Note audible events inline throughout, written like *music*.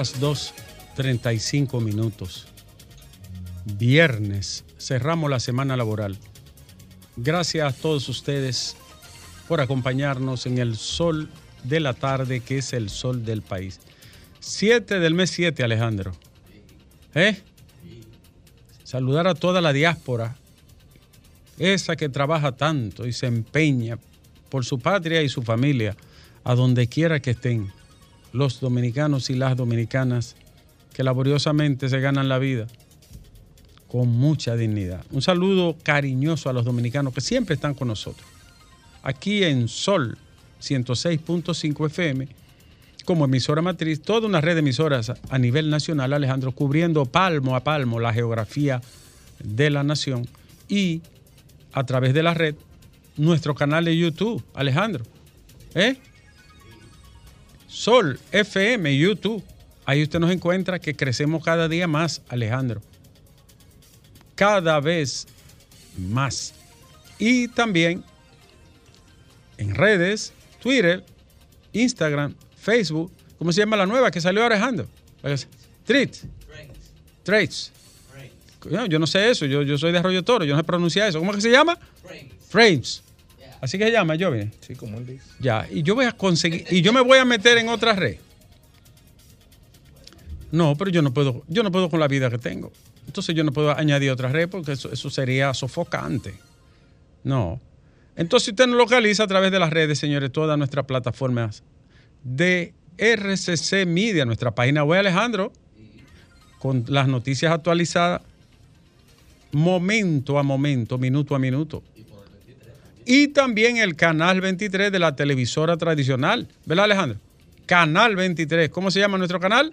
las 2.35 minutos. Viernes. Cerramos la semana laboral. Gracias a todos ustedes por acompañarnos en el sol de la tarde, que es el sol del país. 7 del mes 7, Alejandro. ¿Eh? Saludar a toda la diáspora, esa que trabaja tanto y se empeña por su patria y su familia, a donde quiera que estén, los dominicanos y las dominicanas que laboriosamente se ganan la vida con mucha dignidad. Un saludo cariñoso a los dominicanos que siempre están con nosotros. Aquí en Sol 106.5 FM, como emisora matriz, toda una red de emisoras a nivel nacional, Alejandro, cubriendo palmo a palmo la geografía de la nación y a través de la red, nuestro canal de YouTube, Alejandro. ¿Eh? Sol FM, YouTube. Ahí usted nos encuentra que crecemos cada día más, Alejandro cada vez más. Y también en redes, Twitter, Instagram, Facebook, ¿cómo se llama la nueva que salió Alejandro? Treat. Traits. Yo no sé eso, yo, yo soy de Arroyo Toro, yo no sé pronunciar eso. ¿Cómo es que se llama? Frames. Así que se llama, yo Sí, como él dice. Ya, y yo voy a conseguir, y yo me voy a meter en otra red. No, pero yo no puedo, yo no puedo con la vida que tengo. Entonces yo no puedo añadir otra red porque eso, eso sería sofocante. No. Entonces usted nos localiza a través de las redes, señores, todas nuestras plataformas de RCC Media, nuestra página web, Alejandro, con las noticias actualizadas momento a momento, minuto a minuto. Y también el canal 23 de la televisora tradicional, ¿verdad, Alejandro? Canal 23, ¿cómo se llama nuestro canal?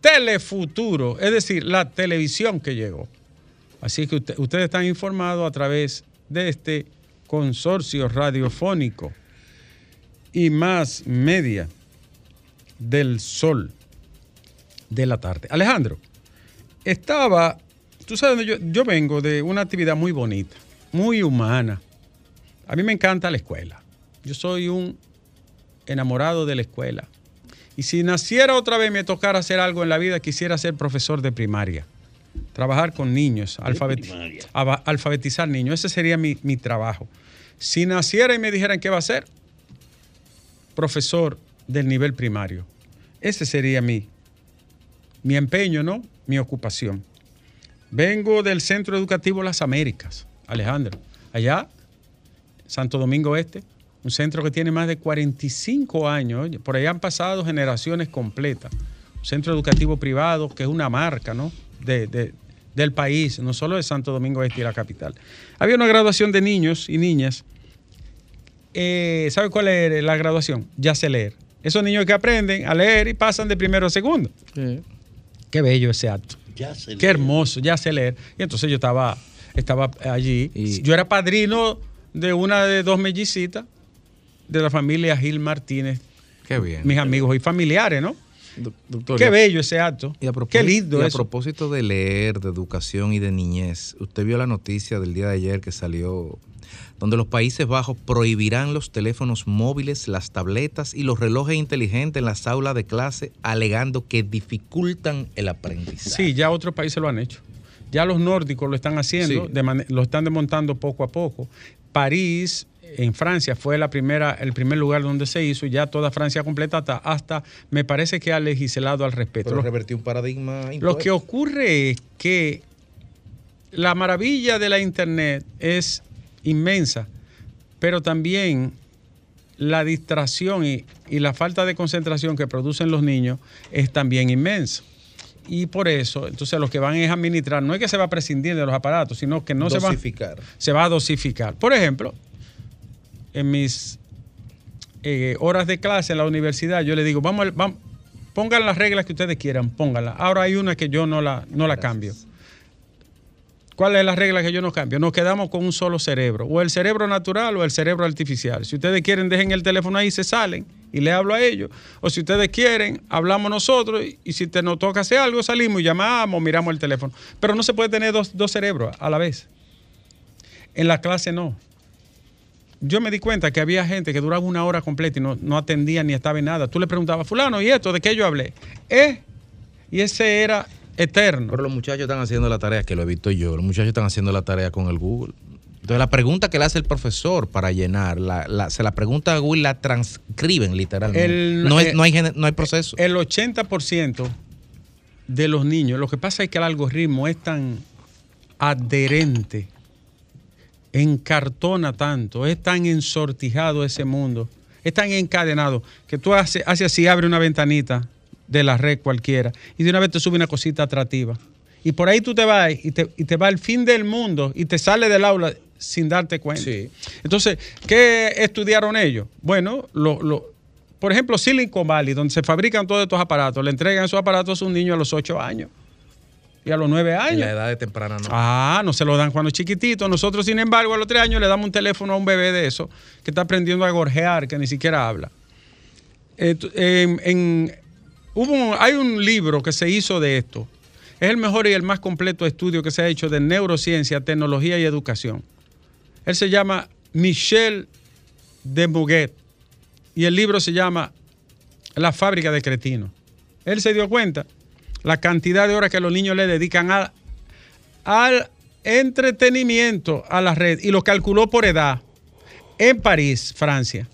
Telefuturo, es decir, la televisión que llegó. Así que ustedes están informados a través de este consorcio radiofónico y más media del sol de la tarde. Alejandro, estaba, tú sabes, yo, yo vengo de una actividad muy bonita, muy humana. A mí me encanta la escuela. Yo soy un enamorado de la escuela. Y si naciera otra vez me tocara hacer algo en la vida, quisiera ser profesor de primaria. Trabajar con niños, alfabetizar niños. Ese sería mi, mi, trabajo. Si naciera y me dijeran qué va a ser, profesor del nivel primario. Ese sería mi, mi empeño, ¿no? Mi ocupación. Vengo del Centro Educativo Las Américas, Alejandro. Allá, Santo Domingo Este, un centro que tiene más de 45 años, por ahí han pasado generaciones completas. Un centro educativo privado que es una marca ¿no? de, del país, no solo de Santo Domingo Este y la capital. Había una graduación de niños y niñas. Eh, ¿Sabe cuál es la graduación? Ya sé leer. Esos niños que aprenden a leer y pasan de primero a segundo. Sí. Qué bello ese acto. Ya sé Qué hermoso, ya sé leer. Y entonces yo estaba, estaba allí. Y... Yo era padrino de una de dos mellicitas de la familia Gil Martínez. Qué bien. Mis amigos y familiares, ¿no? Doctor, Qué bello ese acto. Y a Qué lindo. Y a propósito de leer, de educación y de niñez, usted vio la noticia del día de ayer que salió donde los Países Bajos prohibirán los teléfonos móviles, las tabletas y los relojes inteligentes en las aulas de clase, alegando que dificultan el aprendizaje. Sí, ya otros países lo han hecho. Ya los nórdicos lo están haciendo, lo están desmontando poco a poco. París, en Francia fue la primera, el primer lugar donde se hizo y ya toda Francia completa hasta, hasta me parece que ha legislado al respecto. Pero revertió un paradigma. Lo que ocurre es que la maravilla de la Internet es inmensa, pero también la distracción y, la falta de concentración que producen los niños es también inmensa. Y por eso, entonces los que van a administrar, no es que se va a prescindir de los aparatos, sino que no se va, se va a dosificar. Por ejemplo, en mis eh, horas de clase en la universidad, yo le digo, vamos, vamos, pongan las reglas que ustedes quieran, pónganlas. Ahora hay una que yo no la, no la cambio. ¿Cuál es la regla que yo no cambio? Nos quedamos con un solo cerebro, o el cerebro natural o el cerebro artificial. Si ustedes quieren, dejen el teléfono ahí se salen y le hablo a ellos. O si ustedes quieren, hablamos nosotros y si te nos toca hacer algo, salimos y llamamos, miramos el teléfono. Pero no se puede tener dos, dos cerebros a la vez. En la clase no. Yo me di cuenta que había gente que duraba una hora completa y no, no atendía ni estaba en nada. Tú le preguntabas, fulano, ¿y esto? ¿De qué yo hablé? ¿Eh? Y ese era eterno. Pero los muchachos están haciendo la tarea, que lo he visto yo, los muchachos están haciendo la tarea con el Google. Entonces la pregunta que le hace el profesor para llenar, la, la, se la pregunta a Google la transcriben literalmente. El- no, eh, hay, no hay proceso. El 80% de los niños, lo que pasa es que el algoritmo es tan adherente, encartona tanto, es tan ensortijado ese mundo, es tan encadenado, que tú haces hace así, abre una ventanita de la red cualquiera y de una vez te sube una cosita atractiva. Y por ahí tú te vas y te, y te va el fin del mundo y te sale del aula sin darte cuenta. Sí. Entonces, ¿qué estudiaron ellos? Bueno, lo, lo- por ejemplo, Silicon Valley, donde se fabrican todos estos aparatos, le entregan esos aparatos a un niño a los 8 años y a los 9 En años. la edad de temprana no. Ah, no se lo dan cuando es chiquitito. Nosotros, sin embargo, a los 3 años le damos un teléfono a un bebé de eso que está aprendiendo a gorjear, que ni siquiera habla. Eh, en- en- hay un libro que se hizo de esto. Es el mejor y el más completo estudio que se ha hecho de neurociencia, tecnología y educación. Él se llama Michel de Muguet y el libro se llama La fábrica de cretinos. Él se dio cuenta la cantidad de horas que los niños le dedican al entretenimiento, a la red, y lo calculó por edad en París, Francia.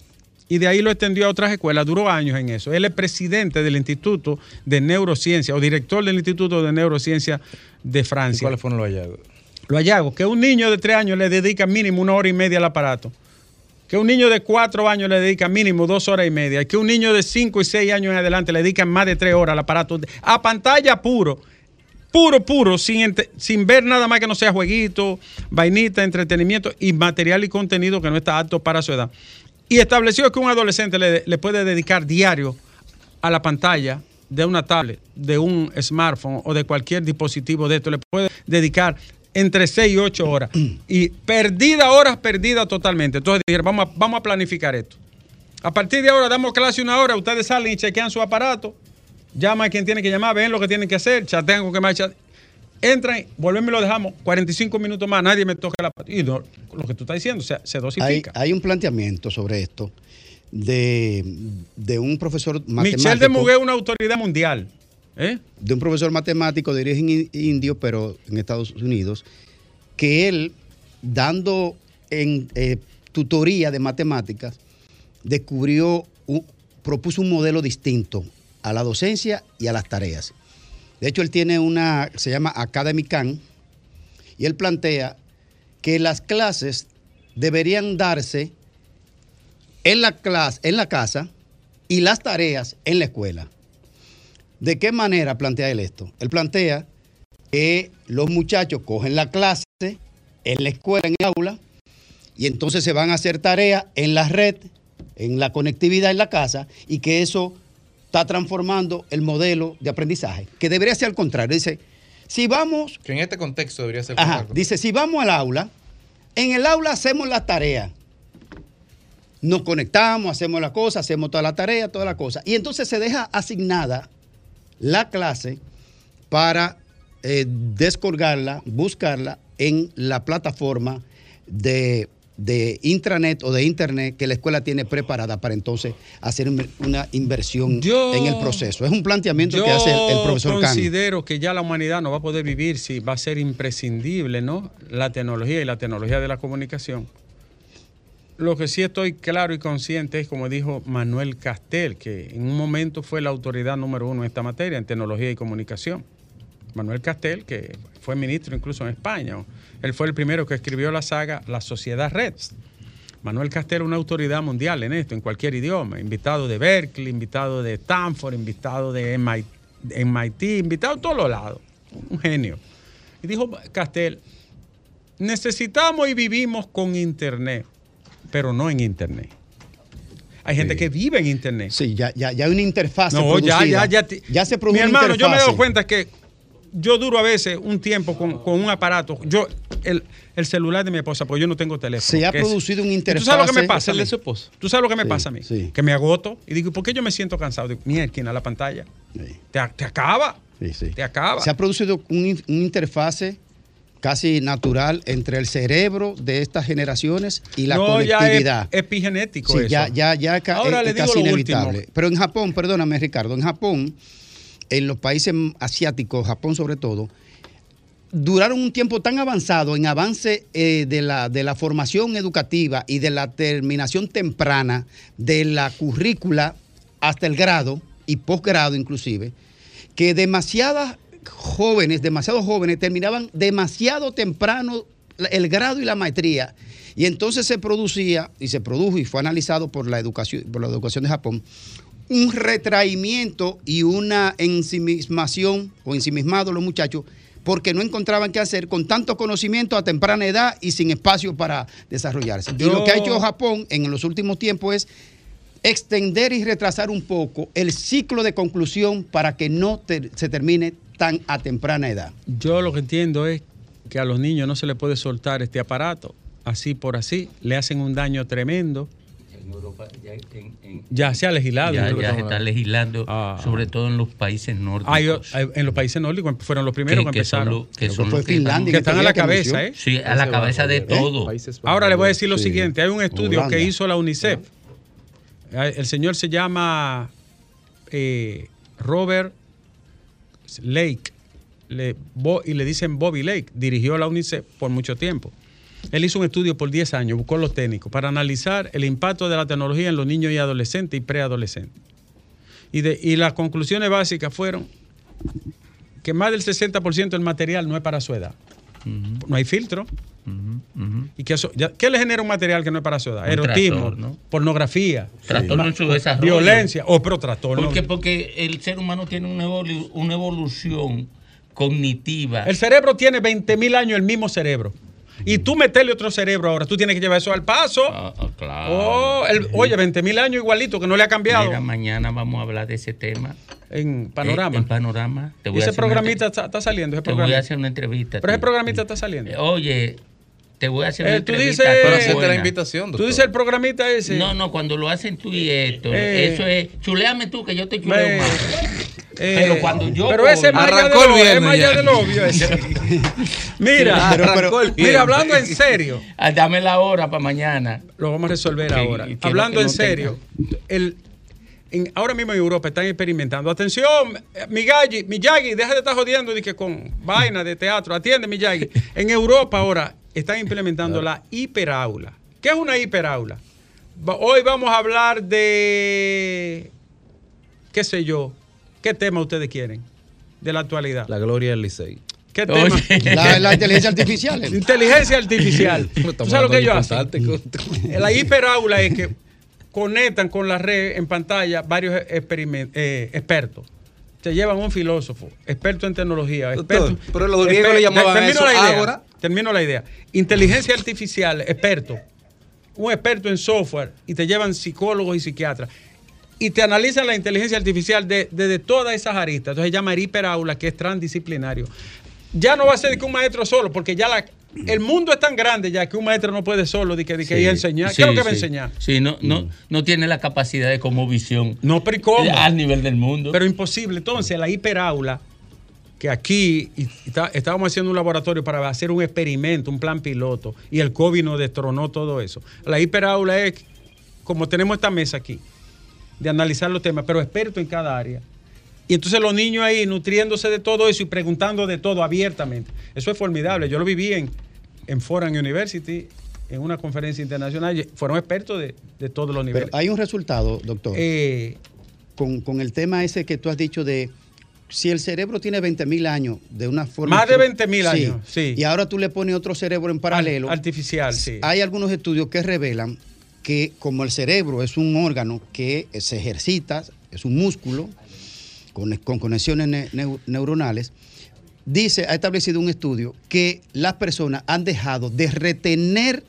Y de ahí lo extendió a otras escuelas, duró años en eso. Él es presidente del Instituto de Neurociencia o director del Instituto de Neurociencia de ¿Y Francia. cuáles fueron los hallazgos? Lo hallazgos, que un niño de tres años le dedica mínimo una hora y media al aparato. Que un niño de cuatro años le dedica mínimo dos horas y media. Y que un niño de cinco y seis años en adelante le dedica más de tres horas al aparato. A pantalla puro. Puro, puro, sin, sin ver nada más que no sea jueguito, vainita, entretenimiento y material y contenido que no está apto para su edad. Y estableció que un adolescente le, le puede dedicar diario a la pantalla de una tablet, de un smartphone o de cualquier dispositivo de esto. Le puede dedicar entre 6 y 8 horas. *clears throat* Y perdida, horas perdidas totalmente. Entonces dijeron, vamos a, vamos a planificar esto. A partir de ahora damos clase una hora, ustedes salen y chequean su aparato, llaman a quien tiene que llamar, ven lo que tienen que hacer, chatean con que más. Entran, volvemos y lo dejamos 45 minutos más, nadie me toca la Y no, lo que tú estás diciendo, o sea, se dosifica. hay un planteamiento sobre esto de, de un profesor matemático. Michel de Muguet es una autoridad mundial. ¿eh? de un profesor matemático de origen indio, pero en Estados Unidos, que él, dando en eh, tutoría de matemáticas, descubrió, un- propuso un modelo distinto a la docencia y a las tareas. De hecho, él tiene una, se llama Academic Can, y él plantea que las clases deberían darse en la clase, en la casa y las tareas en la escuela. ¿De qué manera plantea él esto? Él plantea que los muchachos cogen la clase en la escuela, en el aula, y entonces se van a hacer tareas en la red, en la conectividad en la casa, y que eso está transformando el modelo de aprendizaje, que debería ser al contrario. Dice, si vamos Que en este contexto debería ser Ajá, correcto. dice, si vamos al aula, en el aula hacemos la tarea. Nos conectamos, hacemos la cosa, hacemos toda la tarea, toda la cosa. Y entonces se deja asignada la clase para eh, descolgarla, buscarla en la plataforma de, de intranet o de internet que la escuela tiene preparada para entonces hacer un- una inversión Yo- en el proceso. Es un planteamiento que hace el, el profesor Yo considero que ya la humanidad no va a poder vivir si va a ser imprescindible, ¿no? La tecnología y la tecnología de la comunicación. Lo que sí estoy claro y consciente es, como dijo Manuel Castel, que en un momento fue la autoridad número uno en esta materia, en tecnología y comunicación. Manuel Castel, que fue ministro incluso en España. Él fue el primero que escribió la saga La Sociedad Red. Manuel Castel es una autoridad mundial en esto, en cualquier idioma. Invitado de Berkeley, invitado de Stanford, invitado de MIT, MIT, invitado de todos los lados. Un genio. Y dijo Castel, necesitamos y vivimos con Internet, pero no en Internet. Hay gente Sí. que vive en Internet. Sí, ya, ya, ya hay una interfaz. No, ya, ya, ya. Ya se produjo Mi una hermano, yo me he dado cuenta que yo duro a veces un tiempo con, con un aparato. Yo, el, el celular de mi esposa, porque yo no tengo teléfono. Se ha es- producido un ¿Y interfaz. ¿Tú sabes lo que me pasa? a el mí? de su esposa. ¿Tú sabes lo que me Sí, pasa a mí? sí. Que me agoto y digo, ¿por qué yo me siento cansado? Digo, mierda, la pantalla. Sí, Te, te acaba. sí, sí. Te acaba. Se ha producido un, in- un interfase casi natural entre el cerebro de estas generaciones y la no, ya es conectividad. epigenético Sí, eso. ya, ya, ya Ahora es, le digo casi lo inevitable. último. Pero en Japón, perdóname Ricardo, en Japón, en los países asiáticos, Japón sobre todo, duraron un tiempo tan avanzado en avance eh, de, la, de la formación educativa y de la terminación temprana de la currícula hasta el grado y posgrado inclusive, que demasiadas jóvenes, demasiados jóvenes terminaban demasiado temprano el grado y la maestría. Y entonces se producía, y se produjo y fue analizado por la educación, por la educación de Japón, un retraimiento y una ensimismación o ensimismado los muchachos porque no encontraban qué hacer con tanto conocimiento a temprana edad y sin espacio para desarrollarse. Y Yo- lo que ha hecho Japón en los últimos tiempos es extender y retrasar un poco el ciclo de conclusión para que no ter- se termine tan a temprana edad. Yo lo que entiendo es que a los niños no se les puede soltar este aparato así por así. Le hacen un daño tremendo. En Europa ya, en- en- Ya se ha legislado. ya- ya se está legislando, Ah. sobre todo en los países nórdicos. Hay- hay- en los países nórdicos fueron los primeros que, que, que son empezaron. que, son que que Finlandia que están- a la cabeza, ¿eh? sí, a la cabeza de todo. Ahora le voy a decir lo Sí. siguiente. Hay un estudio Holanda. que hizo la UNICEF. El señor se llama eh, Robert Lake le- Bo- y le dicen Bobby Lake. Dirigió la UNICEF por mucho tiempo. Él hizo un estudio por 10 años, buscó los técnicos para analizar el impacto de la tecnología en los niños y adolescentes y preadolescentes. Y, de- y las conclusiones básicas fueron que más del 60% del material no es para su edad. No hay filtro. ¿Y que eso, ya- qué le genera un material que no es para su edad? Un Erotismo, trastorno. pornografía, Trastorno su violencia o pero trastorno. Porque, porque el ser humano tiene una, evolu- una evolución cognitiva. El cerebro tiene 20 mil años el mismo cerebro. Y tú meterle otro cerebro ahora, tú tienes que llevar eso al paso. Ah, ah, claro. Oh, el- oye, 20 mil años igualito, que no le ha cambiado Mira, mañana vamos a hablar de ese tema. en panorama. Eh, en panorama. Te Y voy a ese hacer programita está, está saliendo. Ese Te voy a hacer una entrevista. Pero ese programita está saliendo. Oye, te voy a hacer Eh, una tú entrevista. dices- tan Pero hacerte la invitación, Tú dices el programita ese. No, no, cuando lo hacen tú y esto, Eh. eso es, chuleame tú que yo te chuleo Eh, más. Eh, Pero cuando yo Pero ese es más allá del obvio, es más del obvio ese. *laughs* Mira, Pero- pero- mira, hablando en serio, *laughs* Ah, Dame la hora para mañana. lo vamos a resolver Que- ahora. que Hablando que en no serio, el, en- ahora mismo en Europa están experimentando. Atención, Miyagi, Miyagi, deja de estar jodiendo de que con vaina de teatro. Atiende, Miyagi. En Europa ahora están implementando la hiperaula. ¿Qué es una hiperaula? Hoy vamos a hablar de, qué sé yo, qué tema ustedes quieren de la actualidad. La gloria del Licey. ¿Qué Oye. tema? *laughs* La, la inteligencia artificial. ¿eh? Inteligencia artificial. *laughs* ¿Tú sabes lo que ellos hacen? importante. La *laughs* hiperaula es que conectan con la red en pantalla varios eh, expertos. Te llevan un filósofo, experto en tecnología, Doctor, experto. pero los griegos le llamaban termino eso la idea, ágora. Termino la idea. Inteligencia artificial, experto. Un experto en software y te llevan psicólogos y psiquiatras. Y te analizan la inteligencia artificial de- desde todas esas aristas. Entonces se llama hiperaula, que es transdisciplinario. Ya no va a ser que un maestro solo, porque ya la, el mundo es tan grande ya que un maestro no puede solo de que, de que enseñar. Sí, ¿Qué es lo que va a sí. enseñar? Sí, no, no, no tiene la capacidad de como visión No, pero ¿y cómo? al nivel del mundo. Pero imposible. Entonces, la hiperaula, que aquí y- y está- estábamos haciendo un laboratorio para hacer un experimento, un plan piloto, y el COVID nos destronó todo eso. La hiperaula es como tenemos esta mesa aquí, de analizar los temas, pero experto en cada área. Y entonces los niños ahí nutriéndose de todo eso y preguntando de todo abiertamente. Eso es formidable. Yo lo viví en, en Foreign University, en una conferencia internacional. Fueron expertos de, de todos los niveles. Pero hay un resultado, doctor, Eh, con, con el tema ese que tú has dicho de si el cerebro tiene 20 mil años de una forma... Más de estru- 20.000 años, sí. Y ahora tú le pones otro cerebro en paralelo. artificial, sí. Hay algunos estudios que revelan que como el cerebro es un órgano que se ejercita, es un músculo con, con conexiones ne- neu- neuronales, dice, ha establecido un estudio que las personas han dejado de retener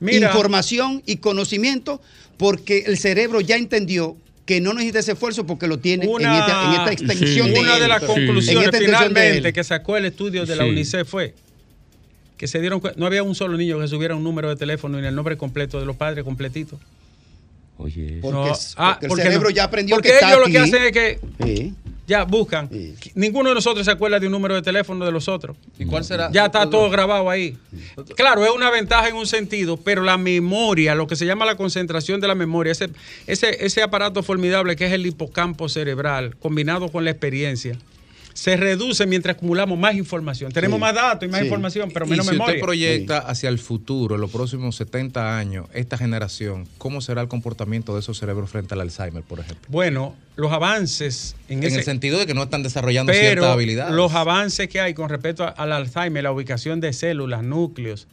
Mira. información y conocimiento porque el cerebro ya entendió que no necesita ese esfuerzo porque lo tiene en, Una- esta, en esta extensión Sí. de Una él. de las Sí. conclusiones En de finalmente que sacó el estudio de la. UNICEF fue que se dieron no había un solo niño que subiera un número de teléfono y el nombre completo de los padres completito. Oye, Porque No, ah, porque el porque cerebro no. ya aprendió Porque que está ellos lo que hacen es que Sí. ya buscan. Sí. Ninguno de nosotros se acuerda de un número de teléfono de los otros. ¿Y cuál será? Ya está todo grabado ahí. Claro, es una ventaja en un sentido, pero la memoria, lo que se llama la concentración de la memoria, ese, ese, ese aparato formidable que es el hipocampo cerebral, combinado con la experiencia, se reduce mientras acumulamos más información. Tenemos Sí. más datos y más Sí. información, pero y menos si memoria. usted proyecta hacia el futuro, en los próximos 70 años, esta generación, ¿cómo será el comportamiento de esos cerebros frente al Alzheimer, por ejemplo? Bueno, los avances en, En ese, el sentido de que no están desarrollando ciertas habilidades. los avances que hay con respecto al Alzheimer, la ubicación de células, núcleos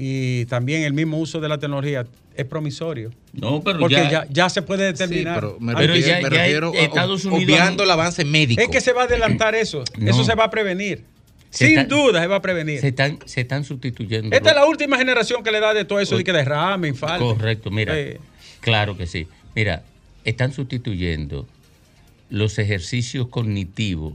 y también el mismo uso de la tecnología es promisorio. no, pero Porque ya, ya, ya se puede Sí, determinar. pero me Antes- Pero refiero, ya- me ya refiero Estados Unidos- obviando el avance médico. es que se va a adelantar *clears throat* eso. No. Eso se va a prevenir. Se Sin duda se va a prevenir. se están, se están sustituyendo. Esta es la última generación que le da de todo eso, de que derrame, infarto. Correcto, mira. Eh, Claro que sí. Mira, están sustituyendo los ejercicios cognitivos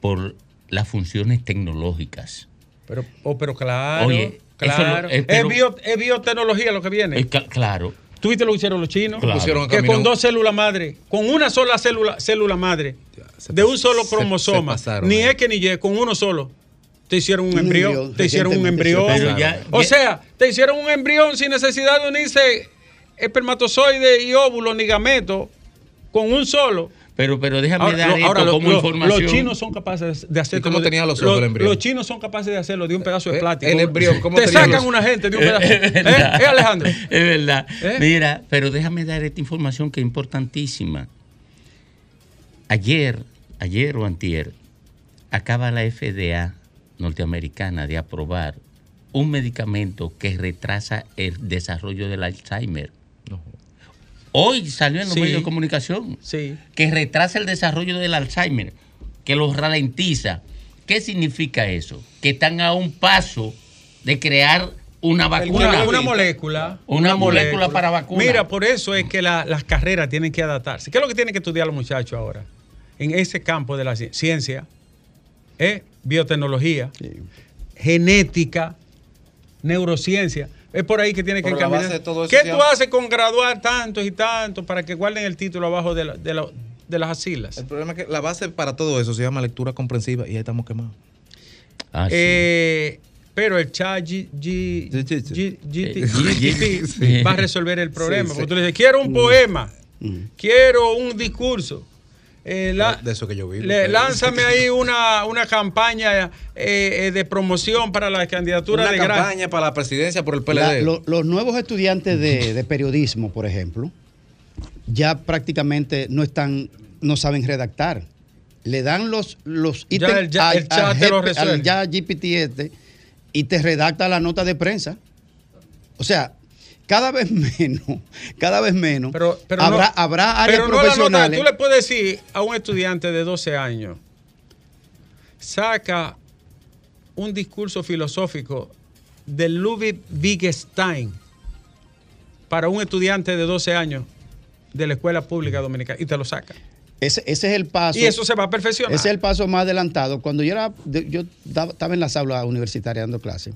por las funciones tecnológicas. pero, oh, pero claro, Oye, claro. lo- eh, pero- es, bio- es biotecnología lo que viene. Eh, cla- claro. ¿Tú viste lo que hicieron los chinos? Claro. Pusieron a Que con dos células madre, con una sola célula, célula madre, se de un solo se- se cromosoma, pasaron ni. X ni Y, con uno solo, te hicieron un, Un embrión, embrión, te hicieron un embrión. se Pero ya- o ya- sea, te hicieron un embrión sin necesidad de unirse espermatozoide y óvulo ni gameto, con un solo. Pero, pero déjame Ahora, dar lo- esto ahora, lo- como lo- información. los chinos son capaces de hacer ¿Y cómo tenía los ojos el embrión? Los chinos son capaces de hacerlo de un pedazo de Eh, plástico. el embrión, ¿cómo Te sacan los- una gente de un *laughs* pedazo. Es ¿Eh? ¿Eh, Alejandro? Es verdad. ¿Eh? Mira, pero déjame dar esta información que es importantísima. Ayer, ayer o antier, acaba la FDA norteamericana de aprobar un medicamento que retrasa el desarrollo del Alzheimer. Hoy salió en los Sí. medios de comunicación Sí. que retrasa el desarrollo del Alzheimer, que lo ralentiza. ¿Qué significa eso? Que están a un paso de crear una vacuna. Una, una molécula. Una molécula para vacuna. Mira, por eso es que la- las carreras tienen que adaptarse. ¿Qué es lo que tienen que estudiar los muchachos ahora? En ese campo de la ci- ciencia, ¿eh? biotecnología, genética, neurociencia. Es por ahí que tiene que encaminar. ¿Qué tú llama- haces con graduar tantos y tantos para que guarden el título abajo de, la- de la- de las asilas? El problema es que la base para todo eso se llama lectura comprensiva y ahí estamos quemados. Ah, sí. Eh, pero el chat GPT va a resolver el problema. Sí, Porque tú le dices, quiero un poema, Mm. quiero un discurso. Eh, la- de eso que yo vivo. le- lánzame ahí una, una campaña eh, eh, de promoción para la candidatura Una de gran. campaña para la presidencia por el PLD. La- lo- los nuevos estudiantes de, de periodismo, por ejemplo, ya prácticamente no están, no saben redactar. Le dan los, los Ya ítems el- ya- al- el chat al al ya GPT este y te redacta la nota de prensa. O sea, cada vez menos, cada vez menos. Pero, pero habrá, no- habrá áreas pero no la nota, tú le puedes decir a un estudiante de 12 años, saca un discurso filosófico de Ludwig Wittgenstein para un estudiante de 12 años de la escuela pública dominicana y te lo saca. ese, ese es el paso. Y eso se va a perfeccionar. Ese es el paso más adelantado. Cuando yo era, yo estaba en las aulas universitarias dando clases.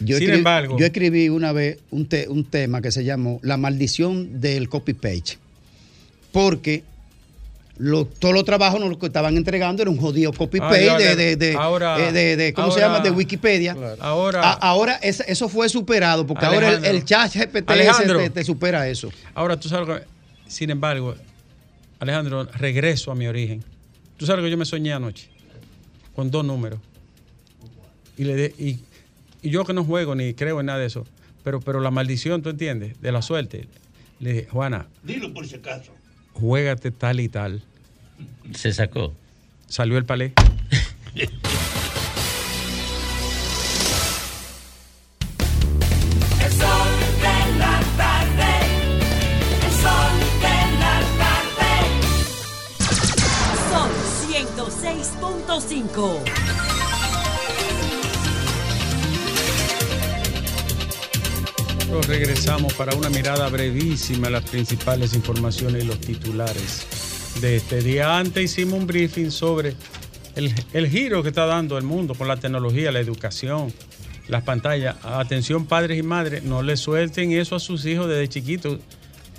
Yo Sin escribí- embargo- yo escribí una vez un, te- un tema que se llamó La maldición del copy page. Porque lo- todos los trabajos nos lo que estaban entregando era un jodido copy Ah, de, ya. de, de- Ahora- eh, de- de- ¿cómo se llama? De Wikipedia. Ahora- A- ahora eso fue superado porque ahora el, chat GPT te, te supera eso. Ahora tú sabes, que- sin embargo, Alejandro, regreso a mi origen. Tú sabes que yo me soñé anoche con dos números. Y, le de- y, y yo que no juego ni creo en nada de eso, pero, pero la maldición, ¿tú entiendes? De la suerte. Le dije, Juana. Dilo por si acaso. Juégate tal y tal. Se sacó. Salió el palé. Son 106.5. Nosotros regresamos para una mirada brevísima a las principales informaciones y los titulares de este día. Antes hicimos un briefing sobre el, el giro que está dando el mundo con la tecnología, la educación, las pantallas. Atención padres y madres, no le suelten eso a sus hijos desde chiquitos.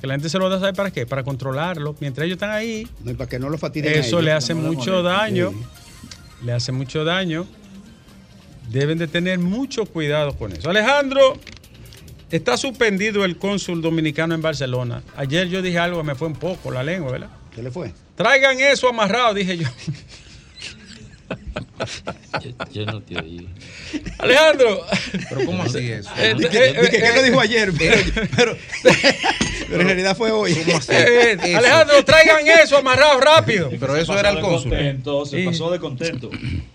Que la gente se lo da, ¿sabe para qué? Para controlarlo. Mientras ellos están ahí, No, y para que no lo fatiguen eso ellos. le hace No mucho daño. Sí. Le hace mucho daño. Deben de tener mucho cuidado con eso. Alejandro, está suspendido el cónsul dominicano en Barcelona. Ayer yo dije algo, me fue un poco la lengua, ¿verdad? ¿Qué le fue? Traigan eso amarrado, dije yo. *laughs* Yo, yo no te oí. Alejandro. Pero ¿cómo así eso? eh, Di eh, eh, ¿Qué lo dijo ayer? *laughs* Pero, pero, pero en realidad fue hoy. ¿Cómo así? eh, Eso. Alejandro, traigan eso amarrado rápido. *laughs* Pero eso era el cónsul. Contento, se pasó de contento.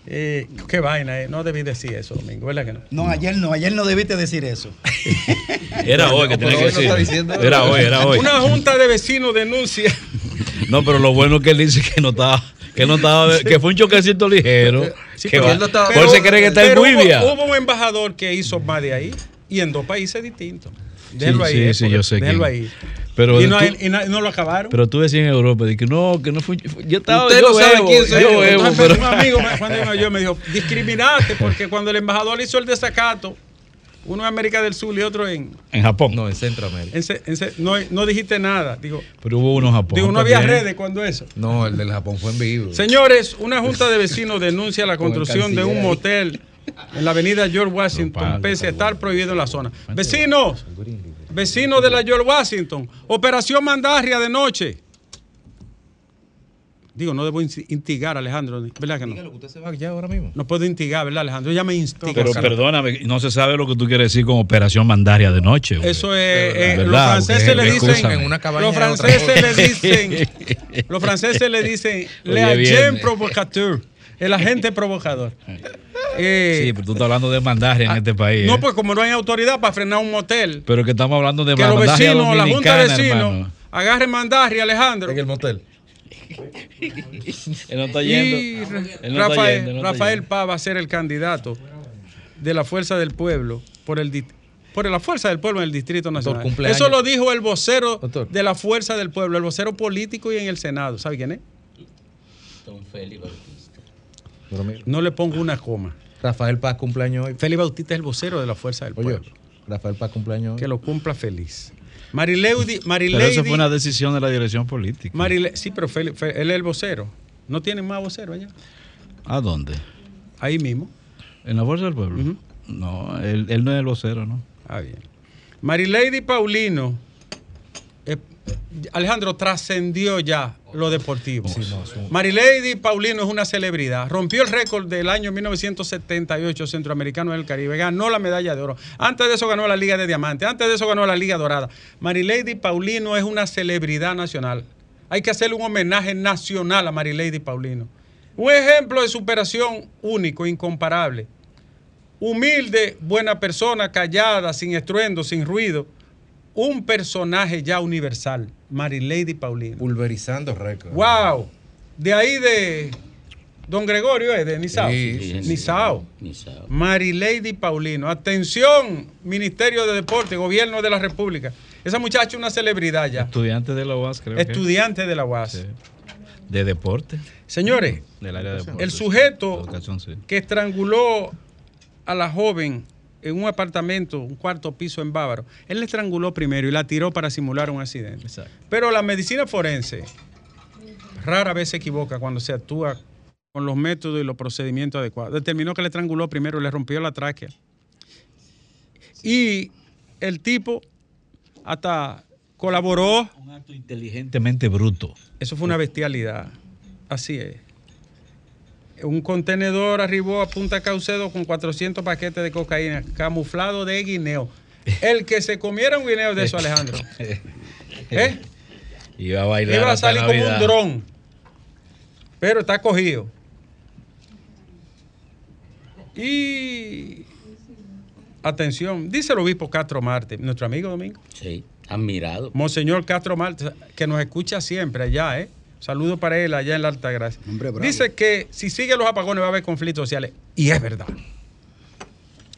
Eh, qué vaina, eh. no debí decir eso, Domingo, ¿verdad que no? No, ayer no, ayer no debiste decir eso. Era hoy que tenía que decir. diciendo Era hoy, era hoy. Una junta de vecinos denuncia. No, pero lo bueno es que él dice que no estaba, que no estaba, que fue un choquecito ligero. Sí, que pero va- él no estaba- se cree que está en pero hubo-. Hubo, un embajador que hizo más de ahí y en dos países distintos. Déjalo ahí. sí, eh, sí, porque- yo sé Déjalo quién. ahí. Pero y, no, tú- y no- lo acabaron. Pero tú decías en Europa, de que no, que no fue. yo estaba. Usted yo no sabe quién soy yo yo. bebo, Entonces, pero- un amigo me, cuando yo me dijo, discriminaste porque cuando el embajador hizo el desacato, uno en América del Sur y otro en... En Japón. No, en Centroamérica. en se- en se- no, no dijiste nada. Digo, Pero hubo uno en Japón. digo no había redes cuando eso. No, el del Japón fue en vivo. Señores, una junta de vecinos denuncia la *laughs* construcción de un motel en la avenida George Washington, pese a estar prohibido en la zona. Vecinos, vecinos de la George Washington, operación Mandarria de noche. Digo, no debo insti- instigar, Alejandro, ¿verdad que no? Dígalo, que usted se va ya ahora mismo. No puedo instigar, ¿verdad, Alejandro? Ya me instiga. Pero perdóname, no se sabe lo que tú quieres decir con operación mandaria de noche. hombre. Eso es, eh, ¿Verdad? los franceses Porque- le dicen. En una *laughs* los franceses le dicen, los franceses le dicen, le agent provocateur, el agente provocador. *laughs* Eh, Sí, pero tú estás hablando de mandaria en este país. No, ¿eh? pues como no hay autoridad para frenar un motel, Pero que estamos hablando de que los mandaria vecinos, la junta de vecinos, agarren mandarria, Alejandro. En el motel. *laughs* Él no está Y yendo. Él no está Rafael, yendo, él no está Rafael va a ser el candidato de la Fuerza del Pueblo por el por la Fuerza del Pueblo en el Distrito Nacional. Eso lo dijo el vocero Doctor. de la Fuerza del Pueblo, el vocero político y en el Senado. ¿Sabe quién es? Don Félix Bautista. No le pongo una coma. Rafael Paz cumpleaños hoy. Félix Bautista es el vocero de la Fuerza del Oye, Pueblo. Rafael Paz cumpleaños hoy. Que lo cumpla feliz. Marilady, Pero Marilady, eso fue una decisión de la dirección política. Marile- sí, pero él es el vocero. ¿No tienen más vocero allá? ¿A dónde? Ahí mismo. ¿En la Fuerza del Pueblo? No, él, él no es el vocero, ¿no? Ah, bien. Marilady Paulino, eh, Alejandro, trascendió ya lo deportivo. Marilady Paulino es una celebridad. Rompió el récord del año 1978 centroamericano del Caribe. Ganó la medalla de oro. Antes de eso ganó la Liga de Diamante. Antes de eso ganó la Liga Dorada. Marilady Paulino es una celebridad nacional. Hay que hacerle un homenaje nacional a Marilady Paulino. Un ejemplo de superación único, incomparable humilde, buena persona, callada, sin estruendo, sin ruido. Un personaje ya universal, Marilady Paulino. Pulverizando récord. ¡Wow! De ahí de Don Gregorio, ¿eh? de Nizao. Sí, Sí. Nizao. Marilady Paulino. Atención, Ministerio de Deporte, Gobierno de la República. Esa muchacha es una celebridad ya. Estudiante de la UAS, creo Estudiante de la UAS. De deporte. Señores, Del área de deporte. el sujeto que estranguló a la joven en un apartamento, un cuarto piso en Bávaro, él la estranguló primero y la tiró para simular un accidente. Exacto. Pero la medicina forense rara vez se equivoca cuando se actúa con los métodos y los procedimientos adecuados. Determinó que le estranguló primero, le rompió la tráquea. Y el tipo hasta colaboró. Un acto inteligentemente bruto. Eso fue una bestialidad. Así es. Un contenedor arribó a Punta Caucedo con 400 paquetes de cocaína, camuflado de guineo. *laughs* El que se comiera un guineo de eso, Alejandro, *laughs* ¿eh? Iba a bailar. iba a salir como un dron. Pero está cogido. Y atención, dice el obispo Castro Marte, nuestro amigo Domingo. Sí, admirado. Monseñor Castro Marte, que nos escucha siempre allá, ¿eh? Saludos para él allá en la Alta Gracia. Hombre. Dice que si sigue los apagones va a haber conflictos sociales. Y es verdad.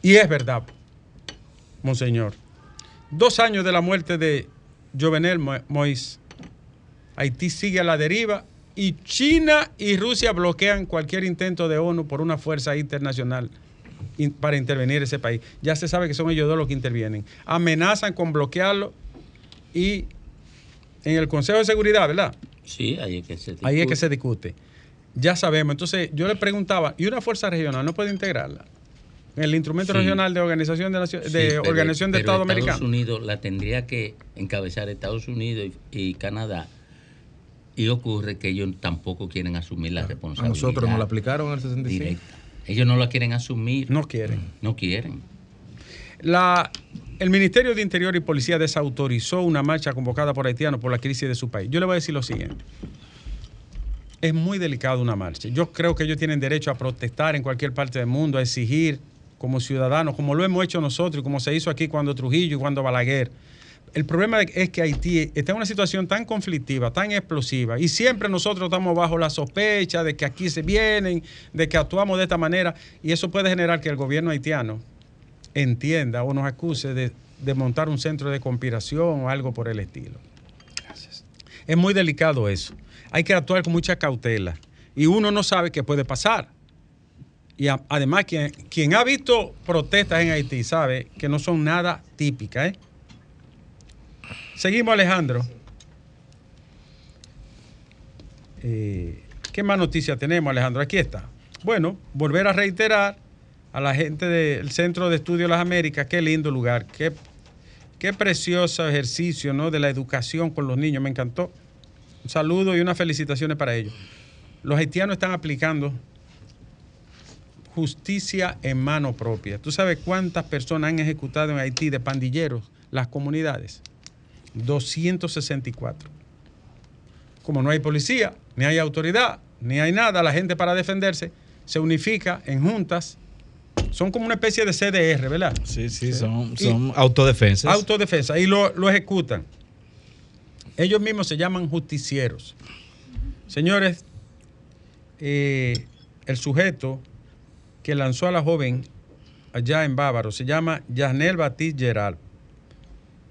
Y es verdad, Monseñor. Dos años de la muerte de Jovenel Mo- Moïse. Haití sigue a la deriva y China y Rusia bloquean cualquier intento de ONU por una fuerza internacional in- para intervenir ese país. Ya se sabe que son ellos dos los que intervienen. Amenazan con bloquearlo y en el Consejo de Seguridad, ¿verdad? Sí, ahí es que se Ahí es que discute. se discute. Ya sabemos. Entonces, yo le preguntaba, ¿y una fuerza regional no puede integrarla? El instrumento Sí. regional de organización de, Nacio- Sí, de pero- organización de pero Estados Estados Americanos. Unidos la tendría que encabezar Estados Unidos y, y Canadá. Y ocurre que ellos tampoco quieren asumir la A responsabilidad. nosotros nos la aplicaron en el 65. directa. Ellos no la quieren asumir. No quieren. No quieren. La, el Ministerio de Interior y Policía desautorizó una marcha convocada por haitianos por la crisis de su país. Yo le voy a decir lo siguiente. Es muy delicado una marcha. Yo creo que ellos tienen derecho a protestar en cualquier parte del mundo, a exigir como ciudadanos, como lo hemos hecho nosotros y como se hizo aquí cuando Trujillo y cuando Balaguer. El problema es que Haití está en una situación tan conflictiva, tan explosiva, y siempre nosotros estamos bajo la sospecha de que aquí se vienen, de que actuamos de esta manera, y eso puede generar que el gobierno haitiano entienda o nos acuse de, de montar un centro de conspiración o algo por el estilo. Es muy delicado eso. Hay que actuar con mucha cautela. Y uno no sabe qué puede pasar. Y a- además, quien, quien ha visto protestas en Haití sabe que no son nada típicas. ¿eh? Seguimos, Alejandro. Eh, ¿Qué más noticias tenemos, Alejandro? Aquí está. Bueno, volver a reiterar a la gente del Centro de Estudio de las Américas, qué lindo lugar, qué, qué precioso ejercicio ¿no? de la educación con los niños, me encantó. Un saludo y unas felicitaciones para ellos. Los haitianos están aplicando justicia en mano propia. ¿Tú sabes cuántas personas han ejecutado en Haití de pandilleros las comunidades? 264. Como no hay policía, ni hay autoridad, ni hay nada, la gente para defenderse se unifica en juntas. Son como una especie de CDR, ¿verdad? Sí, sí, son, son autodefensas. Autodefensa. Y lo, lo ejecutan. Ellos mismos se llaman justicieros. Señores, eh, el sujeto que lanzó a la joven allá en Bávaro se llama Yanel Batiste Gerald.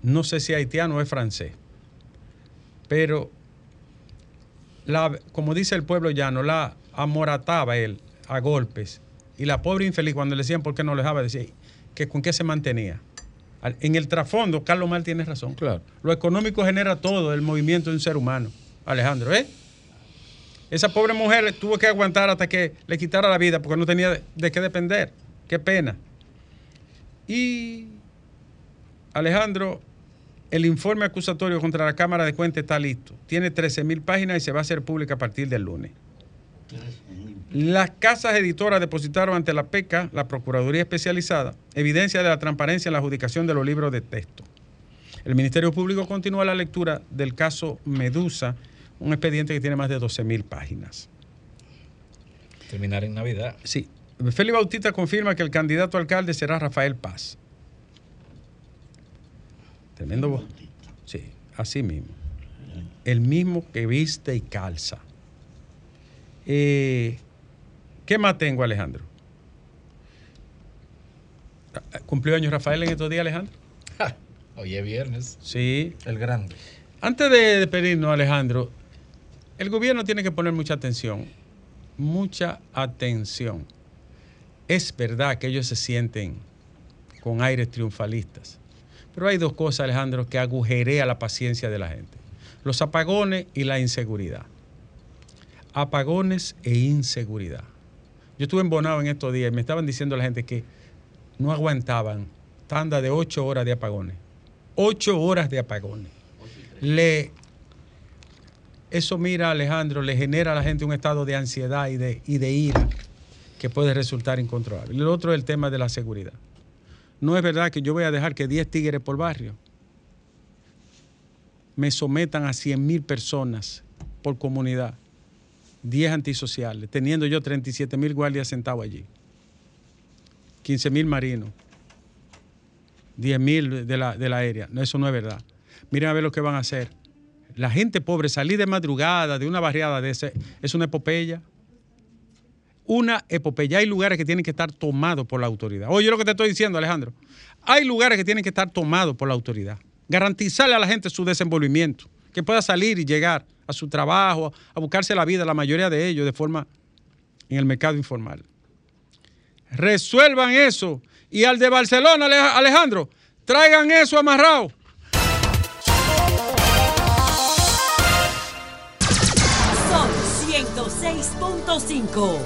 No sé si haitiano o es francés. Pero, la, como dice el pueblo llano, la amorataba él a golpes. Y la pobre infeliz, cuando le decían por qué no le dejaba, decía que con qué se mantenía. En el trasfondo, Carlos Mal tiene razón. Claro. Lo económico genera todo el movimiento de un ser humano. Alejandro, ¿eh? Esa pobre mujer tuvo que aguantar hasta que le quitara la vida porque no tenía de, de qué depender. Qué pena. Y Alejandro, el informe acusatorio contra la Cámara de Cuentas está listo. Tiene 13 mil páginas y se va a hacer pública a partir del lunes. Las casas editoras depositaron ante la PECA, la Procuraduría Especializada, evidencia de la transparencia en la adjudicación de los libros de texto. El Ministerio Público continúa la lectura del caso Medusa, un expediente que tiene más de 12 mil páginas. Terminar en Navidad. Sí, Félix Bautista confirma que el candidato a alcalde será Rafael Paz. Tremendo. vo- Sí, así mismo. El mismo que viste y calza. Eh, ¿Qué más tengo, Alejandro? ¿Cumplió años Rafael en estos días, Alejandro? Hoy es viernes. Sí. El grande. Antes de despedirnos, Alejandro, el gobierno tiene que poner mucha atención, mucha atención. Es verdad que ellos se sienten con aires triunfalistas, pero hay dos cosas, Alejandro, que agujerea la paciencia de la gente. Los apagones y la inseguridad. Apagones e inseguridad. Yo estuve en Bonao en estos días y me estaban diciendo la gente que no aguantaban tanda de ocho horas de apagones. Ocho horas de apagones le eso mira Alejandro le genera a la gente un estado de ansiedad y de, ira que puede resultar incontrolable. El otro es el tema de la seguridad. No es verdad que yo voy a dejar que 10 tigres por barrio me sometan a 100 mil personas por comunidad, 10 antisociales, teniendo yo 37 mil guardias sentados allí, 15 mil marinos, 10 mil de la, de la aérea. No, eso no es verdad. Miren a ver lo que van a hacer. La gente pobre, salir de madrugada de una barriada de ese, es una epopeya. Una epopeya. Hay lugares que tienen que estar tomados por la autoridad. Oye, lo que te estoy diciendo, Alejandro. hay lugares que tienen que estar tomados por la autoridad. Garantizarle a la gente su desenvolvimiento, que pueda salir y llegar a su trabajo, a buscarse la vida, la mayoría de ellos de forma en el mercado informal. Resuelvan eso. Y al de Barcelona, Ale- Alejandro, traigan eso amarrado. Sol 106.5.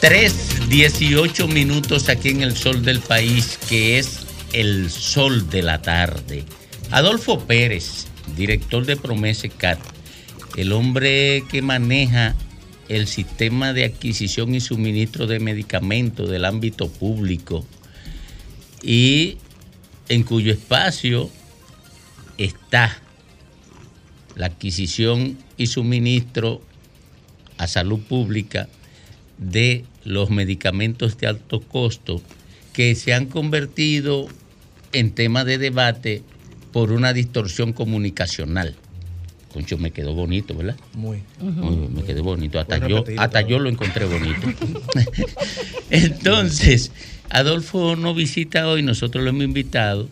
3, 18 minutos aquí en el sol del país, que es el sol de la tarde. Adolfo Pérez, director de Promese Cat, el hombre que maneja el sistema de adquisición y suministro de medicamentos del ámbito público y en cuyo espacio está la adquisición y suministro a salud pública de los medicamentos de alto costo que se han convertido en tema de debate por una distorsión comunicacional. Concho, me quedó bonito, ¿verdad? Muy. Muy- me quedó bonito. Hasta yo, hasta yo lo encontré bonito. *laughs* Entonces, Adolfo nos visita hoy, nosotros lo hemos invitado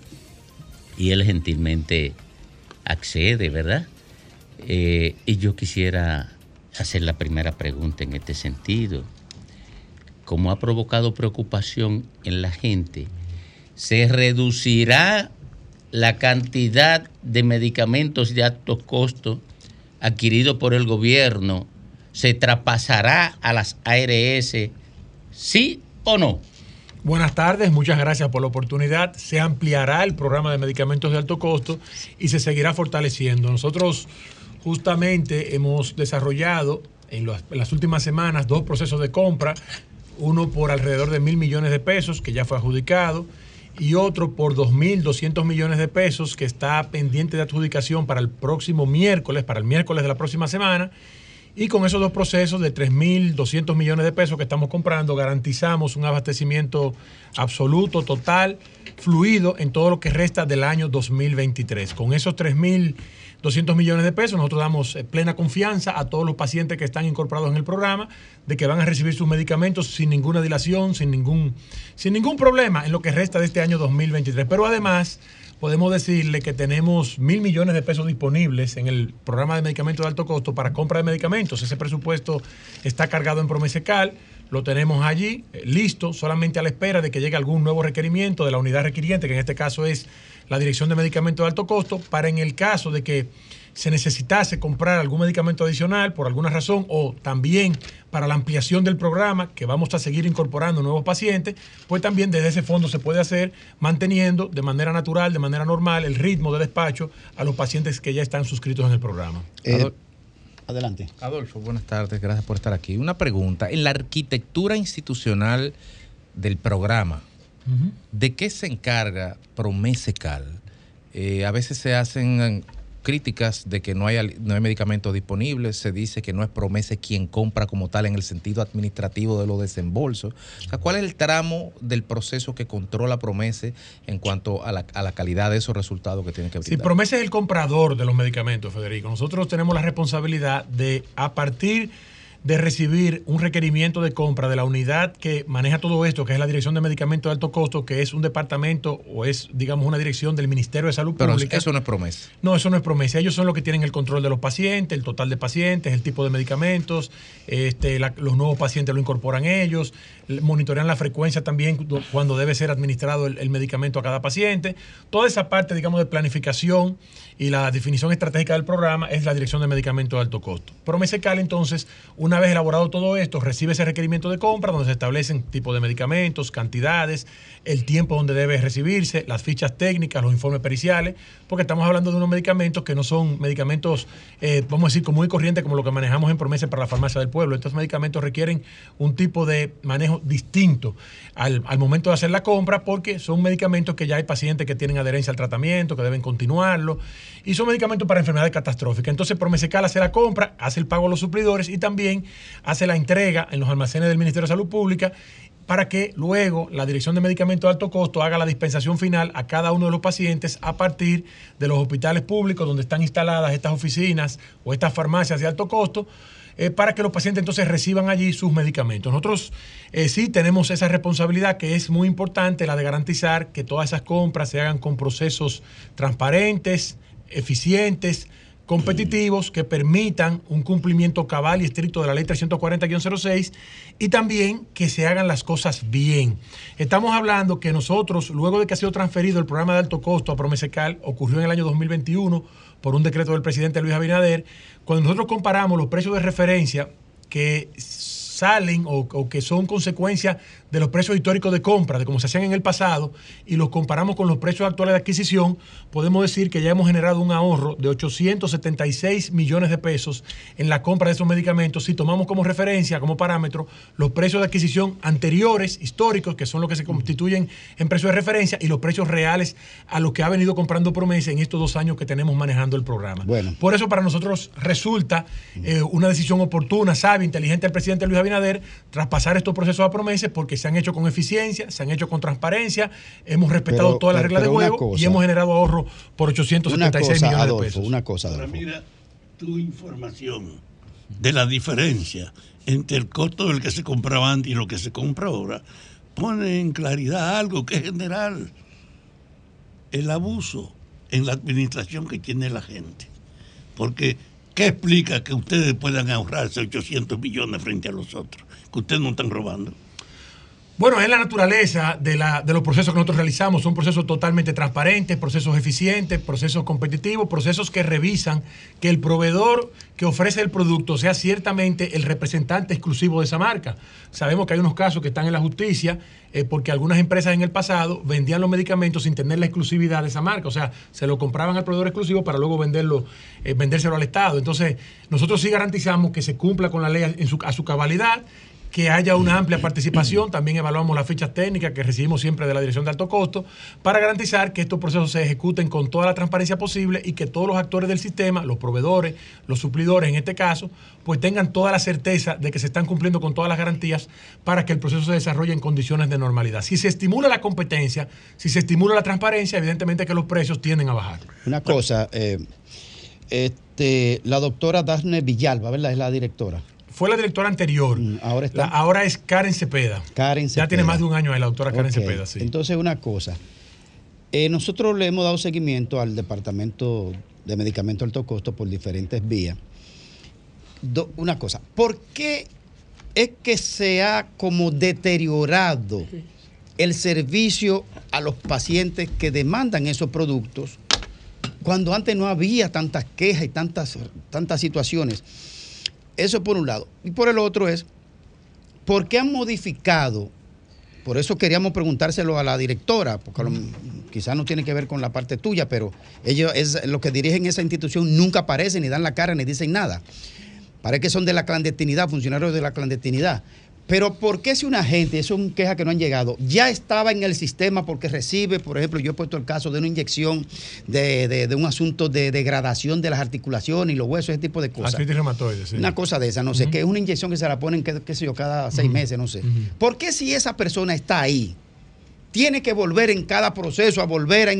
y él gentilmente accede, ¿verdad? Eh, y yo quisiera hacer la primera pregunta en este sentido. Como ha provocado preocupación en la gente, ¿se reducirá la cantidad de medicamentos de alto costo adquiridos por el gobierno? ¿Se traspasará a las ARS? ¿Sí o no? Buenas tardes, muchas gracias por la oportunidad. Se ampliará el programa de medicamentos de alto costo y se seguirá fortaleciendo. Nosotros justamente hemos desarrollado en, las- en las últimas semanas dos procesos de compra, uno por alrededor de mil millones de pesos que ya fue adjudicado y otro por 2.200 millones de pesos que está pendiente de adjudicación para el próximo miércoles, para el miércoles de la próxima semana. Y con esos dos procesos de 3.200 millones de pesos que estamos comprando, garantizamos un abastecimiento absoluto, total, fluido en todo lo que resta del año 2023. Con esos 3.200 millones de pesos, nosotros damos eh, plena confianza a todos los pacientes que están incorporados en el programa de que van a recibir sus medicamentos sin ninguna dilación, sin ningún, sin ningún problema en lo que resta de este año 2023. Pero además podemos decirle que tenemos mil millones de pesos disponibles en el programa de medicamentos de alto costo para compra de medicamentos. Ese presupuesto está cargado en Promesecal, lo tenemos allí, eh, listo, solamente a la espera de que llegue algún nuevo requerimiento de la unidad requiriente, que en este caso es la Dirección de Medicamentos de Alto Costo, para en el caso de que se necesitase comprar algún medicamento adicional por alguna razón o también para la ampliación del programa, que vamos a seguir incorporando nuevos pacientes, pues también desde ese fondo se puede hacer manteniendo de manera natural, de manera normal, el ritmo de despacho a los pacientes que ya están suscritos en el programa. Eh, adelante. Adolfo, buenas tardes, gracias por estar aquí. Una pregunta, en la arquitectura institucional del programa, ¿de qué se encarga Promesecal? Eh, a veces se hacen eh, críticas de que no hay, no hay medicamentos disponibles, se dice que no es Promese quien compra como tal en el sentido administrativo de los desembolsos. O sea, ¿Cuál es el tramo del proceso que controla Promese en cuanto a la, a la calidad de esos resultados que tiene que brindar? Promesa es el comprador de los medicamentos, Federico, nosotros tenemos la responsabilidad de, a partir de recibir un requerimiento de compra de la unidad que maneja todo esto, que es la Dirección de Medicamentos de Alto Costo, que es un departamento o es, digamos, una dirección del Ministerio de Salud Pero Pública. eso no es Promese. No, eso no es promesa. Ellos son los que tienen el control de los pacientes, el total de pacientes, el tipo de medicamentos, este, la- los nuevos pacientes lo incorporan ellos, monitorean la frecuencia también cu- cuando debe ser administrado el, el medicamento a cada paciente. Toda esa parte, digamos, de planificación y la definición estratégica del programa es la Dirección de Medicamentos de Alto Costo. Promesecal, entonces, una vez elaborado todo esto, recibe ese requerimiento de compra donde se establecen tipo de medicamentos, cantidades, el tiempo donde debe recibirse, las fichas técnicas, los informes periciales, porque estamos hablando de unos medicamentos que no son medicamentos, eh, vamos a decir, común y corriente como lo que manejamos en promesa para la farmacia del pueblo. Estos medicamentos requieren un tipo de manejo distinto al, al momento de hacer la compra porque son medicamentos que ya hay pacientes que tienen adherencia al tratamiento, que deben continuarlo, y son medicamentos para enfermedades catastróficas. Entonces, Promesecal hace la compra, hace el pago a los suplidores y también hace la entrega en los almacenes del Ministerio de Salud Pública para que luego la Dirección de Medicamentos de Alto Costo haga la dispensación final a cada uno de los pacientes a partir de los hospitales públicos donde están instaladas estas oficinas o estas farmacias de alto costo, eh, para que los pacientes entonces reciban allí sus medicamentos. Nosotros eh, sí tenemos esa responsabilidad que es muy importante, la de garantizar que todas esas compras se hagan con procesos transparentes, eficientes, competitivos que permitan un cumplimiento cabal y estricto de la ley 340-06 y también que se hagan las cosas bien. Estamos hablando que nosotros, luego de que ha sido transferido el programa de alto costo a Promesecal, ocurrió en el año 2021 por un decreto del presidente Luis Abinader, cuando nosotros comparamos los precios de referencia que salen o, o que son consecuencia de los precios históricos de compra, de cómo se hacían en el pasado, y los comparamos con los precios actuales de adquisición, podemos decir que ya hemos generado un ahorro de 876 millones de pesos en la compra de esos medicamentos si tomamos como referencia, como parámetro, los precios de adquisición anteriores, históricos, que son los que se constituyen en precios de referencia, y los precios reales a los que ha venido comprando promesa en estos dos años que tenemos manejando el programa. Bueno. Por eso para nosotros resulta eh, una decisión oportuna, sabia, inteligente del presidente Luis Abinader traspasar estos procesos a promesas porque se han hecho con eficiencia, se han hecho con transparencia, hemos respetado Pero- todas las reglas de juego y hemos generado ahorro por Una 876 cosa, millones de Adolfo, pesos. una cosa, Ahora mira tu información de la diferencia entre el costo del que se compraba antes y lo que se compra ahora. Pone en claridad algo que es general. El abuso en la administración que tiene la gente. Porque, ¿qué explica que ustedes puedan ahorrarse 800 millones frente a los otros? Que ustedes no están robando. Bueno, es la naturaleza de, la, de los procesos que nosotros realizamos. Son procesos totalmente transparentes, procesos eficientes, procesos competitivos, procesos que revisan que el proveedor que ofrece el producto sea ciertamente el representante exclusivo de esa marca. Sabemos que hay unos casos que están en la justicia eh, porque algunas empresas en el pasado vendían los medicamentos sin tener la exclusividad de esa marca. O sea, se lo compraban al proveedor exclusivo para luego venderlo, eh, vendérselo al Estado. Entonces, nosotros sí garantizamos que se cumpla con la ley en su- a su cabalidad que haya una amplia participación. También evaluamos las fichas técnicas que recibimos siempre de la Dirección de Alto Costo para garantizar que estos procesos se ejecuten con toda la transparencia posible y que todos los actores del sistema, los proveedores, los suplidores en este caso, pues tengan toda la certeza de que se están cumpliendo con todas las garantías para que el proceso se desarrolle en condiciones de normalidad. Si se estimula la competencia, si se estimula la transparencia, evidentemente que los precios tienden a bajar. Una cosa, eh, este, la doctora Daphne Villalba, ¿verdad? Es la directora. Fue la directora anterior. ahora está. La- ahora es Karen Cepeda. Karen Ya tiene más de un año ahí la doctora Karen Cepeda, sí. Entonces, una cosa. Eh, nosotros le hemos dado seguimiento al Departamento de Medicamentos Alto Costo por diferentes vías. Do- una cosa, ¿por qué es que se ha como deteriorado el servicio a los pacientes que demandan esos productos cuando antes no había tantas quejas y tantas, tantas situaciones? Eso por un lado. Y por el otro es, ¿por qué han modificado? Por eso queríamos preguntárselo a la directora, porque quizás no tiene que ver con la parte tuya, pero ellos, los que dirigen esa institución nunca aparecen, ni dan la cara, ni dicen nada. Parece que son de la clandestinidad, funcionarios de la clandestinidad. Pero ¿por qué si una gente, eso es una queja que no han llegado, ya estaba en el sistema porque recibe, por ejemplo, yo he puesto el caso de una inyección de, de- de un asunto de degradación de las articulaciones y los huesos, ese tipo de cosas. Artritis reumatoide, sí. Una cosa de esa, no sé, que es una inyección que se la ponen, qué, qué sé yo, cada seis meses, no sé. ¿Por qué si esa persona está ahí, tiene que volver en cada proceso a volver a,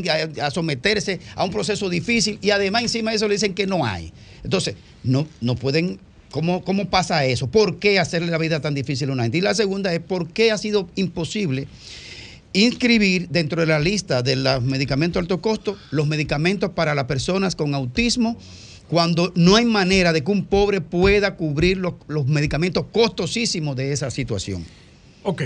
a- a someterse a un proceso difícil y además encima de eso le dicen que no hay? Entonces, no, no pueden, ¿cómo, ¿cómo pasa eso? ¿Por qué hacerle la vida tan difícil a una gente? Y la segunda es, ¿por qué ha sido imposible? inscribir dentro de la lista de los medicamentos de alto costo los medicamentos para las personas con autismo cuando no hay manera de que un pobre pueda cubrir los, los medicamentos costosísimos de esa situación. Ok.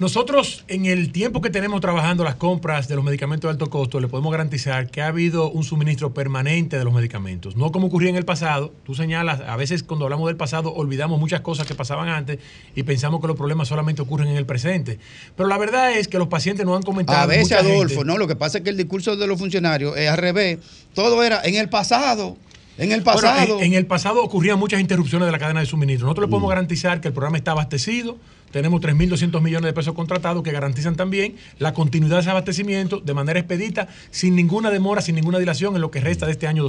Nosotros, en el tiempo que tenemos trabajando las compras de los medicamentos de alto costo, le podemos garantizar que ha habido un suministro permanente de los medicamentos. No como ocurría en el pasado. Tú señalas, a veces cuando hablamos del pasado olvidamos muchas cosas que pasaban antes y pensamos que los problemas solamente ocurren en el presente. Pero la verdad es que los pacientes nos han comentado. A veces, Adolfo, gente- no, lo que pasa es que el discurso de los funcionarios es al revés. Todo era en el pasado, en el pasado. Bueno, en, en el pasado ocurrían muchas interrupciones de la cadena de suministro. Nosotros le podemos garantizar que el programa está abastecido, tenemos 3.200 millones de pesos contratados que garantizan también la continuidad de ese abastecimiento de manera expedita, sin ninguna demora, sin ninguna dilación en lo que resta de este año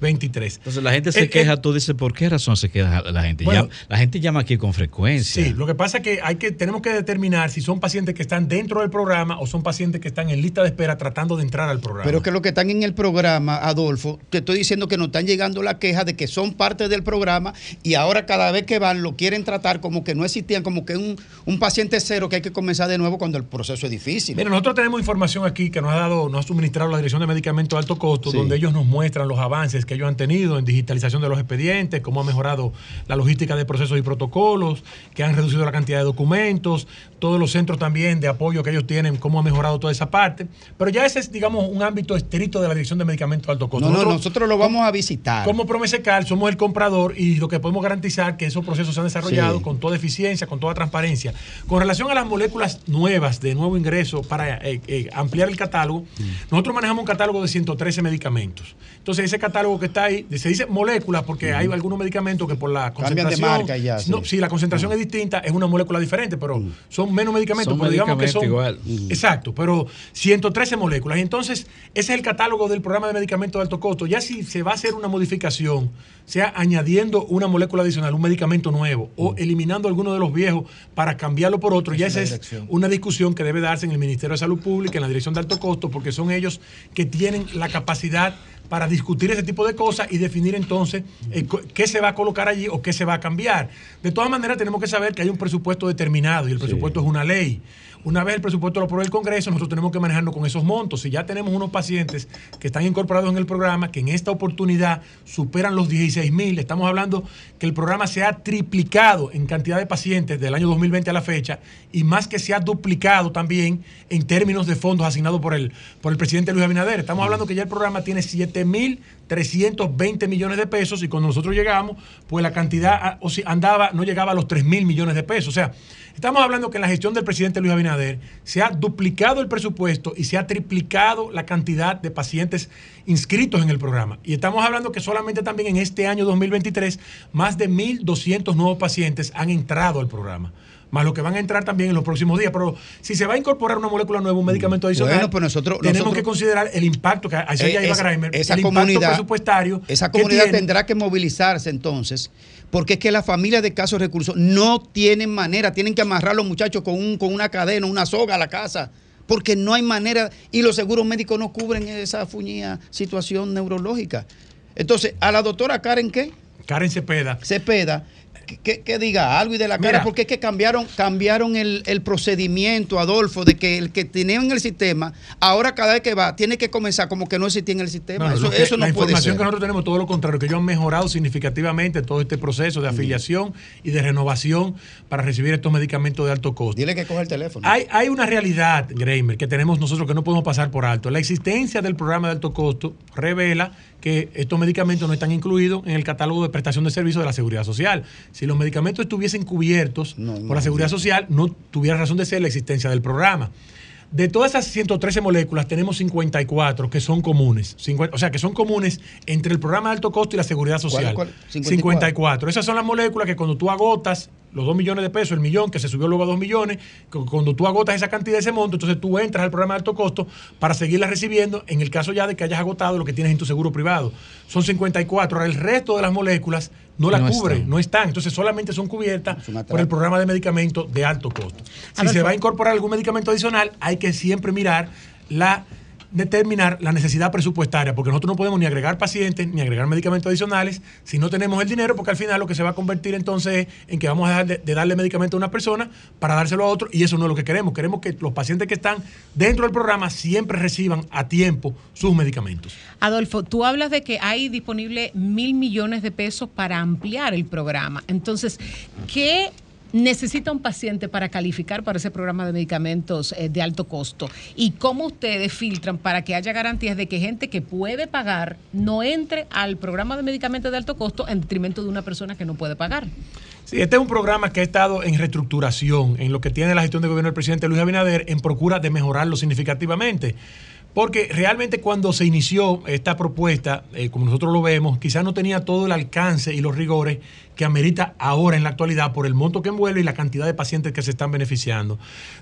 2023. Entonces la gente se Eh, eh, queja, tú dices, ¿por qué razón se queja la gente? Bueno. Llama- la gente llama aquí con frecuencia. Sí, lo que pasa es que hay que tenemos que determinar si son pacientes que están dentro del programa o son pacientes que están en lista de espera tratando de entrar al programa. Pero que los que están en el programa, Adolfo, te estoy diciendo que nos están llegando la queja de que son parte del programa y ahora cada vez que van lo quieren tratar como que no existían, como que un, un paciente cero que hay que comenzar de nuevo cuando el proceso es difícil. Mira, nosotros tenemos información aquí que nos ha dado, nos ha suministrado la Dirección de Medicamentos de Alto Costo, Sí. donde ellos nos muestran los avances que ellos han tenido en digitalización de los expedientes, cómo ha mejorado la logística de procesos y protocolos, que han reducido la cantidad de documentos, todos los centros también de apoyo que ellos tienen, cómo ha mejorado toda esa parte. Pero ya ese es, digamos, un ámbito estricto de la Dirección de Medicamentos de Alto Costo. no, no, nosotros lo vamos a visitar. Como Promesecal somos el comprador y lo que podemos garantizar que esos procesos se han desarrollado Sí. con toda eficiencia, con toda transparencia. Con relación a las moléculas nuevas de nuevo ingreso para eh, eh, ampliar el catálogo, Mm. nosotros manejamos un catálogo de 113 medicamentos. Entonces ese catálogo que está ahí, se dice moléculas porque hay algunos medicamentos que por la Cambian de concentración... marca ya, sí. No, si la concentración es distinta, es una molécula diferente, pero son menos medicamentos. Son pero digamos que son, igual. Exacto, pero 113 moléculas. Y entonces, ese es el catálogo del programa de medicamentos de alto costo. Ya si se va a hacer una modificación, sea añadiendo una molécula adicional, un medicamento nuevo, o eliminando alguno de los viejos para cambiarlo por otro, ya esa es una discusión que debe darse en el Ministerio de Salud Pública, en la Dirección de Alto Costo, porque son ellos que tienen la capacidad para discutir ese tipo de cosas y definir entonces eh, qué se va a colocar allí o qué se va a cambiar. De todas maneras, tenemos que saber que hay un presupuesto determinado y el presupuesto es una ley. Una vez el presupuesto lo apruebe el Congreso, nosotros tenemos que manejarnos con esos montos. Si ya tenemos unos pacientes que están incorporados en el programa, que en esta oportunidad superan los 16 mil, estamos hablando que el programa se ha triplicado en cantidad de pacientes del año 2020 a la fecha y más que se ha duplicado también en términos de fondos asignados por el, por el presidente Luis Abinader. Estamos hablando que ya el programa tiene 7 mil 320 millones de pesos y cuando nosotros llegamos, pues la cantidad ah, o si andaba, no llegaba a los 3 mil millones de pesos. O sea, estamos hablando que en la gestión del presidente Luis Abinader se ha duplicado el presupuesto y se ha triplicado la cantidad de pacientes inscritos en el programa. Y estamos hablando que solamente también en este año 2023, más de 1.200 nuevos pacientes han entrado al programa. Más lo que van a entrar también en los próximos días. Pero si se va a incorporar una molécula nueva, un medicamento adicional, Bueno, pues nosotros- tenemos nosotros- que considerar el impacto que allá Eh, iba esa- Grimer, esa el impacto comunidad, presupuestario. esa comunidad tendrá que movilizarse entonces, porque es que las familias de escasos recursos no tienen manera, tienen que amarrar a los muchachos con, un, con una cadena, una soga a la casa, porque no hay manera, y los seguros médicos no cubren esa fuñida situación neurológica. Entonces, a la doctora Karen, ¿qué? Karen Cepeda. Cepeda, que, diga algo y de la cara, Mira. porque es que cambiaron, cambiaron el, el procedimiento, Adolfo, de que el que tenía en el sistema, ahora cada vez que va, tiene que comenzar como que no existía en el sistema. No, eso, lo que- eso no la puede información ser. que nosotros tenemos, todo lo contrario, que ellos han mejorado significativamente todo este proceso de afiliación y de renovación para recibir estos medicamentos de alto costo. Dile que coge el teléfono. Hay, hay una realidad, Greimer, que tenemos nosotros que no podemos pasar por alto. La existencia del programa de alto costo revela que estos medicamentos no están incluidos en el catálogo de prestación de servicios de la Seguridad Social. Si los medicamentos estuviesen cubiertos por la Seguridad Social, no tuviera razón de ser la existencia del programa. De todas esas 113 moléculas, tenemos 54 que son comunes. 50 o sea, que son comunes entre el programa de alto costo y la seguridad social. cuál? 54. 54. Esas son las moléculas que cuando tú agotas los 2 millones de pesos, el millón que se subió luego a 2 millones, cu- cuando tú agotas esa cantidad, ese monto, entonces tú entras al programa de alto costo para seguirla recibiendo en el caso ya de que hayas agotado lo que tienes en tu seguro privado. Son 54. Ahora, el resto de las moléculas no la No cubre, están. no están. Entonces solamente son cubiertas por el programa de medicamentos de alto costo. Si se va a incorporar algún medicamento adicional, hay que siempre mirar la determinar la necesidad presupuestaria, porque nosotros no podemos ni agregar pacientes ni agregar medicamentos adicionales si no tenemos el dinero, porque al final lo que se va a convertir entonces es en que vamos a dejar de, de darle medicamento a una persona para dárselo a otro, y eso no es lo que queremos. Queremos que los pacientes que están dentro del programa siempre reciban a tiempo sus medicamentos. Adolfo, tú hablas de que hay disponible mil millones de pesos para ampliar el programa. Entonces, ¿qué necesita un paciente para calificar para ese programa de medicamentos eh, de alto costo? ¿Y cómo ustedes filtran para que haya garantías de que gente que puede pagar no entre al programa de medicamentos de alto costo en detrimento de una persona que no puede pagar? Sí, este es un programa que ha estado en reestructuración, en lo que tiene la gestión de gobierno del presidente Luis Abinader, en procura de mejorarlo significativamente. Porque realmente cuando se inició esta propuesta, eh, como nosotros lo vemos, quizás no tenía todo el alcance y los rigores que amerita ahora en la actualidad por el monto que envuelve y la cantidad de pacientes que se están beneficiando.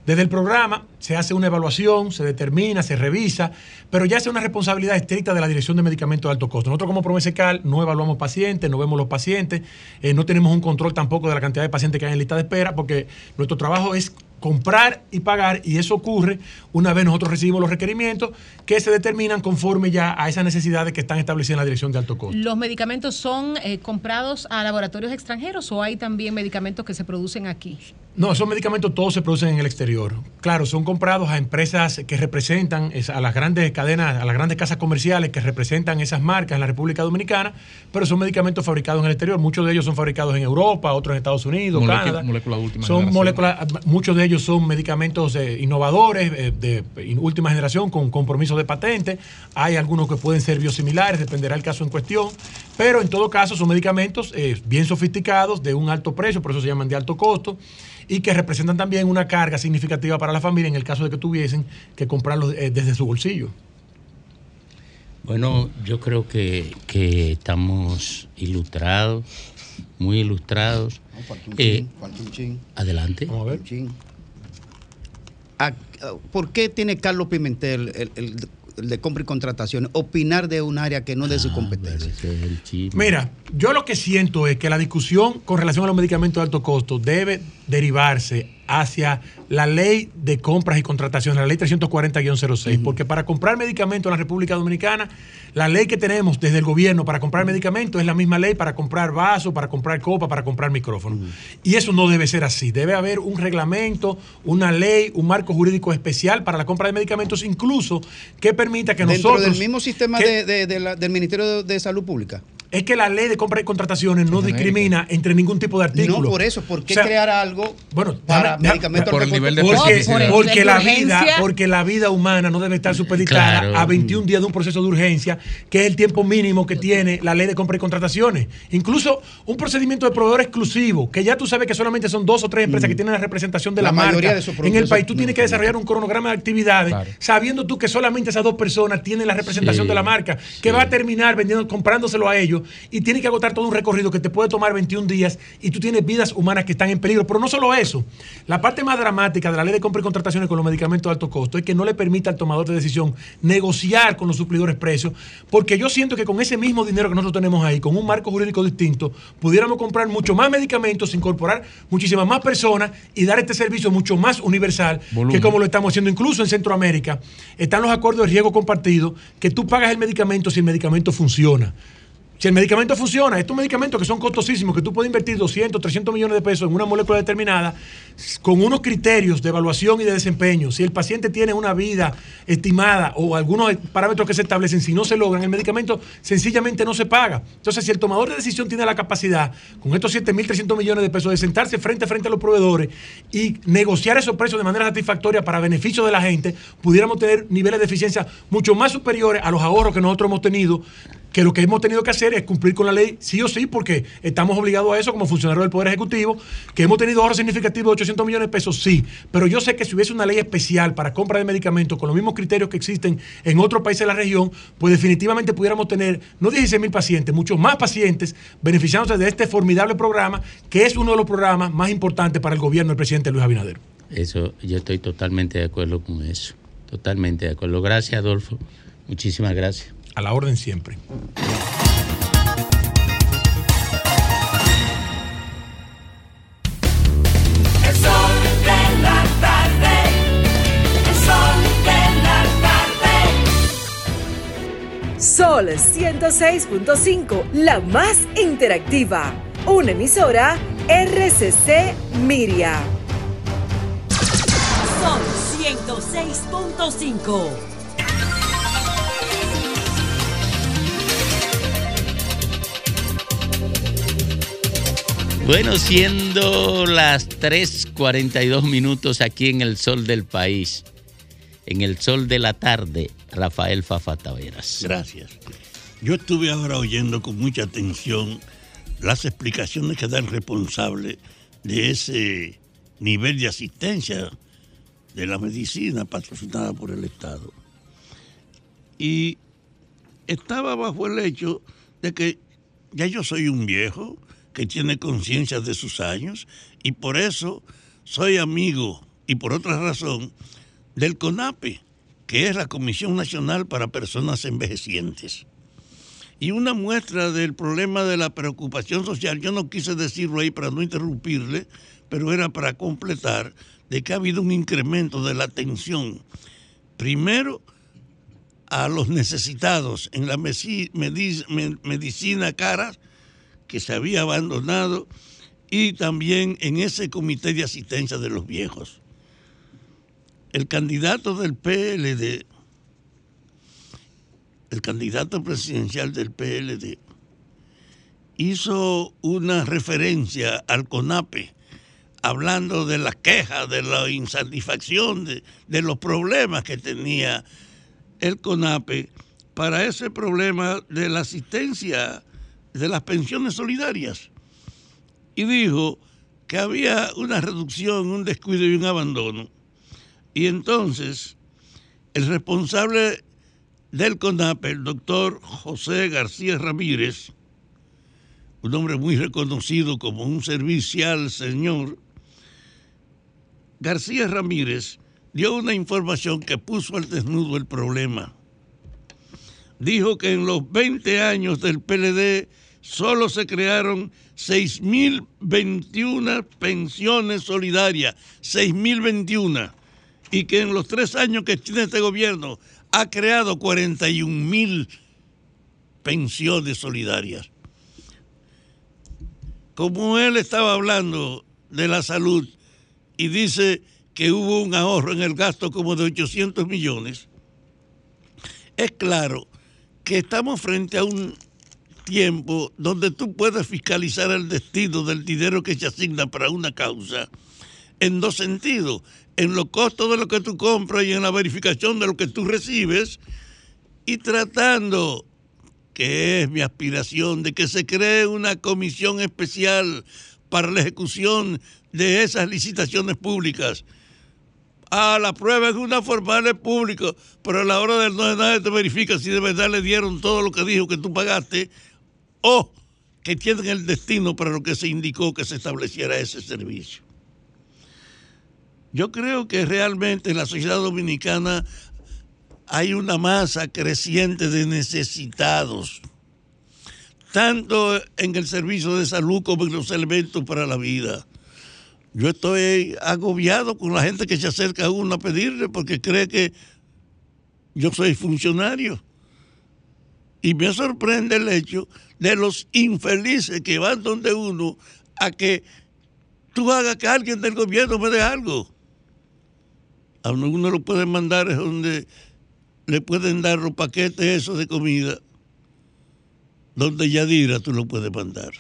Desde el programa se hace una evaluación, se determina, se revisa, pero ya es una responsabilidad estricta de la Dirección de Medicamentos de Alto Costo. Nosotros como Promesecal no evaluamos pacientes, no vemos los pacientes, eh, no tenemos un control tampoco de la cantidad de pacientes que hay en lista de espera, porque nuestro trabajo es comprar y pagar y eso ocurre una vez nosotros recibimos los requerimientos que se determinan conforme ya a esas necesidades que están establecidas en la dirección de alto costo. ¿Los medicamentos son eh, comprados a laboratorios extranjeros o hay también medicamentos que se producen aquí? No, esos medicamentos todos se producen en el exterior. Claro, son comprados a empresas que representan, es- a las grandes cadenas, a las grandes casas comerciales que representan esas marcas en la República Dominicana, pero son medicamentos fabricados en el exterior. Muchos de ellos son fabricados en Europa, otros en Estados Unidos, Molecu- Canadá. molécula de última son moléculas, muchos de ellos son medicamentos eh, innovadores, eh, de, última generación, con compromiso de patente. Hay algunos que pueden ser biosimilares, dependerá el caso en cuestión. Pero en todo caso son medicamentos eh, bien sofisticados, de un alto precio, por eso se llaman de alto costo, y que representan también una carga significativa para la familia en el caso de que tuviesen que comprarlos eh, desde su bolsillo. Bueno, yo creo que, que estamos ilustrados, muy ilustrados. No, falta un Eh, chin, falta un chin. Adelante. Vamos a ver. Ah, ¿Por qué tiene Carlos Pimentel, el, el- el de compra y contratación, opinar de un área que no es de su competencia? El chisme. Mira, yo lo que siento es que la discusión con relación a los medicamentos de alto costo debe derivarse hacia la ley de compras y contrataciones, la ley 340-06, porque para comprar medicamentos en la República Dominicana, la ley que tenemos desde el gobierno para comprar medicamentos es la misma ley para comprar vasos, para comprar copa, para comprar micrófonos. Y eso no debe ser así. Debe haber un reglamento, una ley, un marco jurídico especial para la compra de medicamentos, incluso que permita que Dentro nosotros... del mismo sistema que- de- de- de la- del Ministerio de Salud Pública. Es que la ley de compra y contrataciones no discrimina entre ningún tipo de artículo. No por eso, ¿por qué O sea, crear algo bueno, para déjame- medicamentos por el nivel de porque, porque la vida, porque la vida humana no debe estar supeditada Claro. a 21 días de un proceso de urgencia, que es el tiempo mínimo que tiene la ley de compra y contrataciones. Incluso un procedimiento de proveedor exclusivo, que ya tú sabes que solamente son dos o tres empresas que tienen la representación de la, Mm. La mayoría marca de esos en el país. Tú tienes que desarrollar un cronograma de actividades, Claro. sabiendo tú que solamente esas dos personas tienen la representación Sí, de la marca, que sí. va a terminar vendiendo, comprándoselo a ellos y tiene que agotar todo un recorrido que te puede tomar 21 días y tú tienes vidas humanas que están en peligro. Pero no solo eso, la parte más dramática de la ley de compra y contrataciones con los medicamentos de alto costo es que no le permite al tomador de decisión negociar con los suplidores precios, porque yo siento que con ese mismo dinero que nosotros tenemos ahí, con un marco jurídico distinto, pudiéramos comprar mucho más medicamentos, incorporar muchísimas más personas y dar este servicio mucho más universal Volumen. que como lo estamos haciendo incluso en Centroamérica. Están los acuerdos de riesgo compartido que tú pagas el medicamento si el medicamento funciona. Si el medicamento funciona, estos medicamentos que son costosísimos, que tú puedes invertir 200, 300 millones de pesos en una molécula determinada, con unos criterios de evaluación y de desempeño, si el paciente tiene una vida estimada o algunos parámetros que se establecen, si no se logran, el medicamento sencillamente no se paga. Entonces, si el tomador de decisión tiene la capacidad, con estos 7.300 millones de pesos, de sentarse frente a frente a los proveedores y negociar esos precios de manera satisfactoria para beneficio de la gente, pudiéramos tener niveles de eficiencia mucho más superiores a los ahorros que nosotros hemos tenido que lo que hemos tenido que hacer es cumplir con la ley sí o sí, porque estamos obligados a eso como funcionarios del Poder Ejecutivo, que hemos tenido ahorros significativos de 800 millones de pesos, sí, pero yo sé que si hubiese una ley especial para compra de medicamentos con los mismos criterios que existen en otros países de la región, pues definitivamente pudiéramos tener no 16 mil pacientes, muchos más pacientes beneficiándose de este formidable programa, que es uno de los programas más importantes para el gobierno del presidente Luis Abinader. Eso, yo estoy totalmente de acuerdo con eso. Totalmente de acuerdo. Gracias, Adolfo. Muchísimas gracias. A la orden siempre. El sol de la tarde. El sol de la tarde. Sol 106.5, la más interactiva. Una emisora RCC Miria. Sol 106.5. Bueno, siendo las 3:42 minutos aquí en el sol del país, en el sol de la tarde, Rafael Fafa Taveras. Gracias. Yo estuve ahora oyendo con mucha atención las explicaciones que da el responsable de ese nivel de asistencia de la medicina patrocinada por el Estado. y estaba bajo el hecho de que ya yo soy un viejo que tiene conciencia de sus años y por eso soy amigo y por otra razón del CONAPE, que es la Comisión Nacional para Personas Envejecientes. Y una muestra del problema de la preocupación social, yo no quise decirlo ahí para no interrumpirle, pero era para completar de que ha habido un incremento de la atención, primero a los necesitados en la medicina cara, que se había abandonado, y también en ese comité de asistencia de los viejos. El candidato del PLD, el candidato presidencial del PLD, hizo una referencia al CONAPE, hablando de las quejas, de la insatisfacción, de, los problemas que tenía el CONAPE para ese problema de la asistencia de las pensiones solidarias. Y dijo que había una reducción, un descuido y un abandono. Y entonces el responsable del CONAPE, el doctor José García Ramírez, un hombre muy reconocido como un servicial señor, García Ramírez dio una información que puso al desnudo el problema. Dijo que en los 20 años del PLD solo se crearon 6.021 pensiones solidarias, 6.021, y que en los tres años que tiene este gobierno ha creado 41.000 pensiones solidarias. Como él estaba hablando de la salud y dice que hubo un ahorro en el gasto como de 800 millones, es claro que estamos frente a un tiempo donde tú puedes fiscalizar el destino del dinero que se asigna para una causa en dos sentidos, en los costos de lo que tú compras y en la verificación de lo que tú recibes y tratando, que es mi aspiración, de que se cree una comisión especial para la ejecución de esas licitaciones públicas. Ah, la prueba es una formal es público, pero a la hora del no de nada te verifica si de verdad le dieron todo lo que dijo que tú pagaste o que tienen el destino para lo que se indicó que se estableciera ese servicio. Yo creo que realmente en la sociedad dominicana hay una masa creciente de necesitados, tanto en el servicio de salud como en los elementos para la vida. Yo estoy agobiado con la gente que se acerca a uno a pedirle porque cree que yo soy funcionario. Y me sorprende el hecho de los infelices que van donde uno a que tú hagas que alguien del gobierno me dé algo. A uno uno lo puede mandar es donde le pueden dar los paquetes esos de comida, donde Yadira tú lo puedes mandar,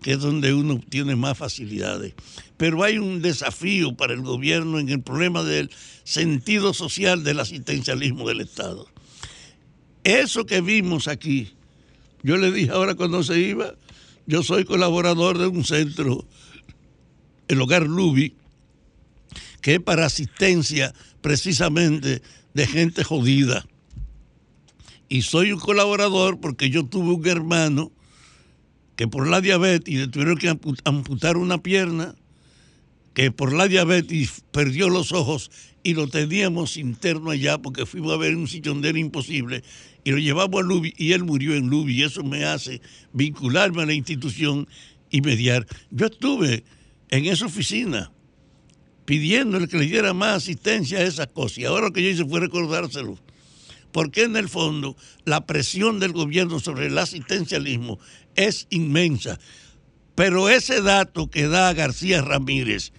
que es donde uno tiene más facilidades. Pero hay un desafío para el gobierno en el problema del sentido social del asistencialismo del Estado. Eso que vimos aquí, yo le dije ahora cuando se iba, yo soy colaborador de un centro, el Hogar Lubi, que es para asistencia precisamente de gente jodida. Y soy un colaborador porque yo tuve un hermano que por la diabetes le tuvieron que ampu- amputar una pierna, que por la diabetes perdió los ojos y lo teníamos interno allá porque fuimos a ver un sillón de imposible y lo llevamos a Lubi y él murió en Lubi y eso me hace vincularme a la institución y mediar. Yo estuve en esa oficina pidiéndole que le diera más asistencia a esas cosas y ahora lo que yo hice fue recordárselo porque en el fondo la presión del gobierno sobre el asistencialismo es inmensa. Pero ese dato que da García Ramírez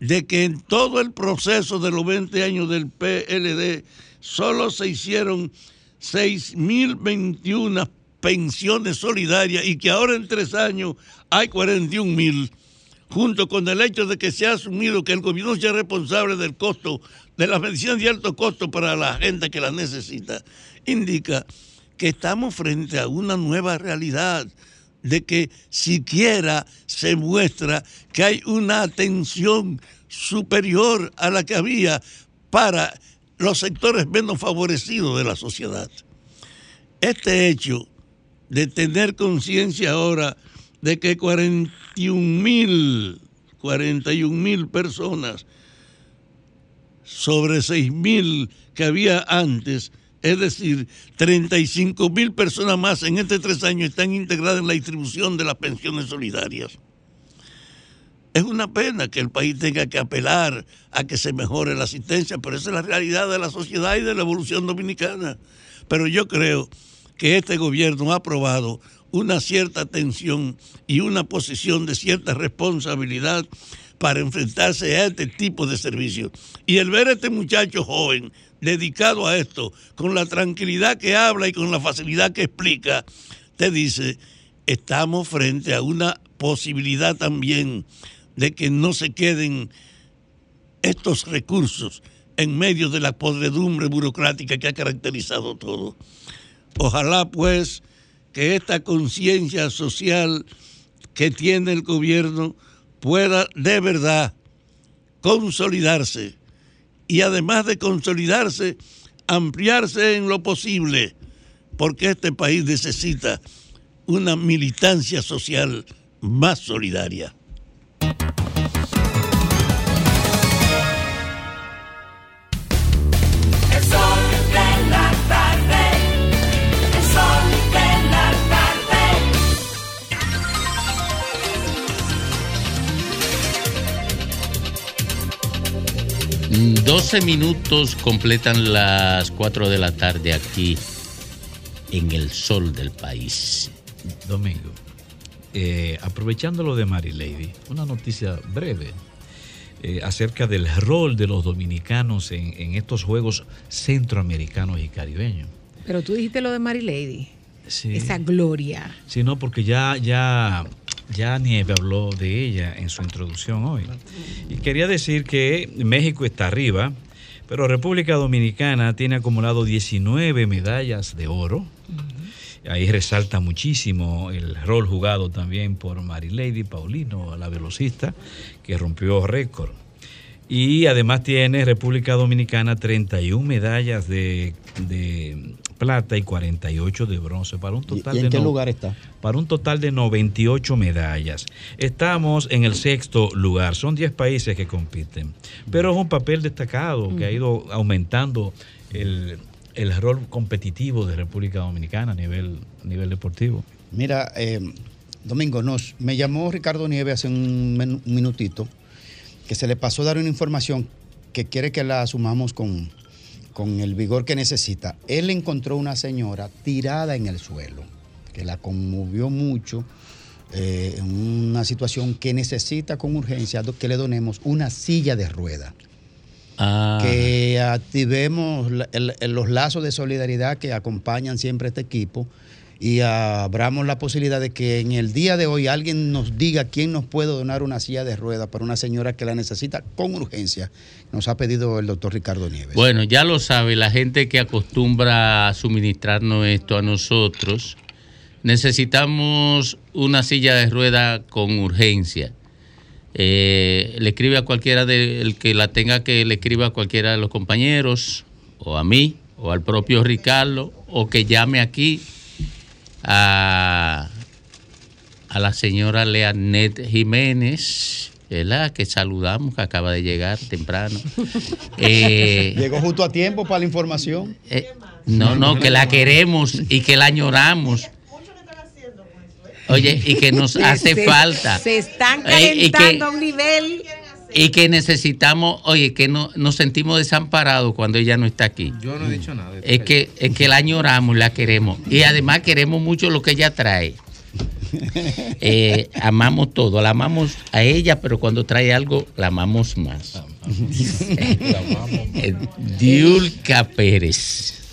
de que en todo el proceso de los 20 años del PLD solo se hicieron 6.021 pensiones solidarias y que ahora en tres años hay 41.000 junto con el hecho de que se ha asumido que el gobierno sea responsable del costo de las medicinas de alto costo para la gente que las necesita, indica que estamos frente a una nueva realidad de que siquiera se muestra que hay una atención superior a la que había para los sectores menos favorecidos de la sociedad. este hecho de tener conciencia ahora de que 41 mil, 41 mil personas sobre 6 mil que había antes, es decir, 35 mil personas más en estos tres años están integradas en la distribución de las pensiones solidarias. Es una pena que el país tenga que apelar a que se mejore la asistencia, pero esa es la realidad de la sociedad y de la evolución dominicana. Pero yo creo que este gobierno ha aprobado una cierta atención y una posición de cierta responsabilidad para enfrentarse a este tipo de servicios. Y el ver a este muchacho joven dedicado a esto, con la tranquilidad que habla y con la facilidad que explica, te dice, estamos frente a una posibilidad también de que no se queden estos recursos en medio de la podredumbre burocrática que ha caracterizado todo. Ojalá pues que esta conciencia social que tiene el gobierno pueda de verdad consolidarse y además de consolidarse, ampliarse en lo posible, porque este país necesita una militancia social más solidaria. 12 minutos completan las 4 de la tarde aquí en el sol del país. Domingo, eh, aprovechando lo de Mary Lady, una noticia breve eh, acerca del rol de los dominicanos en, en estos Juegos Centroamericanos y Caribeños. Pero tú dijiste lo de Mary Lady. Sí. Esa gloria. Sí, no, porque ya, ya, ya Nieve habló de ella en su introducción hoy. Y quería decir que México está arriba, pero República Dominicana tiene acumulado 19 medallas de oro. Ahí resalta muchísimo el rol jugado también por Marilady Paulino, la velocista, que rompió récord. Y además tiene República Dominicana 31 medallas de, de plata y 48 de bronce, para un ¿Y, total y en de qué no- lugar está? para un total de 98 medallas. Estamos en el sexto lugar, son 10 países que compiten, pero es un papel destacado que ha ido aumentando el, el rol competitivo de República Dominicana a nivel, a nivel deportivo. Mira, eh, Domingo, nos, me llamó Ricardo Nieve hace un, minutito que se le pasó dar una información que quiere que la asumamos con, con el vigor que necesita. Él encontró una señora tirada en el suelo, que la conmovió mucho, eh, en una situación que necesita con urgencia que le donemos una silla de rueda. Ah, Que activemos la- el- el- los lazos de solidaridad que acompañan siempre a este equipo y abramos la posibilidad de que en el día de hoy alguien nos diga quién nos puede donar una silla de ruedas para una señora que la necesita con urgencia. Nos ha pedido el doctor Ricardo Nieves. Bueno, ya lo sabe, la gente que acostumbra a suministrarnos esto a nosotros, necesitamos una silla de rueda con urgencia. Eh, le escribe a cualquiera de, el que la tenga que le escriba a cualquiera de los compañeros, o a mí, o al propio Ricardo, o que llame aquí a, a la señora Leanet Jiménez, ¿verdad? que saludamos, que acaba de llegar temprano. *laughs* Eh, Llegó justo a tiempo para la información. eh, no, no, que la queremos y que la añoramos. Oye, y que nos *laughs* hace Se- falta. Se están Eh, que- calentando a un nivel. Y que necesitamos, oye, que no, nos sentimos desamparados cuando ella no está aquí. Yo no he dicho nada. Es que, es que la añoramos, la queremos. Y además queremos mucho lo que ella trae. *laughs* Eh, amamos todo, la amamos a ella, pero cuando trae algo, la amamos más. *laughs* Eh, Diulca Pérez.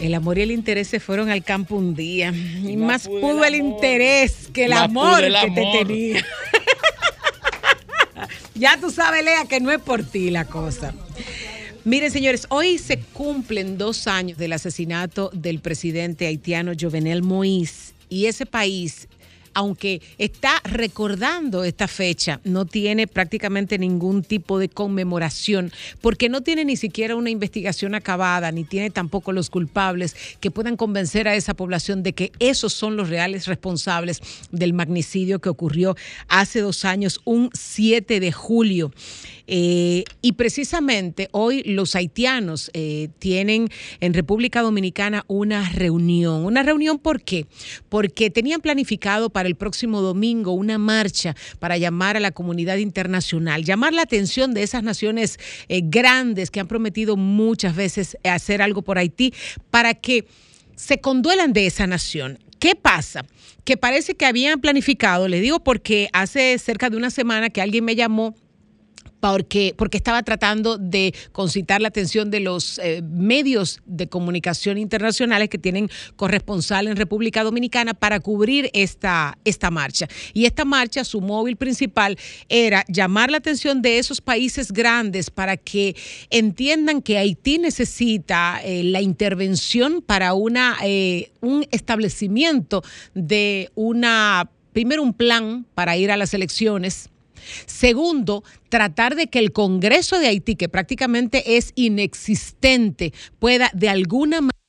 El amor y el interés se fueron al campo un día. Y más pudo el interés que el amor el que te amor. tenía. *laughs* ya tú sabes, Lea, que no es por ti la cosa. Miren, señores, hoy se cumplen dos años del asesinato del presidente haitiano Jovenel Moïse y ese país aunque está recordando esta fecha, no tiene prácticamente ningún tipo de conmemoración, porque no tiene ni siquiera una investigación acabada, ni tiene tampoco los culpables que puedan convencer a esa población de que esos son los reales responsables del magnicidio que ocurrió hace dos años, un 7 de julio. Eh, y precisamente hoy los haitianos eh, tienen en República Dominicana una reunión. ¿Una reunión por qué? Porque tenían planificado para el próximo domingo una marcha para llamar a la comunidad internacional, llamar la atención de esas naciones eh, grandes que han prometido muchas veces hacer algo por Haití para que se conduelan de esa nación. ¿Qué pasa? Que parece que habían planificado, le digo porque hace cerca de una semana que alguien me llamó porque, porque estaba tratando de concitar la atención de los eh, medios de comunicación internacionales que tienen corresponsal en República Dominicana para cubrir esta, esta marcha. Y esta marcha, su móvil principal era llamar la atención de esos países grandes para que entiendan que Haití necesita eh, la intervención para una, eh, un establecimiento de una, primero un plan para ir a las elecciones Segundo, tratar de que el Congreso de Haití, que prácticamente es inexistente, pueda de alguna manera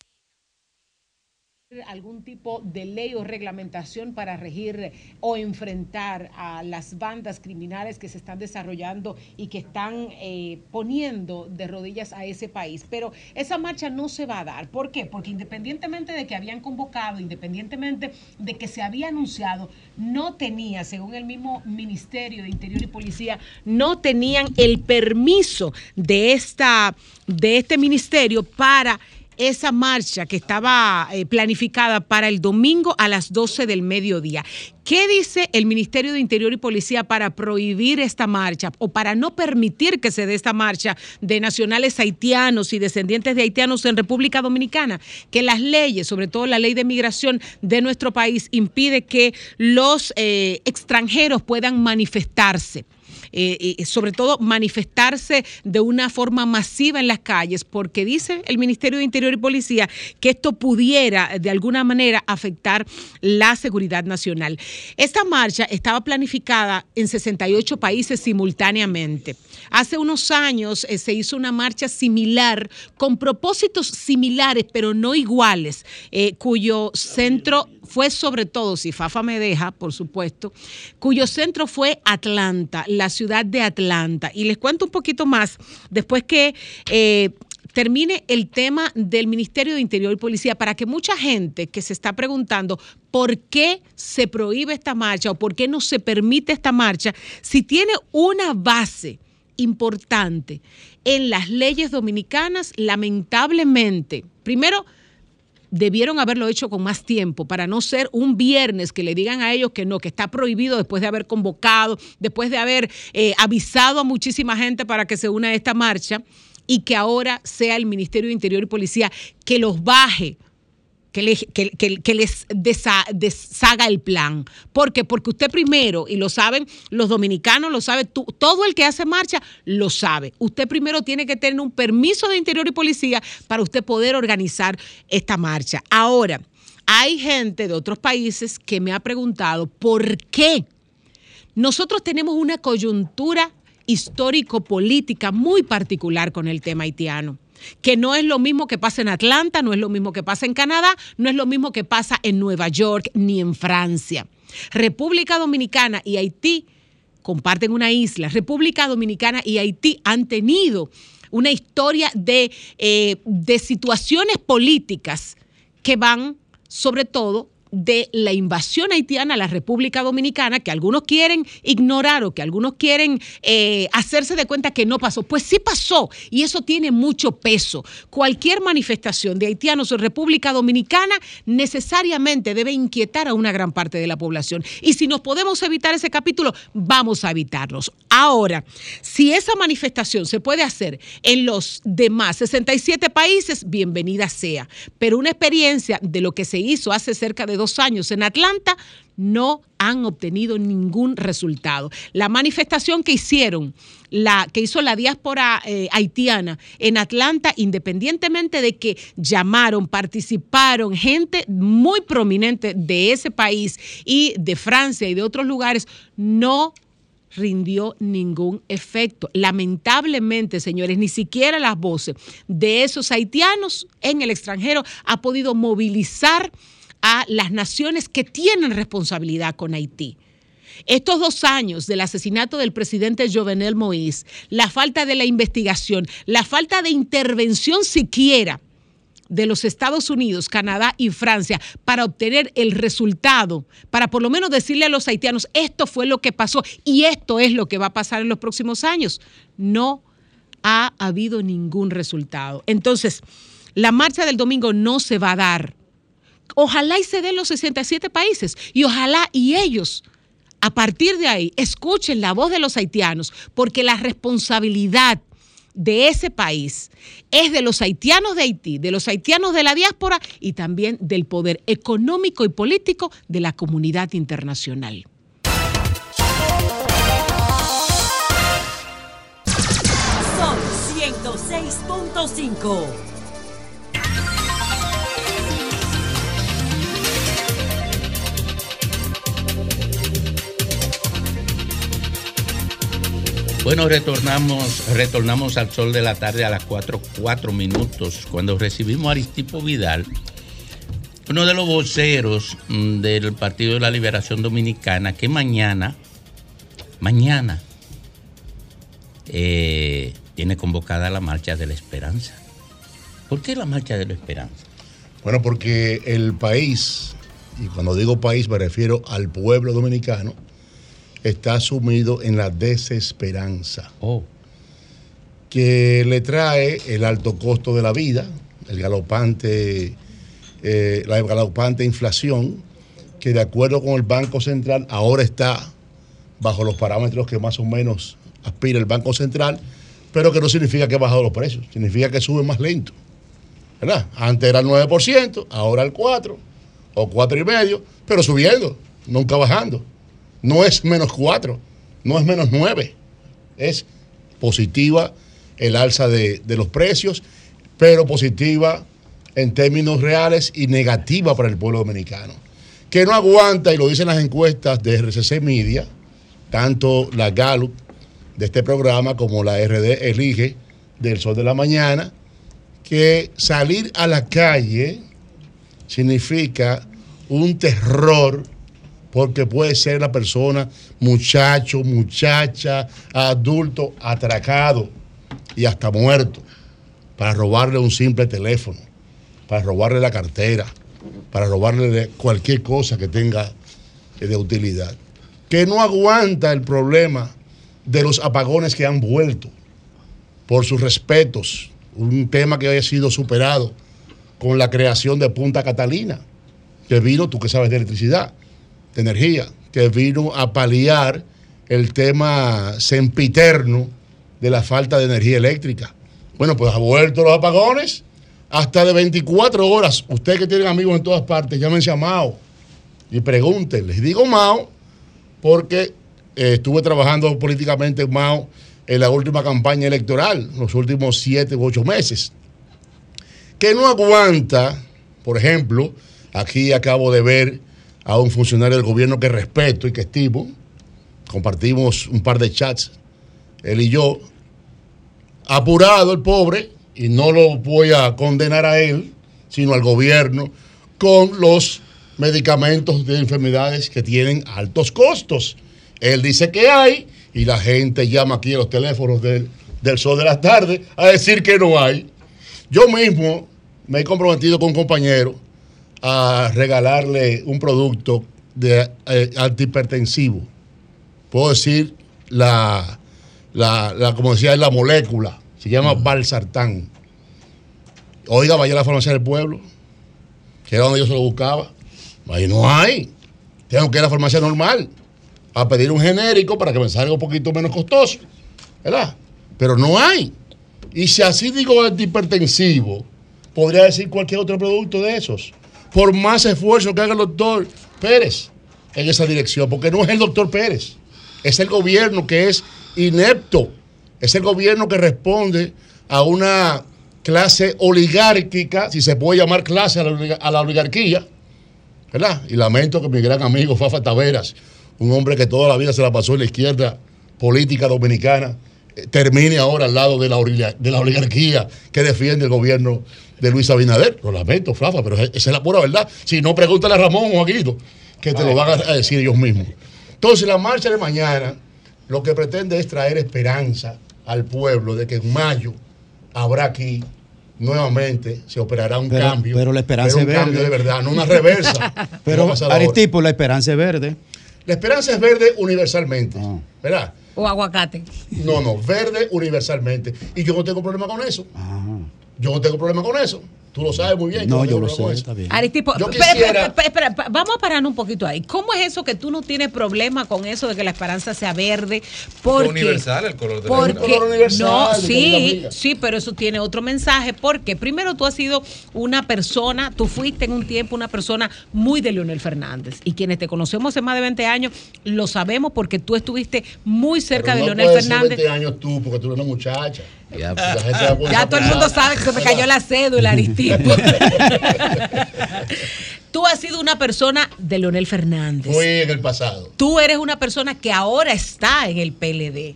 algún tipo de ley o reglamentación para regir o enfrentar a las bandas criminales que se están desarrollando y que están eh, poniendo de rodillas a ese país. Pero esa marcha no se va a dar. ¿Por qué? Porque independientemente de que habían convocado, independientemente de que se había anunciado, no tenía, según el mismo Ministerio de Interior y Policía, no tenían el permiso de, esta, de este ministerio para esa marcha que estaba eh, planificada para el domingo a las 12 del mediodía. ¿Qué dice el Ministerio de Interior y Policía para prohibir esta marcha o para no permitir que se dé esta marcha de nacionales haitianos y descendientes de haitianos en República Dominicana? Que las leyes, sobre todo la ley de migración de nuestro país, impide que los eh, extranjeros puedan manifestarse. Eh, y sobre todo manifestarse de una forma masiva en las calles, porque dice el Ministerio de Interior y Policía que esto pudiera de alguna manera afectar la seguridad nacional. Esta marcha estaba planificada en 68 países simultáneamente. Hace unos años eh, se hizo una marcha similar, con propósitos similares, pero no iguales, eh, cuyo centro fue sobre todo, si Fafa me deja, por supuesto, cuyo centro fue Atlanta, la ciudad de Atlanta. Y les cuento un poquito más después que... Eh, termine el tema del Ministerio de Interior y Policía para que mucha gente que se está preguntando por qué se prohíbe esta marcha o por qué no se permite esta marcha, si tiene una base importante. En las leyes dominicanas, lamentablemente, primero, debieron haberlo hecho con más tiempo para no ser un viernes que le digan a ellos que no, que está prohibido después de haber convocado, después de haber eh, avisado a muchísima gente para que se una a esta marcha y que ahora sea el Ministerio de Interior y Policía que los baje que, le- que- que- que les deshaga el plan. ¿Por qué? Porque usted primero, y lo saben los dominicanos, lo sabe todo el que hace marcha lo sabe. Usted primero tiene que tener un permiso de interior y policía para usted poder organizar esta marcha. Ahora, hay gente de otros países que me ha preguntado por qué nosotros tenemos una coyuntura histórico-política muy particular con el tema haitiano que no es lo mismo que pasa en Atlanta, no es lo mismo que pasa en Canadá, no es lo mismo que pasa en Nueva York ni en Francia. República Dominicana y Haití comparten una isla. República Dominicana y Haití han tenido una historia de, eh, de situaciones políticas que van sobre todo de la invasión haitiana a la República Dominicana, que algunos quieren ignorar o que algunos quieren eh, hacerse de cuenta que no pasó. Pues sí pasó y eso tiene mucho peso. Cualquier manifestación de haitianos en República Dominicana necesariamente debe inquietar a una gran parte de la población. Y si nos podemos evitar ese capítulo, vamos a evitarlos. Ahora, si esa manifestación se puede hacer en los demás 67 países, bienvenida sea. Pero una experiencia de lo que se hizo hace cerca de dos años en Atlanta, no han obtenido ningún resultado. La manifestación que hicieron, la que hizo la diáspora eh, haitiana en Atlanta, independientemente de que llamaron, participaron gente muy prominente de ese país y de Francia y de otros lugares, no rindió ningún efecto. Lamentablemente, señores, ni siquiera las voces de esos haitianos en el extranjero ha podido movilizar a las naciones que tienen responsabilidad con Haití. Estos dos años del asesinato del presidente Jovenel Moïse, la falta de la investigación, la falta de intervención siquiera de los Estados Unidos, Canadá y Francia para obtener el resultado, para por lo menos decirle a los haitianos, esto fue lo que pasó y esto es lo que va a pasar en los próximos años. No ha habido ningún resultado. Entonces, la marcha del domingo no se va a dar. Ojalá y se den los 67 países y ojalá y ellos a partir de ahí escuchen la voz de los haitianos, porque la responsabilidad de ese país es de los haitianos de Haití, de los haitianos de la diáspora y también del poder económico y político de la comunidad internacional. Son 106.5. Bueno, retornamos, retornamos al sol de la tarde a las 4, 4 minutos, cuando recibimos a Aristipo Vidal, uno de los voceros mm, del Partido de la Liberación Dominicana, que mañana, mañana, eh, tiene convocada la Marcha de la Esperanza. ¿Por qué la Marcha de la Esperanza? Bueno, porque el país, y cuando digo país me refiero al pueblo dominicano, está sumido en la desesperanza. Que le trae el alto costo de la vida, el galopante, eh, la galopante inflación, que de acuerdo con el Banco Central ahora está bajo los parámetros que más o menos aspira el Banco Central, pero que no significa que ha bajado los precios, significa que sube más lento. ¿Verdad? Antes era el 9%, ahora el 4% o 4,5%, pero subiendo, nunca bajando. No es menos 4, no es menos 9. Es positiva el alza de, de los precios, pero positiva en términos reales y negativa para el pueblo dominicano. Que no aguanta, y lo dicen las encuestas de RCC Media, tanto la Gallup de este programa como la RD Elige del Sol de la Mañana, que salir a la calle significa un terror porque puede ser la persona, muchacho, muchacha, adulto, atracado y hasta muerto, para robarle un simple teléfono, para robarle la cartera, para robarle cualquier cosa que tenga eh, de utilidad. Que no aguanta el problema de los apagones que han vuelto por sus respetos, un tema que haya sido superado con la creación de Punta Catalina, que vino, tú que sabes de electricidad, de energía, que vino a paliar el tema sempiterno de la falta de energía eléctrica. Bueno, pues ha vuelto los apagones hasta de 24 horas. Ustedes que tienen amigos en todas partes, llámense a Mao y pregunten. Les digo Mao porque eh, estuve trabajando políticamente en Mao en la última campaña electoral, los últimos siete u ocho meses. Que no aguanta, por ejemplo, aquí acabo de ver a un funcionario del gobierno que respeto y que estimo. Compartimos un par de chats, él y yo. Apurado el pobre, y no lo voy a condenar a él, sino al gobierno, con los medicamentos de enfermedades que tienen altos costos. Él dice que hay, y la gente llama aquí a los teléfonos del, del sol de la tarde a decir que no hay. Yo mismo me he comprometido con un compañero a regalarle un producto de eh, antihipertensivo. Puedo decir la, la, la, como decía, la molécula, se llama Balsartán. Oiga, vaya a la farmacia del pueblo, que era donde yo se lo buscaba. Ahí no hay. Tengo que ir a la farmacia normal a pedir un genérico para que me salga un poquito menos costoso. ¿Verdad? Pero no hay. Y si así digo antihipertensivo, podría decir cualquier otro producto de esos por más esfuerzo que haga el doctor Pérez en esa dirección, porque no es el doctor Pérez, es el gobierno que es inepto, es el gobierno que responde a una clase oligárquica, si se puede llamar clase a la, oligarquía, ¿verdad? Y lamento que mi gran amigo Fafa Taveras, un hombre que toda la vida se la pasó en la izquierda política dominicana, termine ahora al lado de la, oliga- de la oligarquía que defiende el gobierno de Luis Abinader. Lo lamento, Fafa, pero esa es la pura verdad. Si no, pregúntale a Ramón o a Guido, que te lo van a decir ellos mismos. Entonces, la marcha de mañana lo que pretende es traer esperanza al pueblo de que en mayo habrá aquí nuevamente se operará un Pero- cambio. pero la esperanza un es cambio verde. de verdad, no una reversa. *laughs* Pero. Aristipo, la esperanza es verde. La esperanza es verde universalmente, ¿verdad? O aguacate. No, no, verde universalmente. Y yo no tengo problema con eso. Yo no tengo problema con eso. Tú lo sabes muy bien. No, yo lo sé, eso. está bien. Aristipo, Yo quisiera- espera, espera, vamos a pararnos un poquito ahí. ¿Cómo es eso que tú no tienes problema con eso de que la esperanza sea verde? Porque, universal el color de la porque, esperanza. color universal, no, sí, sí, pero eso tiene otro mensaje. Porque primero tú has sido una persona, tú fuiste en un tiempo una persona muy de Leonel Fernández. Y quienes te conocemos hace más de 20 años lo sabemos porque tú estuviste muy cerca Pero de no Leonel Fernández. 20 años tú, porque tú eres una muchacha. Ya, La gente va a poner Ya a todo el mundo sabe que se me cayó la cédula, Aristipo. *laughs* Tú has sido una persona de Leonel Fernández. Fui en el pasado. Tú eres una persona que ahora está en el PLD.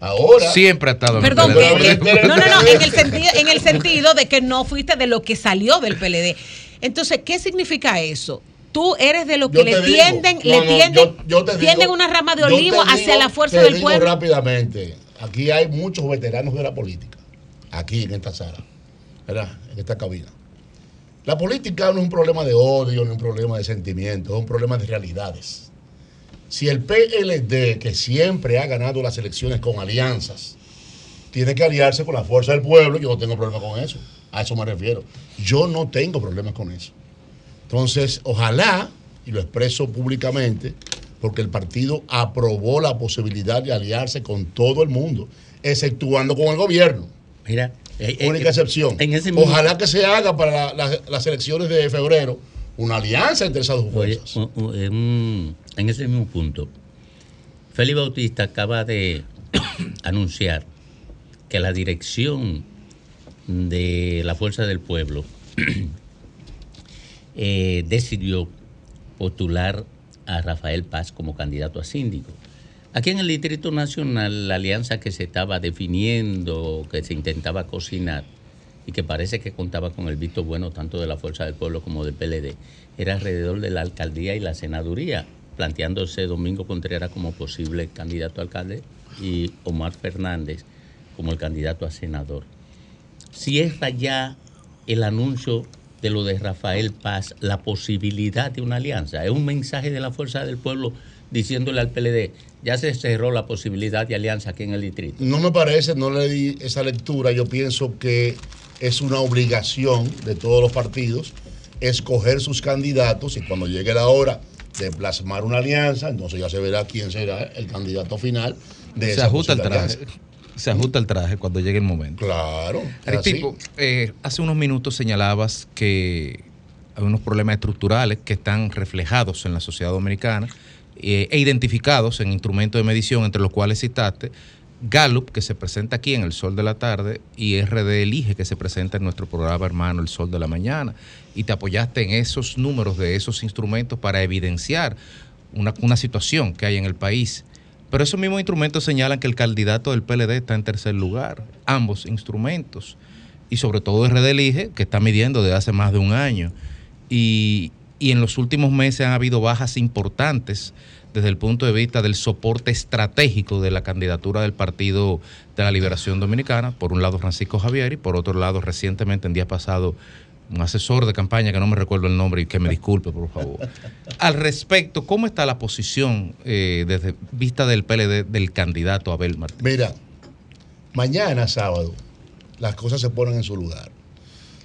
Ahora. Siempre ha estado en el Perdón, PLD. que- que- no, no, no, en el, sentido, en el sentido de que no fuiste de lo que salió del PLD. Entonces, ¿qué significa eso? Tú eres de los que Yo le digo. tienden, No, le no, tienden, yo- yo te digo- tienden una rama de olivo hacia digo- la fuerza te del digo pueblo. rápidamente. Aquí hay muchos veteranos de la política. Aquí en esta sala. ¿Verdad? En esta cabina. La política no es un problema de odio, no es un problema de sentimientos, es un problema de realidades. Si el PLD, que siempre ha ganado las elecciones con alianzas, tiene que aliarse con la fuerza del pueblo, yo no tengo problema con eso. A eso me refiero. Yo no tengo problemas con eso. Entonces, ojalá, y lo expreso públicamente, porque el partido aprobó la posibilidad de aliarse con todo el mundo, exceptuando con el gobierno. Mira, eh, eh, Única excepción. En ese mismo- Ojalá que se haga para la- la- las elecciones de febrero una alianza entre esas dos fuerzas. en ese mismo punto, Félix Bautista acaba de *coughs* anunciar que la dirección de la Fuerza del Pueblo *coughs* eh, decidió postular a Rafael Paz como candidato a síndico. Aquí en el Distrito Nacional, la alianza que se estaba definiendo, que se intentaba cocinar y que parece que contaba con el visto bueno tanto de la Fuerza del Pueblo como del PLD, era alrededor de la alcaldía y la senaduría, planteándose Domingo Contreras como posible candidato a alcalde y Omar Fernández como el candidato a senador. Cierra ya el anuncio de lo de Rafael Paz, la posibilidad de una alianza. Es un mensaje de la Fuerza del Pueblo diciéndole al PLD, ya se cerró la posibilidad de alianza aquí en el distrito. No me parece, no le di esa lectura. Yo pienso que es una obligación de todos los partidos escoger sus candidatos y cuando llegue la hora de plasmar una alianza, entonces ya se verá quién será el candidato final de Se esa ajusta el traje. Se ajusta el traje cuando llegue el momento. Claro. Aristipo, eh, hace unos minutos señalabas que hay unos problemas estructurales que están reflejados en la sociedad dominicana eh, e identificados en instrumentos de medición, entre los cuales citaste Gallup, que se presenta aquí en El Sol de la Tarde, y RD Elige, que se presenta en nuestro programa hermano El Sol de la Mañana. Y te apoyaste en esos números de esos instrumentos para evidenciar una, una situación que hay en el país. Pero esos mismos instrumentos señalan que el candidato del PLD está en tercer lugar. Ambos instrumentos. Y sobre todo RD Elige, que está midiendo desde hace más de un año. Y, y en los últimos meses han habido bajas importantes desde el punto de vista del soporte estratégico de la candidatura del Partido de la Liberación Dominicana. Por un lado Francisco Javier y por otro lado recientemente en día pasado un asesor de campaña que no me recuerdo el nombre y que me disculpe, por favor. Al respecto, ¿cómo está la posición eh, desde vista del PLD del candidato Abel Martínez? Mira, mañana sábado las cosas se ponen en su lugar.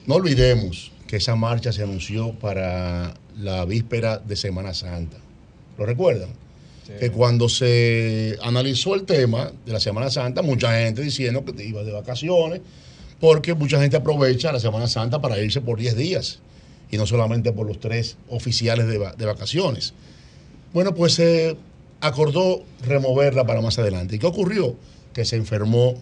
No olvidemos que esa marcha se anunció para la víspera de Semana Santa. ¿Lo recuerdan? Que cuando se analizó el tema de la Semana Santa, mucha gente diciendo que te iba de vacaciones, porque mucha gente aprovecha la Semana Santa para irse por 10 días. y no solamente por los tres oficiales de, va- de vacaciones. Bueno, pues se acordó removerla para más adelante. ¿Y qué ocurrió? Que se enfermó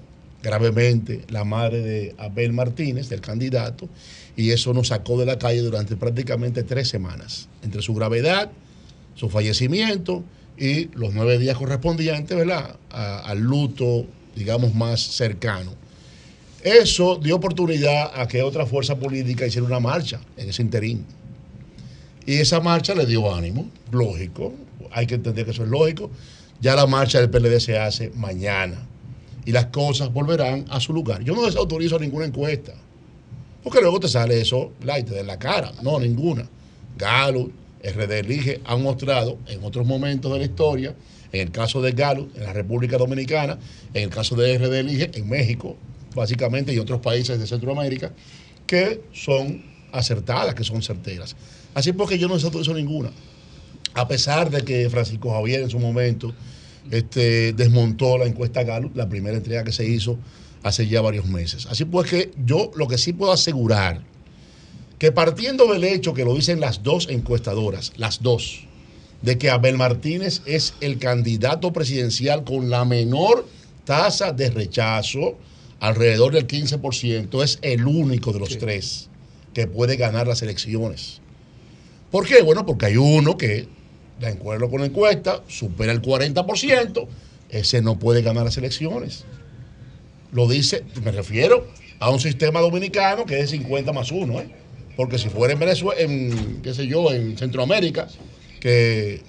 gravemente la madre de Abel Martínez, del candidato, y eso nos sacó de la calle durante prácticamente tres semanas, entre su gravedad, su fallecimiento y los nueve días correspondientes, ¿verdad? Al luto, digamos, más cercano. Eso dio oportunidad a que otra fuerza política hiciera una marcha en ese interín. Y esa marcha le dio ánimo, lógico, hay que entender que eso es lógico. Ya la marcha del PLD se hace mañana y las cosas volverán a su lugar. Yo no desautorizo ninguna encuesta, porque luego te sale eso, da en la cara. No, ninguna. Galo, RD Elige han mostrado en otros momentos de la historia, en el caso de Galo, en la República Dominicana, en el caso de RD Elige, en México, básicamente, y otros países de Centroamérica, que son acertadas, que son certeras. Así porque yo no desautorizo ninguna. A pesar de que Francisco Javier en su momento este, desmontó la encuesta Gallup, la primera entrega que se hizo hace ya varios meses. Así pues yo lo que sí puedo asegurar, que partiendo del hecho que lo dicen las dos encuestadoras, las dos, de que Abel Martínez es el candidato presidencial con la menor tasa de rechazo, alrededor del 15%, es el único de los tres que puede ganar las elecciones. ¿Por qué? Bueno, porque hay uno que, de acuerdo con la encuesta, supera el 40%, ese no puede ganar las elecciones. Lo dice, me refiero a un sistema dominicano que es 50 más 1, ¿eh? Porque si fuera en Venezuela, en, qué sé yo, en Centroamérica, que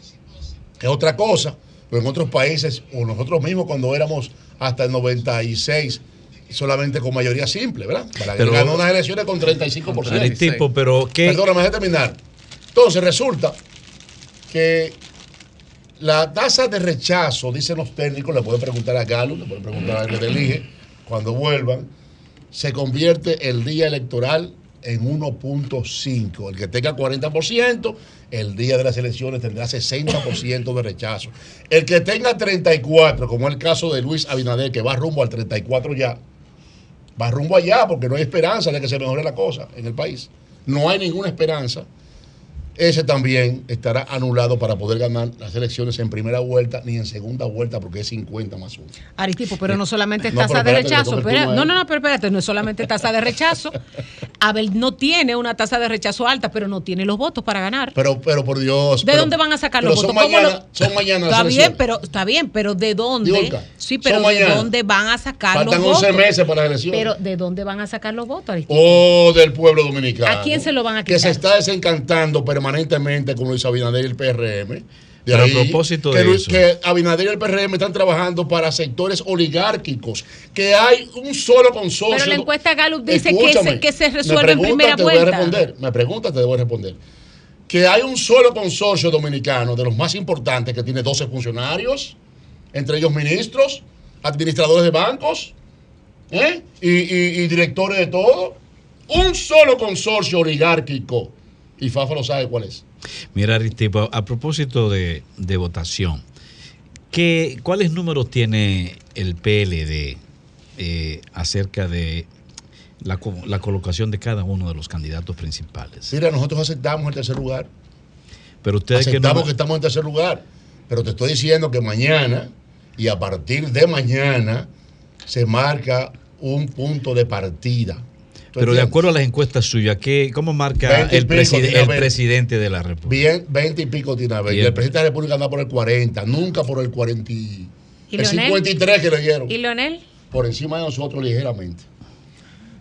es otra cosa, pero en otros países, o nosotros mismos cuando éramos hasta el 96, solamente con mayoría simple, ¿verdad? Balaguer Pero- ganó unas elecciones con 35%. El tipo, pero ¿qué? Perdóname, déjame terminar. Entonces resulta que la tasa de rechazo, dicen los técnicos, le pueden preguntar a Galo, le pueden preguntar a que te elige, cuando vuelvan, se convierte el día electoral en 1.5. El que tenga 40%, el día de las elecciones tendrá 60% de rechazo. El que tenga 34, como es el caso de Luis Abinader, que va rumbo al 34 ya, va rumbo allá porque no hay esperanza de que se mejore la cosa en el país. No hay ninguna esperanza. Ese también estará anulado para poder ganar las elecciones en primera vuelta ni en segunda vuelta porque es 50 más 1. Aritipo, pero no solamente es No, tasa de rechazo. no, no, no, pero espérate, no es solamente tasa de rechazo. *laughs* Abel no tiene una tasa de rechazo alta, pero no tiene los votos para ganar. Pero, pero por Dios. ¿De pero- dónde van a sacar los son votos? ¿Cómo Mañana, lo- Son mañana Está bien, pero está bien, pero ¿de dónde? Sí, pero son ¿de mañana. dónde van a sacar Faltan los votos? 11 meses para las elecciones. Pero ¿de dónde van a sacar los votos? Aristide? o del pueblo dominicano. ¿A quién se lo van a Que se quitar? está desencantando permanentemente con Luis Abinader y el PRM. De Pero a propósito que de Luis- eso. Que Abinader y el PRM están trabajando para sectores oligárquicos. Que hay un solo consorcio. Pero la encuesta Gallup dice que se, que resuelve en primera te voy a vuelta. responder. Me pregunta, te debo responder. Que hay un solo consorcio dominicano de los más importantes que tiene 12 funcionarios, entre ellos ministros, administradores de bancos ¿eh? y, y- y directores de todo. Un solo consorcio oligárquico. Y Fafa lo sabe cuál es. Mira, Aristipo, a propósito de, de votación, ¿qué, ¿cuáles números tiene el PLD eh, acerca de la, co- la colocación de cada uno de los candidatos principales? Mira, nosotros aceptamos el tercer lugar. Pero ustedes que aceptamos no... que estamos en tercer lugar. Pero te estoy diciendo que mañana y a partir de mañana se marca un punto de partida. ¿Tú Pero de acuerdo a las encuestas suyas, ¿qué, ¿cómo marca 20 y el, preside- presidente de la República? Bien, 20 y pico tiene. Y Y el- presidente de la República anda por el 40, nunca por el 40. y- ¿Y el Leonel? 53 que le dieron. ¿Y Leonel? Por encima de nosotros ligeramente.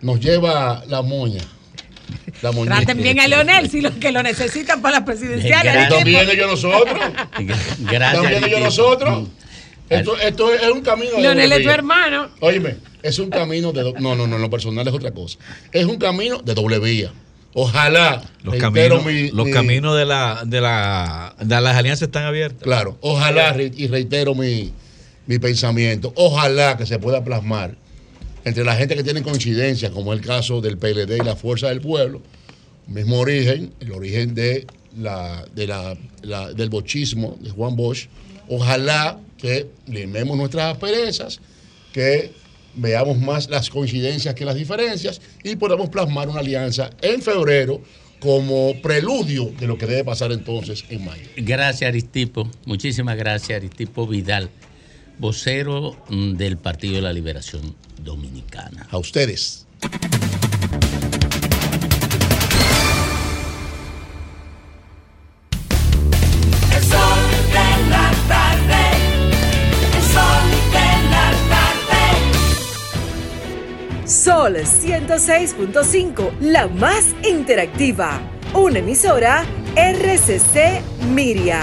Nos lleva la moña. La. Traten bien a Leonel, si lo que lo necesitan para la presidencial. Y Gracias. también ellos nosotros. Gracias. También ellos Aristide. nosotros. Esto, esto es un camino de Leonel doble es tu vía. hermano. Óyeme, es un camino de... No, no, no, en lo personal es otra cosa. Es un camino de doble vía. Ojalá... Los, caminos, mi- los mi- caminos de, la, de, la, de las alianzas están abiertos. Claro, ojalá, y reitero mi, mi pensamiento, ojalá que se pueda plasmar entre la gente que tiene coincidencias, como el caso del PLD y la Fuerza del Pueblo, mismo origen, el origen de la, de la, la- del bochismo de Juan Bosch, ojalá que limemos nuestras asperezas, que veamos más las coincidencias que las diferencias y podamos plasmar una alianza en febrero como preludio de lo que debe pasar entonces en mayo. Gracias, Aristipo. Muchísimas gracias, Aristipo Vidal, vocero mm, del Partido de la Liberación Dominicana. A ustedes. Sol 106.5, la más interactiva. Una emisora RCC Miria.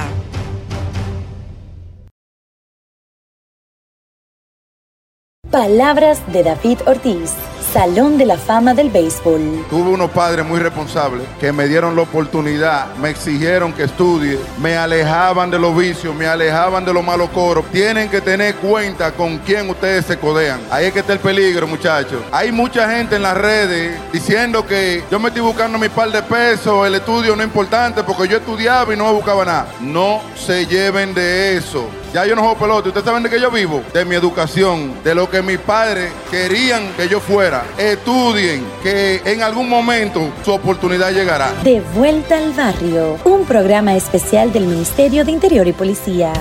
Palabras de David Ortiz, Salón de la Fama del Béisbol. Tuve unos padres muy responsables que me dieron la oportunidad, me exigieron que estudie, me alejaban de los vicios, me alejaban de los malos coros. Tienen que tener cuenta con quién ustedes se codean. Ahí es que está el peligro, muchachos. Hay mucha gente en las redes diciendo que yo me estoy buscando mi par de pesos, el estudio no es importante porque yo estudiaba y no buscaba nada. No se lleven de eso. Ya yo no juego pelota. ¿Ustedes saben de qué yo vivo? De mi educación, de lo que mis padres querían que yo fuera. Estudien, que en algún momento su oportunidad llegará. De vuelta al barrio, un programa especial del Ministerio de Interior y Policía.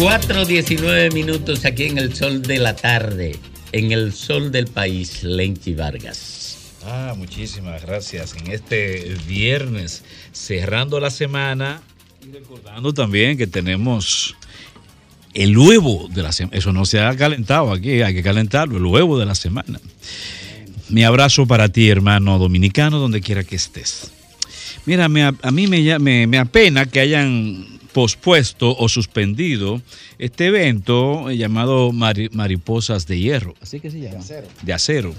4.19 minutos aquí en el sol de la tarde, en el sol del país, Lenchi Vargas. Ah, muchísimas gracias. En este viernes, cerrando la semana y recordando también que tenemos el huevo de la semana. Eso no se ha calentado aquí, hay que calentarlo, el huevo de la semana. Mi abrazo para ti, hermano dominicano, donde quiera que estés. Mira, a, mí me- me apena que hayan pospuesto o suspendido este evento llamado Mari- Mariposas de Hierro. Así que se llama. De acero.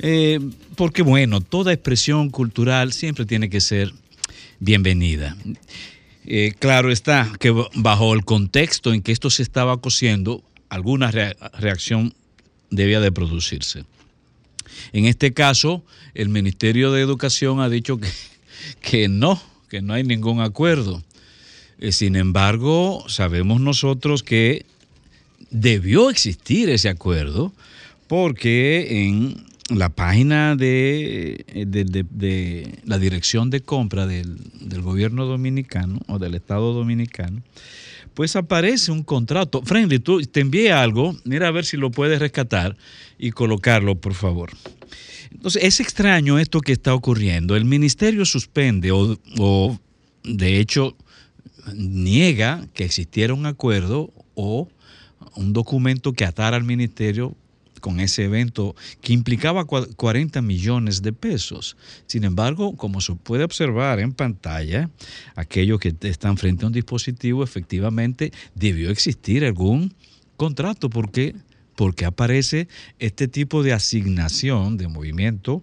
Eh, porque bueno, toda expresión cultural siempre tiene que ser bienvenida. Eh, claro está que bajo el contexto en que esto se estaba cociendo, alguna rea- reacción debía de producirse. En este caso, el Ministerio de Educación ha dicho que, que no, que no hay ningún acuerdo. Eh, Sin embargo, sabemos nosotros que debió existir ese acuerdo porque en la página de, de la dirección de compra del, del gobierno dominicano o del Estado dominicano, pues aparece un contrato. Friendly, tú te envié algo, mira a ver si lo puedes rescatar y colocarlo, por favor. Entonces, es extraño esto que está ocurriendo. El ministerio suspende o, o, de hecho, niega que existiera un acuerdo o un documento que atara al ministerio con ese evento que implicaba cua- 40 millones de pesos. Sin embargo, como se puede observar en pantalla, aquellos que están frente a un dispositivo, efectivamente debió existir algún contrato porque porque aparece este tipo de asignación de movimiento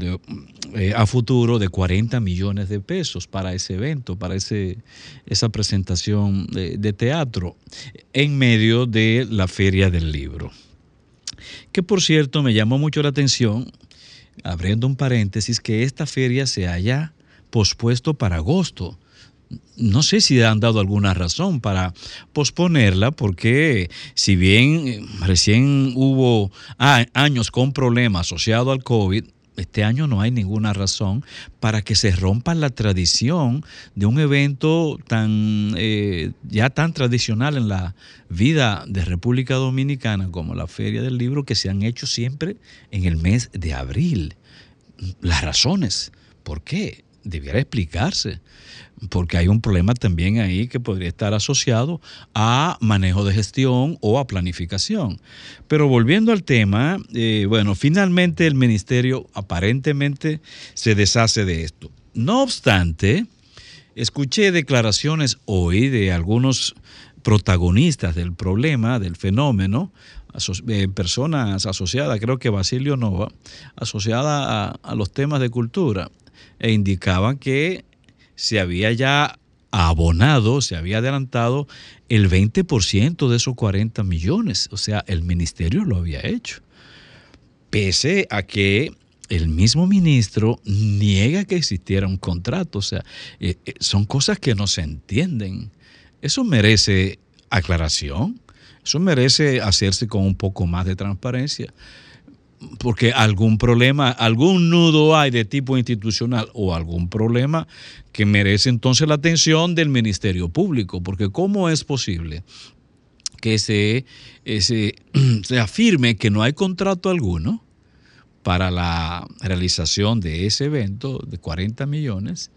eh, a futuro de 40 millones de pesos para ese evento, para esa presentación de, de teatro en medio de la feria del libro. Que por cierto me llamó mucho la atención, abriendo un paréntesis, que esta feria se haya pospuesto para agosto. No sé si han dado alguna razón para posponerla, porque si bien eh, recién hubo años con problemas asociados al COVID, este año no hay ninguna razón para que se rompa la tradición de un evento tan eh, ya tan tradicional en la vida de República Dominicana como la Feria del Libro que se han hecho siempre en el mes de abril. Las razones, ¿por qué? Debiera explicarse porque hay un problema también ahí que podría estar asociado a manejo de gestión o a planificación. Pero volviendo al tema, eh, bueno, finalmente el ministerio aparentemente se deshace de esto. No obstante, escuché declaraciones hoy de algunos protagonistas del problema, del fenómeno, eh, personas asociadas, creo que Basilio Nova, asociada a, a los temas de cultura, e indicaban que se había ya abonado, se había adelantado el 20% de esos 40 millones. O sea, el ministerio lo había hecho. Pese a que el mismo ministro niega que existiera un contrato. O sea, eh, eh, son cosas que no se entienden. Eso merece aclaración. Eso merece hacerse con un poco más de transparencia. Porque algún problema, algún nudo hay de tipo institucional o algún problema que merece entonces la atención del Ministerio Público. Porque ¿cómo es posible que se, se, *clears throat* se afirme que no hay contrato alguno? para la realización de ese evento de 40 millones,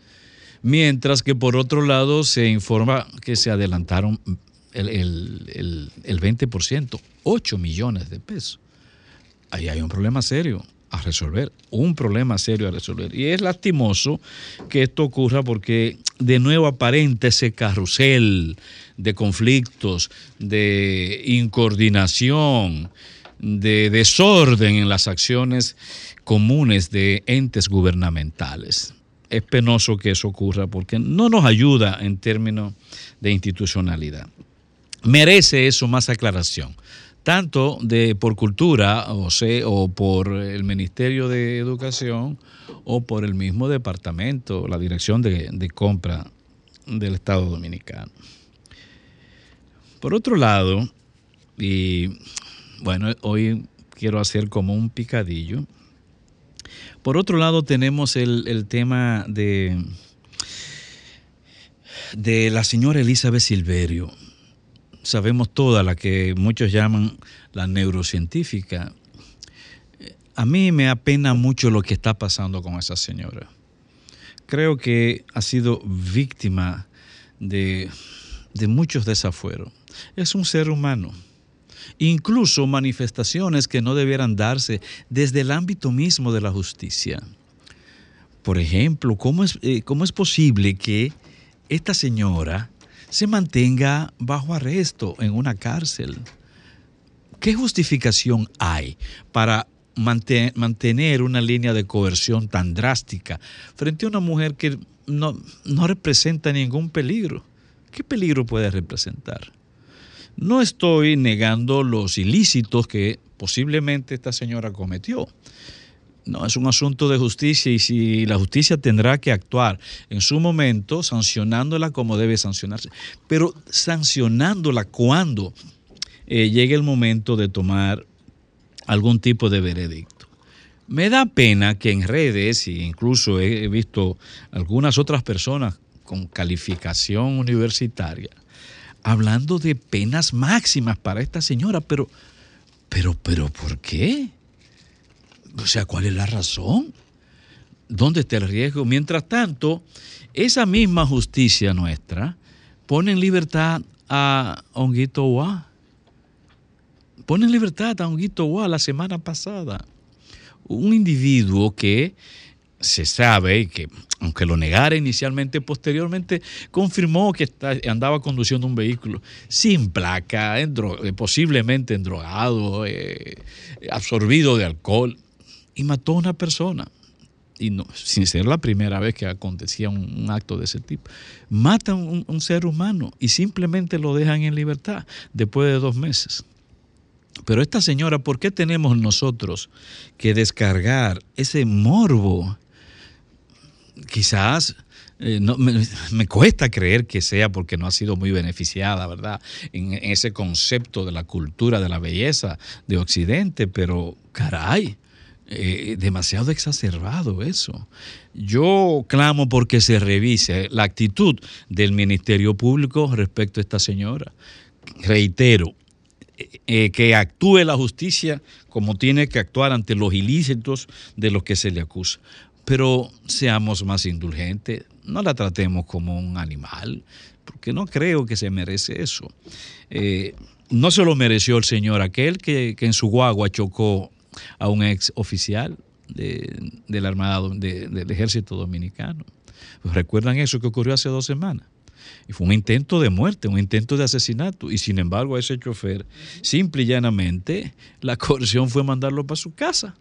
mientras que por otro lado se informa que se adelantaron el, el, el, 20%, 8 millones de pesos. Ahí hay un problema serio a resolver, un problema serio a resolver. Y es lastimoso que esto ocurra porque de nuevo aparenta ese carrusel de conflictos, de incoordinación, de desorden en las acciones comunes de entes gubernamentales. Es penoso que eso ocurra porque no nos ayuda en términos de institucionalidad. Merece eso más aclaración, tanto de por cultura o, sé, o por el Ministerio de Educación o por el mismo departamento, la Dirección de, Compra del Estado Dominicano. Por otro lado, y bueno, hoy quiero hacer como un picadillo. Por otro lado, tenemos el, tema de, de la señora Elizabeth Silverio. Sabemos toda la que muchos llaman la neurocientífica. A mí me apena mucho lo que está pasando con esa señora. Creo que ha sido víctima de, de muchos desafueros. Es un ser humano incluso manifestaciones que no debieran darse desde el ámbito mismo de la justicia. Por ejemplo, ¿cómo es, eh, cómo es posible que esta señora se mantenga bajo arresto en una cárcel? ¿Qué justificación hay para mantener una línea de coerción tan drástica frente a una mujer que no, no representa ningún peligro? ¿Qué peligro puede representar? No estoy negando los ilícitos que posiblemente esta señora cometió. No, es un asunto de justicia y si la justicia tendrá que actuar en su momento sancionándola como debe sancionarse, pero sancionándola cuando eh, llegue el momento de tomar algún tipo de veredicto. Me da pena que en redes, e incluso he visto algunas otras personas con calificación universitaria, hablando de penas máximas para esta señora, pero, pero, pero, ¿por qué? O sea, ¿cuál es la razón? ¿Dónde está el riesgo? Mientras tanto, esa misma justicia nuestra pone en libertad a Honguito Wa. Pone en libertad a Honguito Wa la semana pasada. Un individuo que se sabe que, aunque lo negara inicialmente, posteriormente confirmó que andaba conduciendo un vehículo sin placa, en posiblemente endrogado, eh, absorbido de alcohol, y mató a una persona. Y no, sin ser la primera vez que acontecía un, acto de ese tipo. Matan un, un ser humano y simplemente lo dejan en libertad después de dos meses. Pero esta señora, ¿por qué tenemos nosotros que descargar ese morbo quizás eh, no, me, cuesta creer que sea porque no ha sido muy beneficiada, ¿verdad? En, ese concepto de la cultura de la belleza de Occidente, pero caray, eh, demasiado exacerbado eso. Yo clamo porque se revise la actitud del Ministerio Público respecto a esta señora. Reitero, eh, que actúe la justicia como tiene que actuar ante los ilícitos de los que se le acusa pero seamos más indulgentes, no la tratemos como un animal, porque no creo que se merece eso. Eh, no se lo mereció el señor aquel que, en su guagua chocó a un ex oficial de, del Armada del Ejército Dominicano. ¿Recuerdan eso que ocurrió hace dos semanas? Y fue un intento de muerte, un intento de asesinato. Y sin embargo, a ese chofer, simple y llanamente, la coerción fue mandarlo para su casa.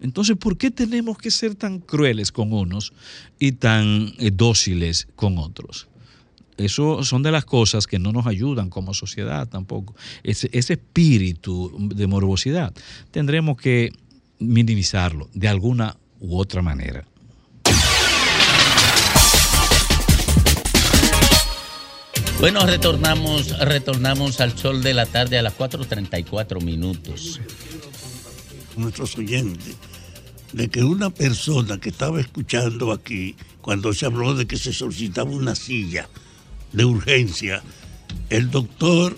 Entonces, ¿por qué tenemos que ser tan crueles con unos y tan eh, dóciles con otros? Eso son de las cosas que no nos ayudan como sociedad tampoco. Ese, ese espíritu de morbosidad tendremos que minimizarlo de alguna u otra manera. Bueno, retornamos, retornamos al sol de la tarde a las 4.34 minutos. nuestros oyentes de que una persona que estaba escuchando aquí, cuando se habló de que se solicitaba una silla de urgencia, el doctor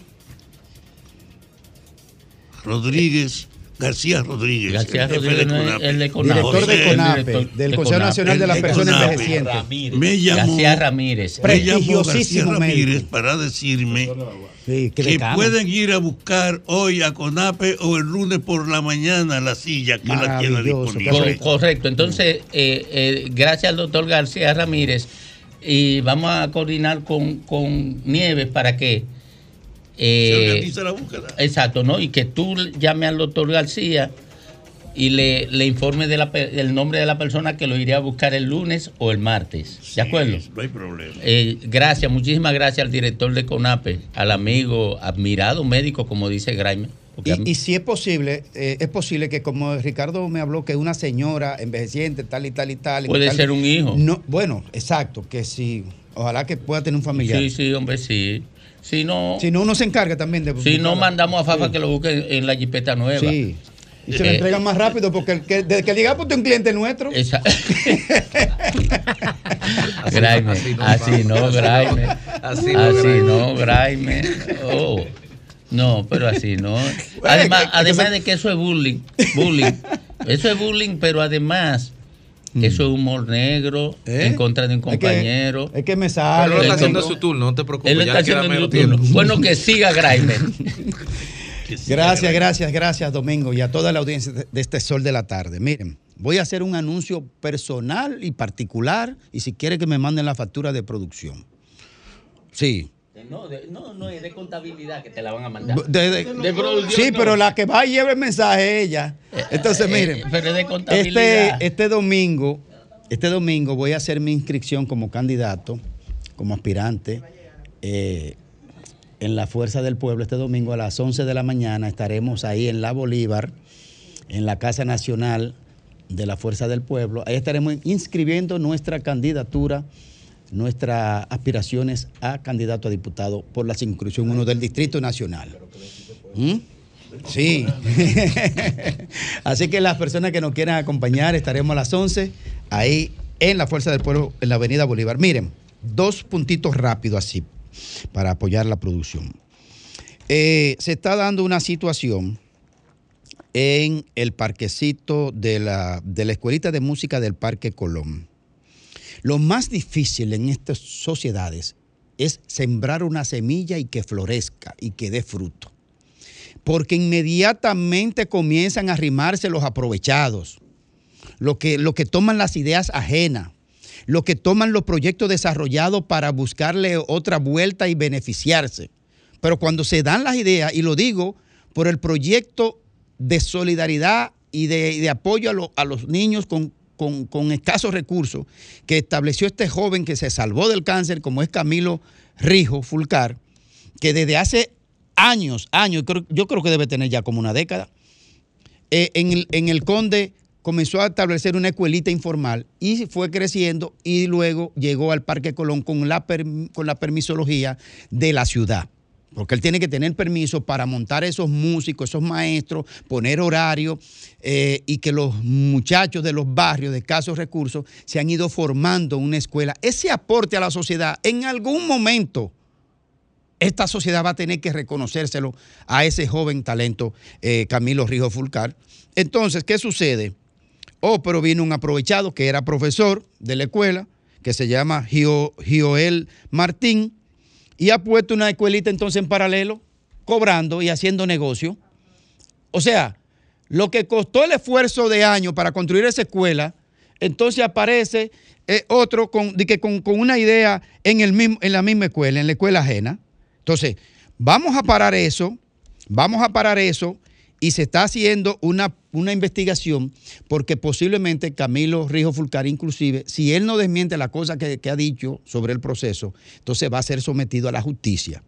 Rodríguez, García Rodríguez, García el jefe Rodríguez, de CONAPE, el de CONAPE. Director de CONAPE, director del de Consejo Nacional de las Personas. Envejecientes. Me llamó, García Ramírez. me llamó García Ramírez médico. para decirme Sí, que decano. pueden ir a buscar hoy a CONAPE o el lunes por la mañana la silla que la tiene disponible. Co- correcto. Entonces, eh, eh, gracias al doctor García Ramírez, y vamos a coordinar con, con Nieves para que... eh, Se la búsqueda. Exacto, ¿no? Y que tú llame al doctor García y le, le informe de la pe- del nombre de la persona que lo iría a buscar el lunes o el martes. ¿De acuerdo? No hay problema. Eh, gracias, muchísimas gracias al director de CONAPE, al amigo admirado médico, como dice Graeme. Y, y si es posible, eh, es posible que como Ricardo me habló que una señora envejeciente, tal y tal y tal. y Puede tal, ser un hijo. No, bueno, exacto, que sí. Ojalá que pueda tener un familiar. Sí, sí, hombre, sí. Si no, Si no, uno se encarga también de. si no mandamos a Fafa Sí. que lo busque en, en la jipeta nueva. Sí. Y se lo Eh, entregan más rápido porque el que, desde que llega pues, un cliente nuestro. Esa- *laughs* Graime, así no, Graime. Así Así no, Graime. no, Graime. Oh. No, pero así no. *laughs* Además, además de que eso es bullying, bullying. Eso es bullying, pero además eso es humor negro en contra de un Mm. Es que- compañero. Es que me Pero sale. está haciendo su turno, no te preocupes. Él está haciendo su turno. Bueno, que siga Graime. *laughs* Gracias, gracias, gracias, Domingo, y a toda la audiencia de de este Sol de la Tarde. Miren, voy a hacer un anuncio personal y particular, y si quiere que me manden la factura de producción. Sí. No, de- no, no, es de contabilidad que te la van a mandar. De- de- De producción, sí, pero la que va y lleva el mensaje es ella. Entonces, Eh, miren, eh, pero es de contabilidad. este, este domingo, este domingo voy a hacer mi inscripción como candidato, como aspirante, eh, en la Fuerza del Pueblo. Este domingo a las 11 de la mañana estaremos ahí en La Bolívar, en la Casa Nacional de la Fuerza del Pueblo. Ahí estaremos inscribiendo nuestra candidatura, nuestras aspiraciones a candidato a diputado por la circunscripción 1 del Distrito Nacional. ¿Mm? Sí. *laughs* Así que las personas que nos quieran acompañar, estaremos a las 11 ahí en la Fuerza del Pueblo, en la Avenida Bolívar. Miren, dos puntitos rápidos así para apoyar la producción. Eh, se está dando una situación en el parquecito de la, de la Escuelita de Música del Parque Colón. Lo más difícil en estas sociedades es sembrar una semilla y que florezca y que dé fruto. Porque inmediatamente comienzan a arrimarse los aprovechados, los que, que toman las ideas ajenas, los que toman los proyectos desarrollados para buscarle otra vuelta y beneficiarse. Pero cuando se dan las ideas, y lo digo por el proyecto de solidaridad y de, de apoyo a, a los niños con, con- escasos recursos que estableció este joven que se salvó del cáncer, como es Camilo Rijo Fulcar, que desde hace años, años, yo creo que debe tener ya como una década, eh, en, el, Conde comenzó a establecer una escuelita informal y fue creciendo y luego llegó al Parque Colón con la permisología de la ciudad. Porque él tiene que tener permiso para montar esos músicos, esos maestros, poner horario eh, y que los muchachos de los barrios de escasos recursos se han ido formando una escuela. Ese aporte a la sociedad en algún momento esta sociedad va a tener que reconocérselo a ese joven talento, eh, Camilo Rijo Fulcar. Entonces, ¿qué sucede? Oh, pero vino un aprovechado que era profesor de la escuela, que se llama Gio- Gioel Martín, y ha puesto una escuelita entonces en paralelo, cobrando y haciendo negocio. O sea, lo que costó el esfuerzo de años para construir esa escuela, entonces aparece eh, otro con, de que con, con una idea en, el mismo, en la misma escuela, en la escuela ajena. Entonces, vamos a parar eso, vamos a parar eso y se está haciendo una, una investigación porque posiblemente Camilo Rijo Fulcar, inclusive, si él no desmiente la cosa que, que ha dicho sobre el proceso, entonces va a ser sometido a la justicia.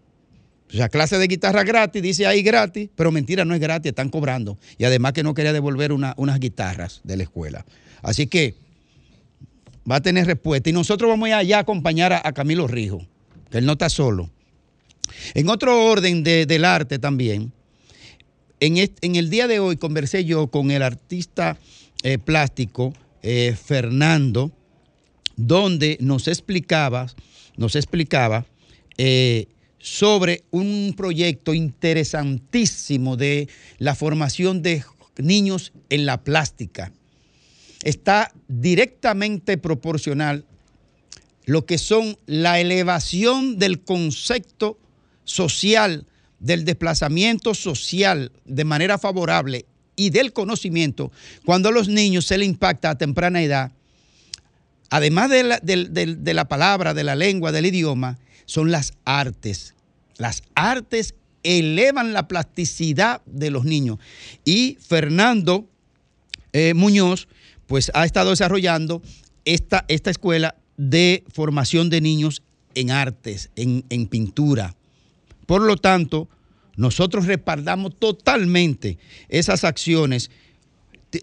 O sea, clase de guitarra gratis, dice ahí gratis, pero mentira, no es gratis, están cobrando. Y además que no quería devolver una- unas guitarras de la escuela. Así que va a tener respuesta. Y nosotros vamos allá a acompañar a, a Camilo Rijo, que él no está solo. En otro orden de- del arte también, en, el día de hoy conversé yo con el artista eh, plástico eh, Fernando, donde nos explicaba, nos explicaba eh, sobre un proyecto interesantísimo de la formación de niños en la plástica. Está directamente proporcional lo que son la elevación del concepto social, del desplazamiento social de manera favorable y del conocimiento, cuando a los niños se les impacta a temprana edad, además de la, de la palabra, de la lengua, del idioma, son las artes. Las artes elevan la plasticidad de los niños. Y Fernando eh, Muñoz, pues ha estado desarrollando esta, esta escuela de formación de niños en artes, en, en pintura. Por lo tanto, nosotros respaldamos totalmente esas acciones.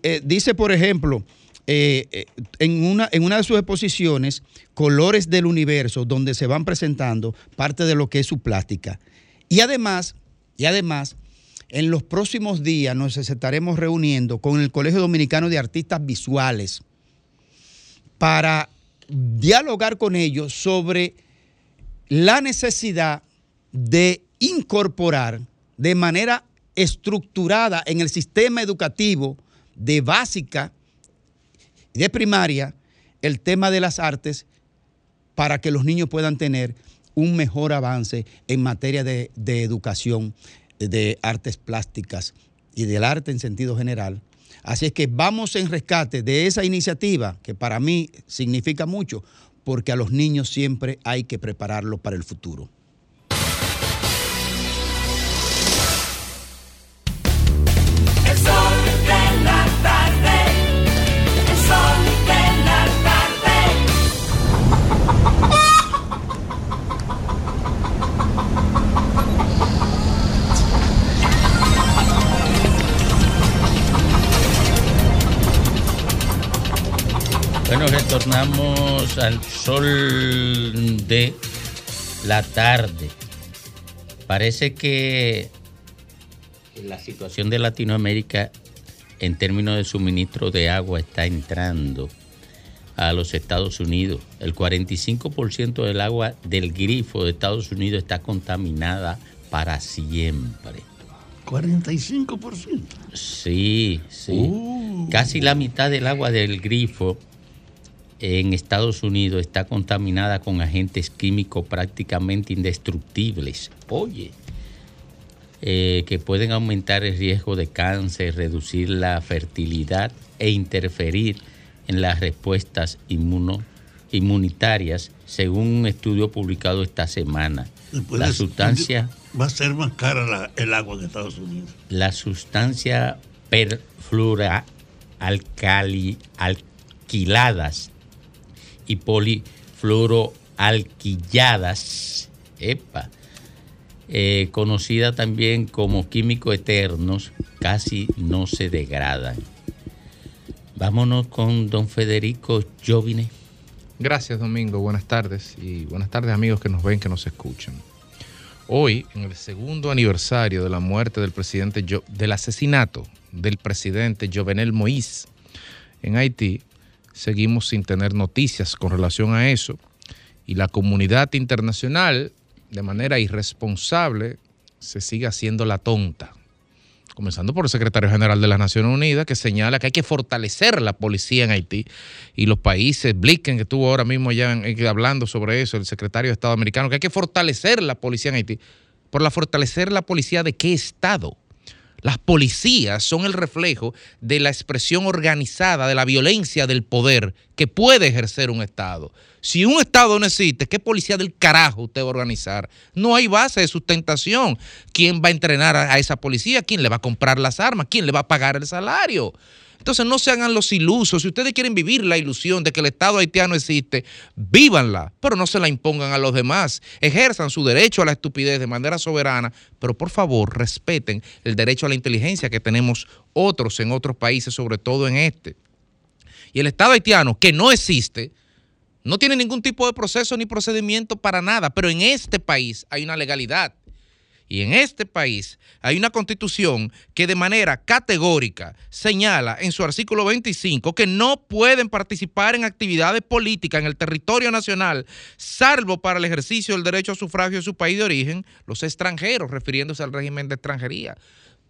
Eh, dice, por ejemplo, eh, eh, en, una, en una de sus exposiciones, Colores del Universo, donde se van presentando parte de lo que es su plástica. Y además, y además, en los próximos días nos estaremos reuniendo con el Colegio Dominicano de Artistas Visuales para dialogar con ellos sobre la necesidad de incorporar de manera estructurada en el sistema educativo de básica y de primaria el tema de las artes para que los niños puedan tener un mejor avance en materia de, de educación de artes plásticas y del arte en sentido general. Así es que vamos en rescate de esa iniciativa que para mí significa mucho, porque a los niños siempre hay que prepararlos para el futuro. Retornamos al sol de la tarde. Parece que la situación de Latinoamérica en términos de suministro de agua está entrando a los Estados Unidos. El 45% del agua del grifo de Estados Unidos está contaminada para siempre. 45%. Sí, sí. Uh. Casi la mitad del agua del grifo en Estados Unidos está contaminada con agentes químicos prácticamente indestructibles. Oye, eh, que pueden aumentar el riesgo de cáncer, reducir la fertilidad e interferir en las respuestas inmuno- inmunitarias, según un estudio publicado esta semana. Después La sustancia Va a ser más cara la- el agua de Estados Unidos. la sustancia perfluora alcali, alquiladas y polifluoroalquilladas, epa, eh, conocida también como químicos eternos, casi no se degradan. Vámonos con don Federico Jovine. Gracias, Domingo. Buenas tardes y buenas tardes, amigos que nos ven, que nos escuchan. Hoy, en el segundo aniversario de la muerte del presidente, del asesinato del presidente Jovenel Moïse en Haití, seguimos sin tener noticias con relación a eso y la comunidad internacional, de manera irresponsable, se sigue haciendo la tonta. Comenzando por el secretario general de las Naciones Unidas, que señala que hay que fortalecer la policía en Haití y los países, Blinken, que estuvo ahora mismo ya hablando sobre eso, el secretario de Estado americano, que hay que fortalecer la policía en Haití. ¿Por la fortalecer la policía de qué Estado? Las policías son el reflejo de la expresión organizada de la violencia del poder que puede ejercer un Estado. Si un Estado no existe, ¿qué policía del carajo usted va a organizar? No hay base de sustentación. ¿Quién va a entrenar a esa policía? ¿Quién le va a comprar las armas? ¿Quién le va a pagar el salario? Entonces no se hagan los ilusos. Si ustedes quieren vivir la ilusión de que el Estado haitiano existe, vívanla, pero no se la impongan a los demás. Ejerzan su derecho a la estupidez de manera soberana, pero por favor respeten el derecho a la inteligencia que tenemos otros en otros países, sobre todo en este. Y el Estado haitiano, que no existe, no tiene ningún tipo de proceso ni procedimiento para nada, pero en este país hay una legalidad. Y en este país hay una constitución que de manera categórica señala en su artículo 25 que no pueden participar en actividades políticas en el territorio nacional, salvo para el ejercicio del derecho a sufragio de su país de origen, los extranjeros, refiriéndose al régimen de extranjería.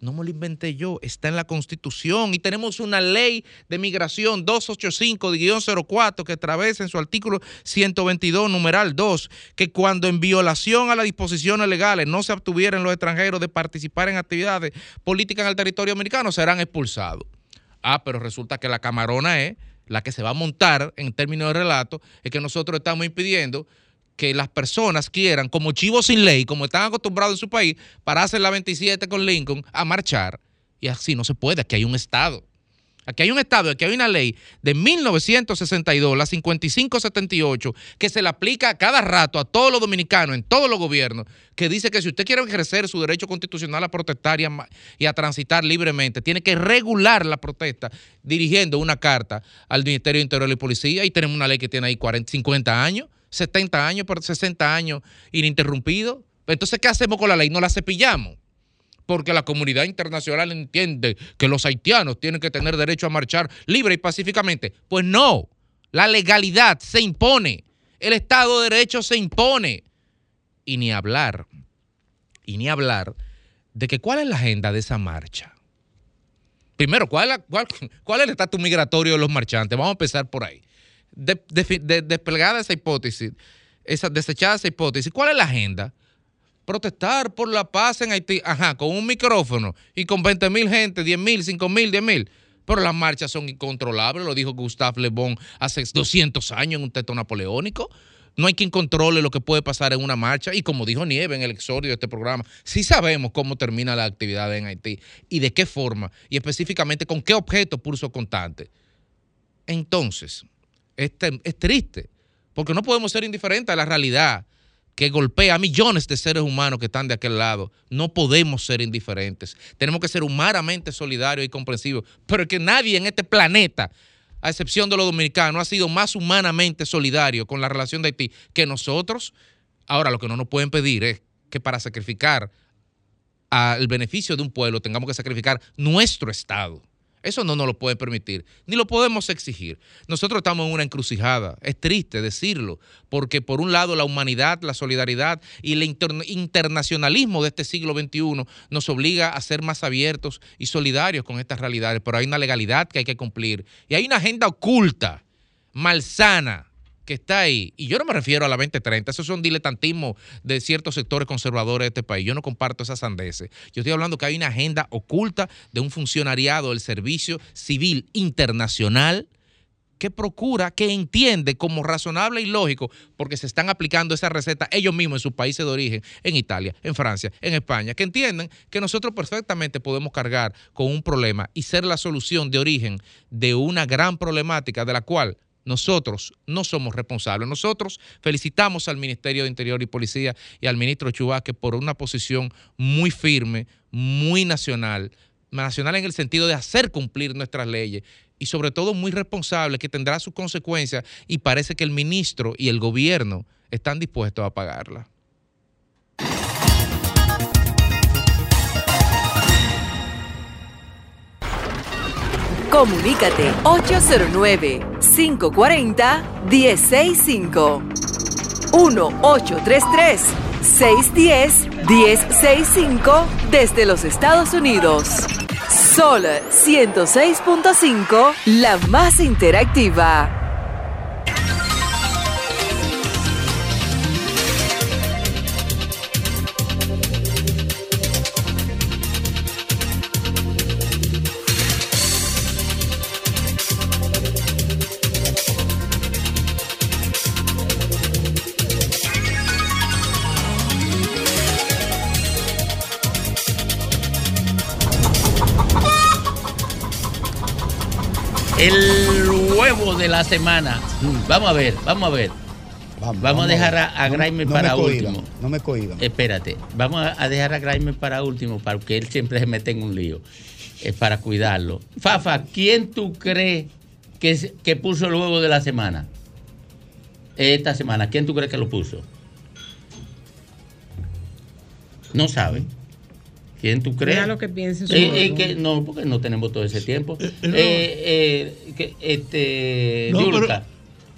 No me lo inventé yo, está en la Constitución y tenemos una ley de migración 285-04 que atraviesa en su artículo 122, numeral 2, que cuando en violación a las disposiciones legales no se obtuvieran los extranjeros de participar en actividades políticas en el territorio americano, serán expulsados. Ah, pero resulta que la camarona es la que se va a montar en términos de relato, es que nosotros estamos impidiendo que las personas quieran, como chivos sin ley, como están acostumbrados en su país, para hacer la 27 con Lincoln, a marchar. Y así no se puede, aquí hay un Estado. Aquí hay un Estado, aquí hay una ley de 1962, la 5578, que se le aplica a cada rato a todos los dominicanos, en todos los gobiernos, que dice que si usted quiere ejercer su derecho constitucional a protestar y a, y a transitar libremente, tiene que regular la protesta dirigiendo una carta al Ministerio de Interior y Policía. Y tenemos una ley que tiene ahí 40, 50 años, 70 años, por 60 años ininterrumpido. Entonces, ¿qué hacemos con la ley? No la cepillamos porque la comunidad internacional entiende que los haitianos tienen que tener derecho a marchar libre y pacíficamente. Pues no, la legalidad se impone, el Estado de Derecho se impone. Y ni hablar, y ni hablar de que cuál es la agenda de esa marcha. Primero, ¿cuál, cuál- cuál es el estatus migratorio de los marchantes? Vamos a empezar por ahí. De- de- de- desplegada esa hipótesis, esa, desechada esa hipótesis, ¿cuál es la agenda? protestar por la paz en Haití, ajá, con un micrófono y con 20 mil gente, 10 mil, 5 mil, 10 mil. Pero las marchas son incontrolables, lo dijo Gustave Le Bon hace 200 años en un texto napoleónico. No hay quien controle lo que puede pasar en una marcha. Y como dijo Nieve en el exordio de este programa, sí sabemos cómo termina la actividad en Haití y de qué forma, y específicamente con qué objeto pulso constante. Entonces, es triste, porque no podemos ser indiferentes a la realidad que golpea a millones de seres humanos que están de aquel lado. No podemos ser indiferentes. Tenemos que ser humanamente solidarios y comprensivos. Pero que nadie en este planeta, a excepción de los dominicanos, ha sido más humanamente solidario con la relación de Haití que nosotros. Ahora, lo que no nos pueden pedir es que para sacrificar al beneficio de un pueblo tengamos que sacrificar nuestro Estado. Eso no nos lo puede permitir, ni lo podemos exigir. Nosotros estamos en una encrucijada, es triste decirlo, porque por un lado la humanidad, la solidaridad y el inter- internacionalismo de este siglo XXI nos obliga a ser más abiertos y solidarios con estas realidades, pero hay una legalidad que hay que cumplir y hay una agenda oculta, malsana, que está ahí, y yo no me refiero a la 2030, esos son diletantismos de ciertos sectores conservadores de este país, yo no comparto esas sandeces, yo estoy hablando que hay una agenda oculta de un funcionariado del Servicio Civil Internacional que procura, que entiende como razonable y lógico, porque se están aplicando esa receta ellos mismos en sus países de origen, en Italia, en Francia, en España, que entienden que nosotros perfectamente podemos cargar con un problema y ser la solución de origen de una gran problemática de la cual nosotros no somos responsables. Nosotros felicitamos al Ministerio de Interior y Policía y al ministro Chubasque por una posición muy firme, muy nacional, nacional en el sentido de hacer cumplir nuestras leyes y sobre todo muy responsable que tendrá sus consecuencias y parece que el ministro y el gobierno están dispuestos a pagarla. Comunícate 809-540-1065. 1-833-610-1065 desde los Estados Unidos. Sol 106.5, la más interactiva. Huevo de la semana. Vamos a ver, vamos a ver. Vamos, Vamos, a dejar a, a Graeme no para cohiban, último. No me cohiban. Espérate, vamos a a dejar a Graeme para último, para que él siempre se mete en un lío. Es para cuidarlo. Fafa, ¿quién tú crees que, que puso el huevo de la semana? Esta semana, ¿quién tú crees que lo puso? No sabe. ¿Quién tú crees? Deja lo que piense su Eh, eh, que no, porque no tenemos todo ese tiempo. Eh, no. eh, que, este, No, pero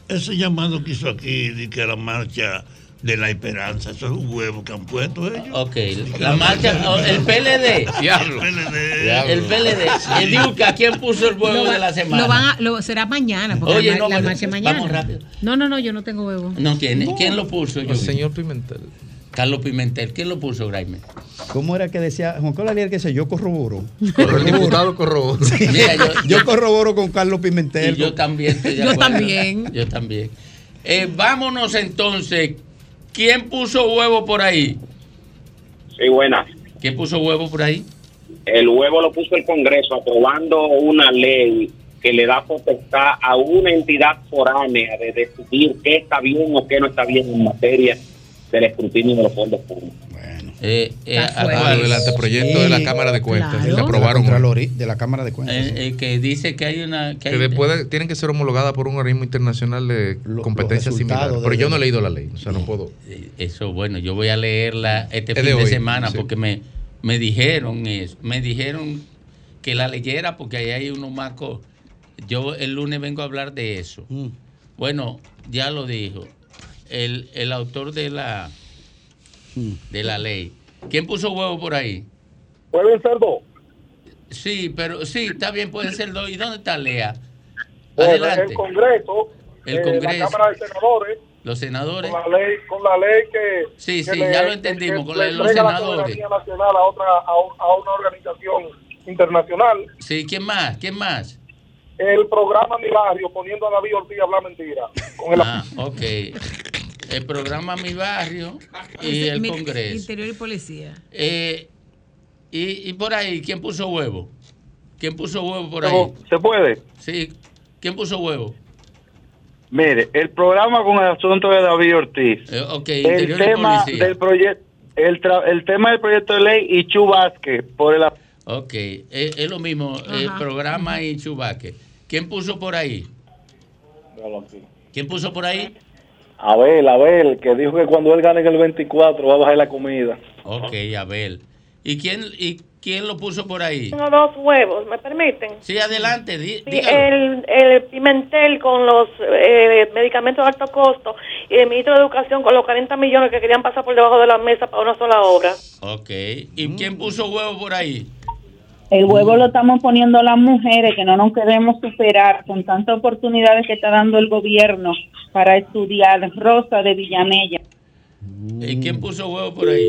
ese llamado que hizo aquí de que la marcha de la esperanza, eso es un huevo que han puesto ellos. Ok, la marcha, oh, el PLD. Diablo. El PLD. El PLD. El Yulka, ¿quién puso el huevo va- de la semana? Lo van a- lo- será mañana, porque Oye, la, no, la marcha es mañana. vamos rápido. No, no, no, yo no tengo huevo. No tiene. ¿Quién lo puso? El señor Pimentel. Carlos Pimentel. ¿Quién lo puso, Graime? ¿Cómo era que decía Juan Carlos Alier que sé yo corroboro? El diputado corroboro. Mira, *laughs* yo, Yo corroboro con Carlos Pimentel. Y yo también Yo acuerdo. también. Yo también. Eh, vámonos entonces. ¿Quién puso huevo por ahí? Sí, buenas. ¿Quién puso huevo por ahí? El huevo lo puso el Congreso aprobando una ley que le da potestad a una entidad foránea de decidir qué está bien o qué no está bien en materia del escrutinio de los fondos públicos. Eh, eh, Ah, ¿cuál? del anteproyecto de la Cámara de Cuentas. Que aprobaron. De la, de la Cámara de Cuentas. Eh, eh, que dice que hay una. Que Que hay- después de- tienen que ser homologadas por un organismo internacional de competencia los similar. resultados Pero yo no he leído la ley, o sea, no puedo. Eh, Eso, bueno, yo voy a leerla este Es fin de semana sí. porque me, me dijeron eso. Me dijeron que la leyera porque ahí hay unos marcos. Yo el lunes vengo a hablar de eso. Mm. Bueno, ya lo dijo. El, el autor de la, de la ley. ¿Quién puso huevo por ahí? ¿Pueden ser dos? Sí, pero sí, está bien, puede ser dos. ¿Y dónde está Lea? Adelante. el Congreso, El eh, Congreso. la Cámara de Senadores, Los senadores. con la ley, con la ley que... Sí, que sí, le- ya lo entendimos, que con la de los la senadores. nacional a, otra, a, un- a una organización internacional. Sí, ¿quién más? ¿Quién más? El programa Mi Barrio, poniendo a David Ortiz a hablar mentira. Con el Ah, ok. El programa Mi Barrio *laughs* y el Congreso. Interior y policía. Eh, y, y por ahí, ¿quién puso huevo? ¿Quién puso huevo por ahí? ¿Se puede? Sí, ¿quién puso huevo? Mire, el programa con el asunto de David Ortiz. Eh, ok, el Interior y tema Policía. del proyecto el, tra- el tema del proyecto de ley y Chu Vázquez por el Ok, es, es lo mismo, el programa y Chubaque. ¿Quién puso por ahí? ¿Quién puso por ahí? Abel, Abel, que dijo que cuando él gane en el 24 va a bajar la comida. Ok, Abel. ¿Y quién, y quién lo puso por ahí? Tengo dos huevos, ¿me permiten? Sí, adelante, di- Sí, el, el Pimentel con los eh, medicamentos de alto costo y el ministro de Educación con los 40 millones que querían pasar por debajo de la mesa para una sola obra. Ok, ¿y quién puso huevo por ahí? El huevo lo estamos poniendo las mujeres, que no nos queremos superar con tantas oportunidades que está dando el gobierno para estudiar. Rosa de Villamella. ¿Y quién puso huevo por ahí?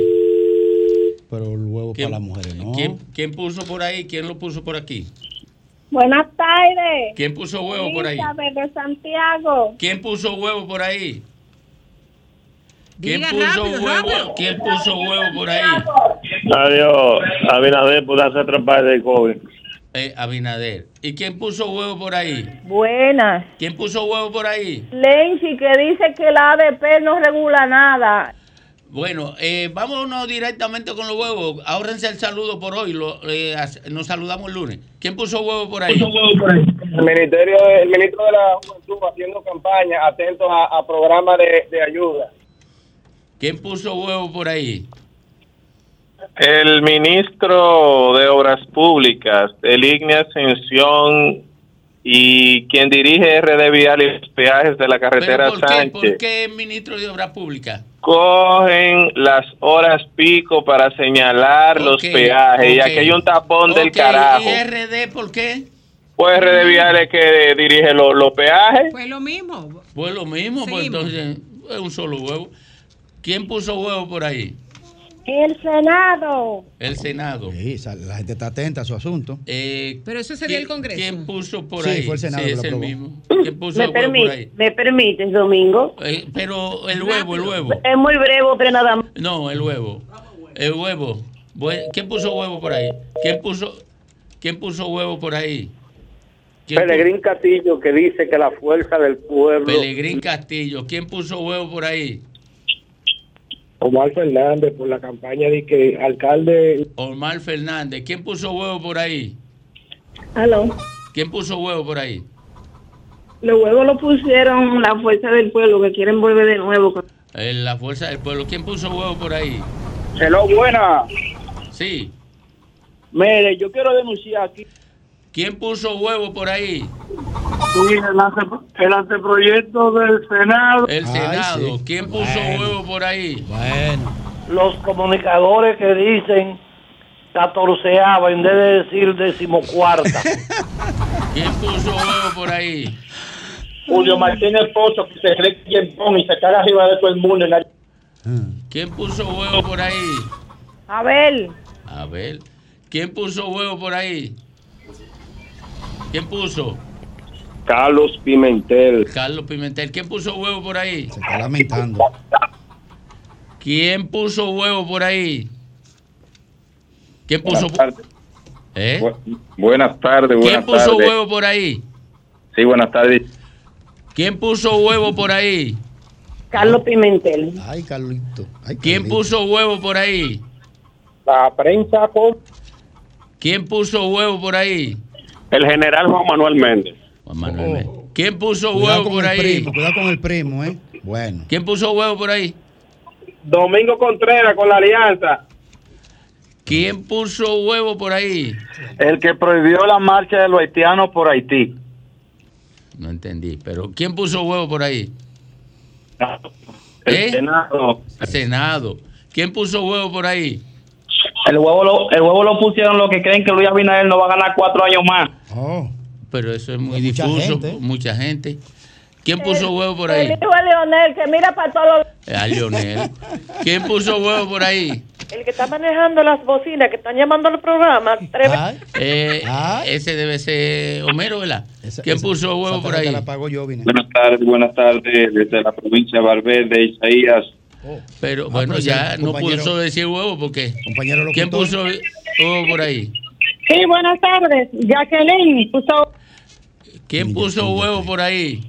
Pero el huevo ¿Quién- para las mujeres, ¿no? ¿Quién, quién puso por ahí? ¿Quién lo puso por aquí? Buenas tardes. ¿Quién puso huevo por ahí? Elizabeth de Santiago. ¿Quién puso huevo por ahí? ¿Quién Diga puso rápido, huevo? rápido. ¿Quién puso huevo por ahí? Adiós, Abinader puede hacer trabajo de COVID. Eh, Abinader. ¿Y quién puso huevo por ahí? Buenas. ¿Quién puso huevo por ahí? Lenchi que dice que la ADP no regula nada. Bueno, eh, vámonos directamente con los huevos. Ahórrense el saludo por hoy. Lo, eh, nos saludamos el lunes. ¿Quién puso huevo por ahí? El ministerio, el ministro de la Juventud haciendo campaña, atento a, a programas de, de ayuda. ¿Quién puso huevo por ahí? El ministro de Obras Públicas, Elignia Ascensión, y quien dirige RD Vial y los peajes de la carretera ¿Pero por qué? Sánchez, ¿Por qué ministro de Obras Públicas? cogen las horas pico para señalar los peajes. Y aquí hay un tapón del carajo. ¿Y RD por qué? Pues RD Vial es que dirige los, los peajes. Pues lo mismo. Pues lo mismo, pues entonces es un solo huevo. ¿Quién puso huevo por ahí? El Senado. El Senado. Sí, la gente está atenta a su asunto. Eh, Pero eso sería el Congreso. ¿Quién puso por Sí, ahí? fue el Senado Sí, que lo es el mismo. *clears throat* ¿Quién puso Me, el huevo por ahí? me permites, Domingo. Eh, pero el huevo, el huevo. Es muy breve, pero nada más. No, el huevo. El huevo. ¿Quién puso huevo por ahí? ¿Quién puso, quién puso huevo por ahí? Pelegrín Castillo que dice que la fuerza del pueblo. Pelegrín Castillo. ¿Quién puso huevo por ahí? Omar Fernández por la campaña de que alcalde. Omar Fernández. ¿Quién puso huevo por ahí? Aló. ¿Quién puso huevo por ahí? Los huevos lo pusieron la fuerza del pueblo que quieren volver de nuevo. Eh, la fuerza del pueblo. ¿Quién puso huevo por ahí? Hello, buena. Sí. Mire, yo quiero denunciar aquí. ¿Quién puso huevo por ahí? Sí, el, ante- el anteproyecto del Senado. El Senado. ¿Quién puso huevo por ahí? Bueno. Los comunicadores que dicen catorceava en vez de decir decimocuarta. *laughs* ¿Quién puso huevo por ahí? Julio Martínez Pozo que se cree quien pone y se caga arriba de todo el mundo. en la- ¿Quién puso huevo por ahí? A ver. A ver. ¿Quién puso huevo por ahí? ¿Quién puso? Carlos Pimentel. Carlos Pimentel. ¿Quién puso huevo por ahí? Se está lamentando. ¿Quién puso huevo por ahí? ¿Quién puso Buenas tardes. ¿Eh? Bu- buenas tardes, buenas ¿Quién puso huevo por ahí? Sí, buenas tardes. ¿Quién puso huevo por ahí? Carlos Pimentel. Ay, Carlito. Ay, ¿Quién puso huevo por ahí? La prensa con ¿Quién puso huevo por ahí? el general Juan Manuel Méndez. Juan Manuel Méndez. ¿Quién puso Cuidado huevo por el ahí? primo, cuidado con el primo, ¿eh? Bueno. ¿Quién puso huevo por ahí? Domingo Contreras con la alianza. ¿Quién puso huevo por ahí? El que prohibió la marcha de los haitianos por Haití. No entendí, pero ¿quién puso huevo por ahí? El ¿Eh? Senado. Senado. ¿Quién puso huevo por ahí? El huevo, lo, el huevo lo pusieron los que creen que Luis Abinader no va a ganar cuatro años más. Oh. Pero eso es muy mucha difuso, gente. mucha gente. ¿Quién puso huevo por El ahí? hijo de Leonel que mira para todos los... A Lionel. ¿Quién puso huevo por ahí? El que está manejando las bocinas que están llamando al programa. Tres Eh, ese debe ser Homero, ¿verdad? ¿Quién puso huevo por ahí? La pago yo, vine. Buenas tardes, buenas tardes desde la provincia de Valverde, Isaías. Pero bueno, pero ya sí, no puso decir huevo porque. Compañero ¿Quién puso huevo por ahí? Sí, buenas tardes. Jacqueline puso... ¿Quién puso huevo por ahí?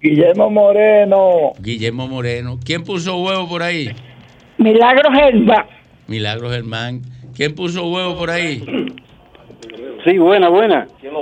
Guillermo Moreno. Guillermo Moreno. ¿Quién puso huevo por ahí? Milagro Gerba. Milagro Germán. ¿Quién puso huevo por ahí? Sí, buena, buena. ¿Quién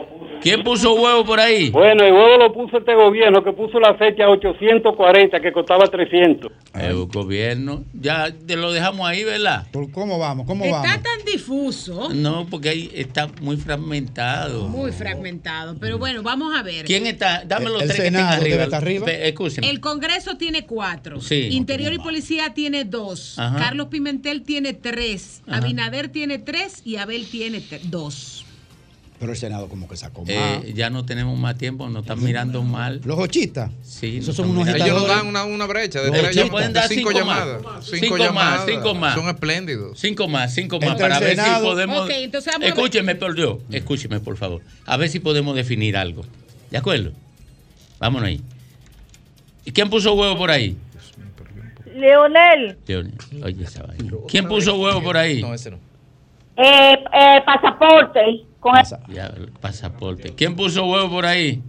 puso huevo por ahí? Bueno, el huevo lo puso este gobierno que puso la fecha 840 que costaba 300. El gobierno. Ya te lo dejamos ahí, ¿verdad? ¿Cómo vamos? ¿Cómo Está vamos? tan difuso, No, porque ahí está muy fragmentado. muy fragmentado. Pero bueno, vamos a ver. ¿Quién está? Dame los El tres que están Senado arriba. debe estar arriba. Pe- Escúcheme. El Congreso tiene cuatro. Sí. Interior y Policía tiene dos. Ajá. Carlos Pimentel tiene tres. Ajá. Abinader tiene tres y Abel tiene dos. Pero el Senado como que sacó más. Eh, ya no tenemos más tiempo, nos están mirando mal. Los ochistas. Sí. Esos son unos Ellos dan una, una brecha de, tres llamadas, Pueden dar cinco, cinco más. llamadas. Cinco más, llamadas. cinco más. Son espléndidos. Cinco más, cinco más, Entre para ver si podemos. Entonces vamos. Escúcheme, por Dios, escúcheme, por favor. A ver si podemos definir algo. ¿De acuerdo? Vámonos ahí. ¿Y quién puso huevo por ahí? Leonel. Leonel. Oye, esa vaina. ¿Quién puso huevo por ahí? No, ese no. Eh, eh, pasaporte. Con el- Ya, el pasaporte. ¿Quién puso huevo por ahí?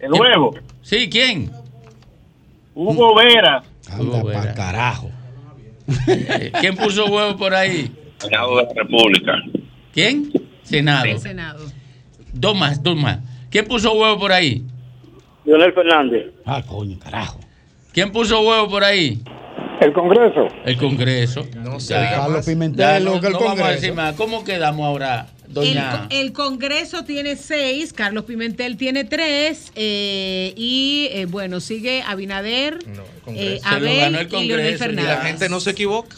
El huevo. Sí, ¿quién? Hugo Vera. Anda Hugo pa' Vera. carajo. Eh, ¿Quién puso huevo por ahí? Senado de la República. ¿Quién? Senado. El Senado. Dos más, dos más. ¿Quién puso huevo por ahí? Leonel Fernández. Ah, coño, carajo. ¿Quién puso huevo por ahí? El Congreso. El Congreso. No diga Carlos. Pimentel, Ya, lo no, que el no vamos a Congreso. decir más. ¿Cómo quedamos ahora, El, doña? el Congreso tiene seis, Carlos Pimentel tiene tres, eh, y eh, bueno, sigue Abinader, No, el eh, Congreso. Se lo ganó Abel el y Leonel Congreso, Y la Fernández. gente no se equivoca.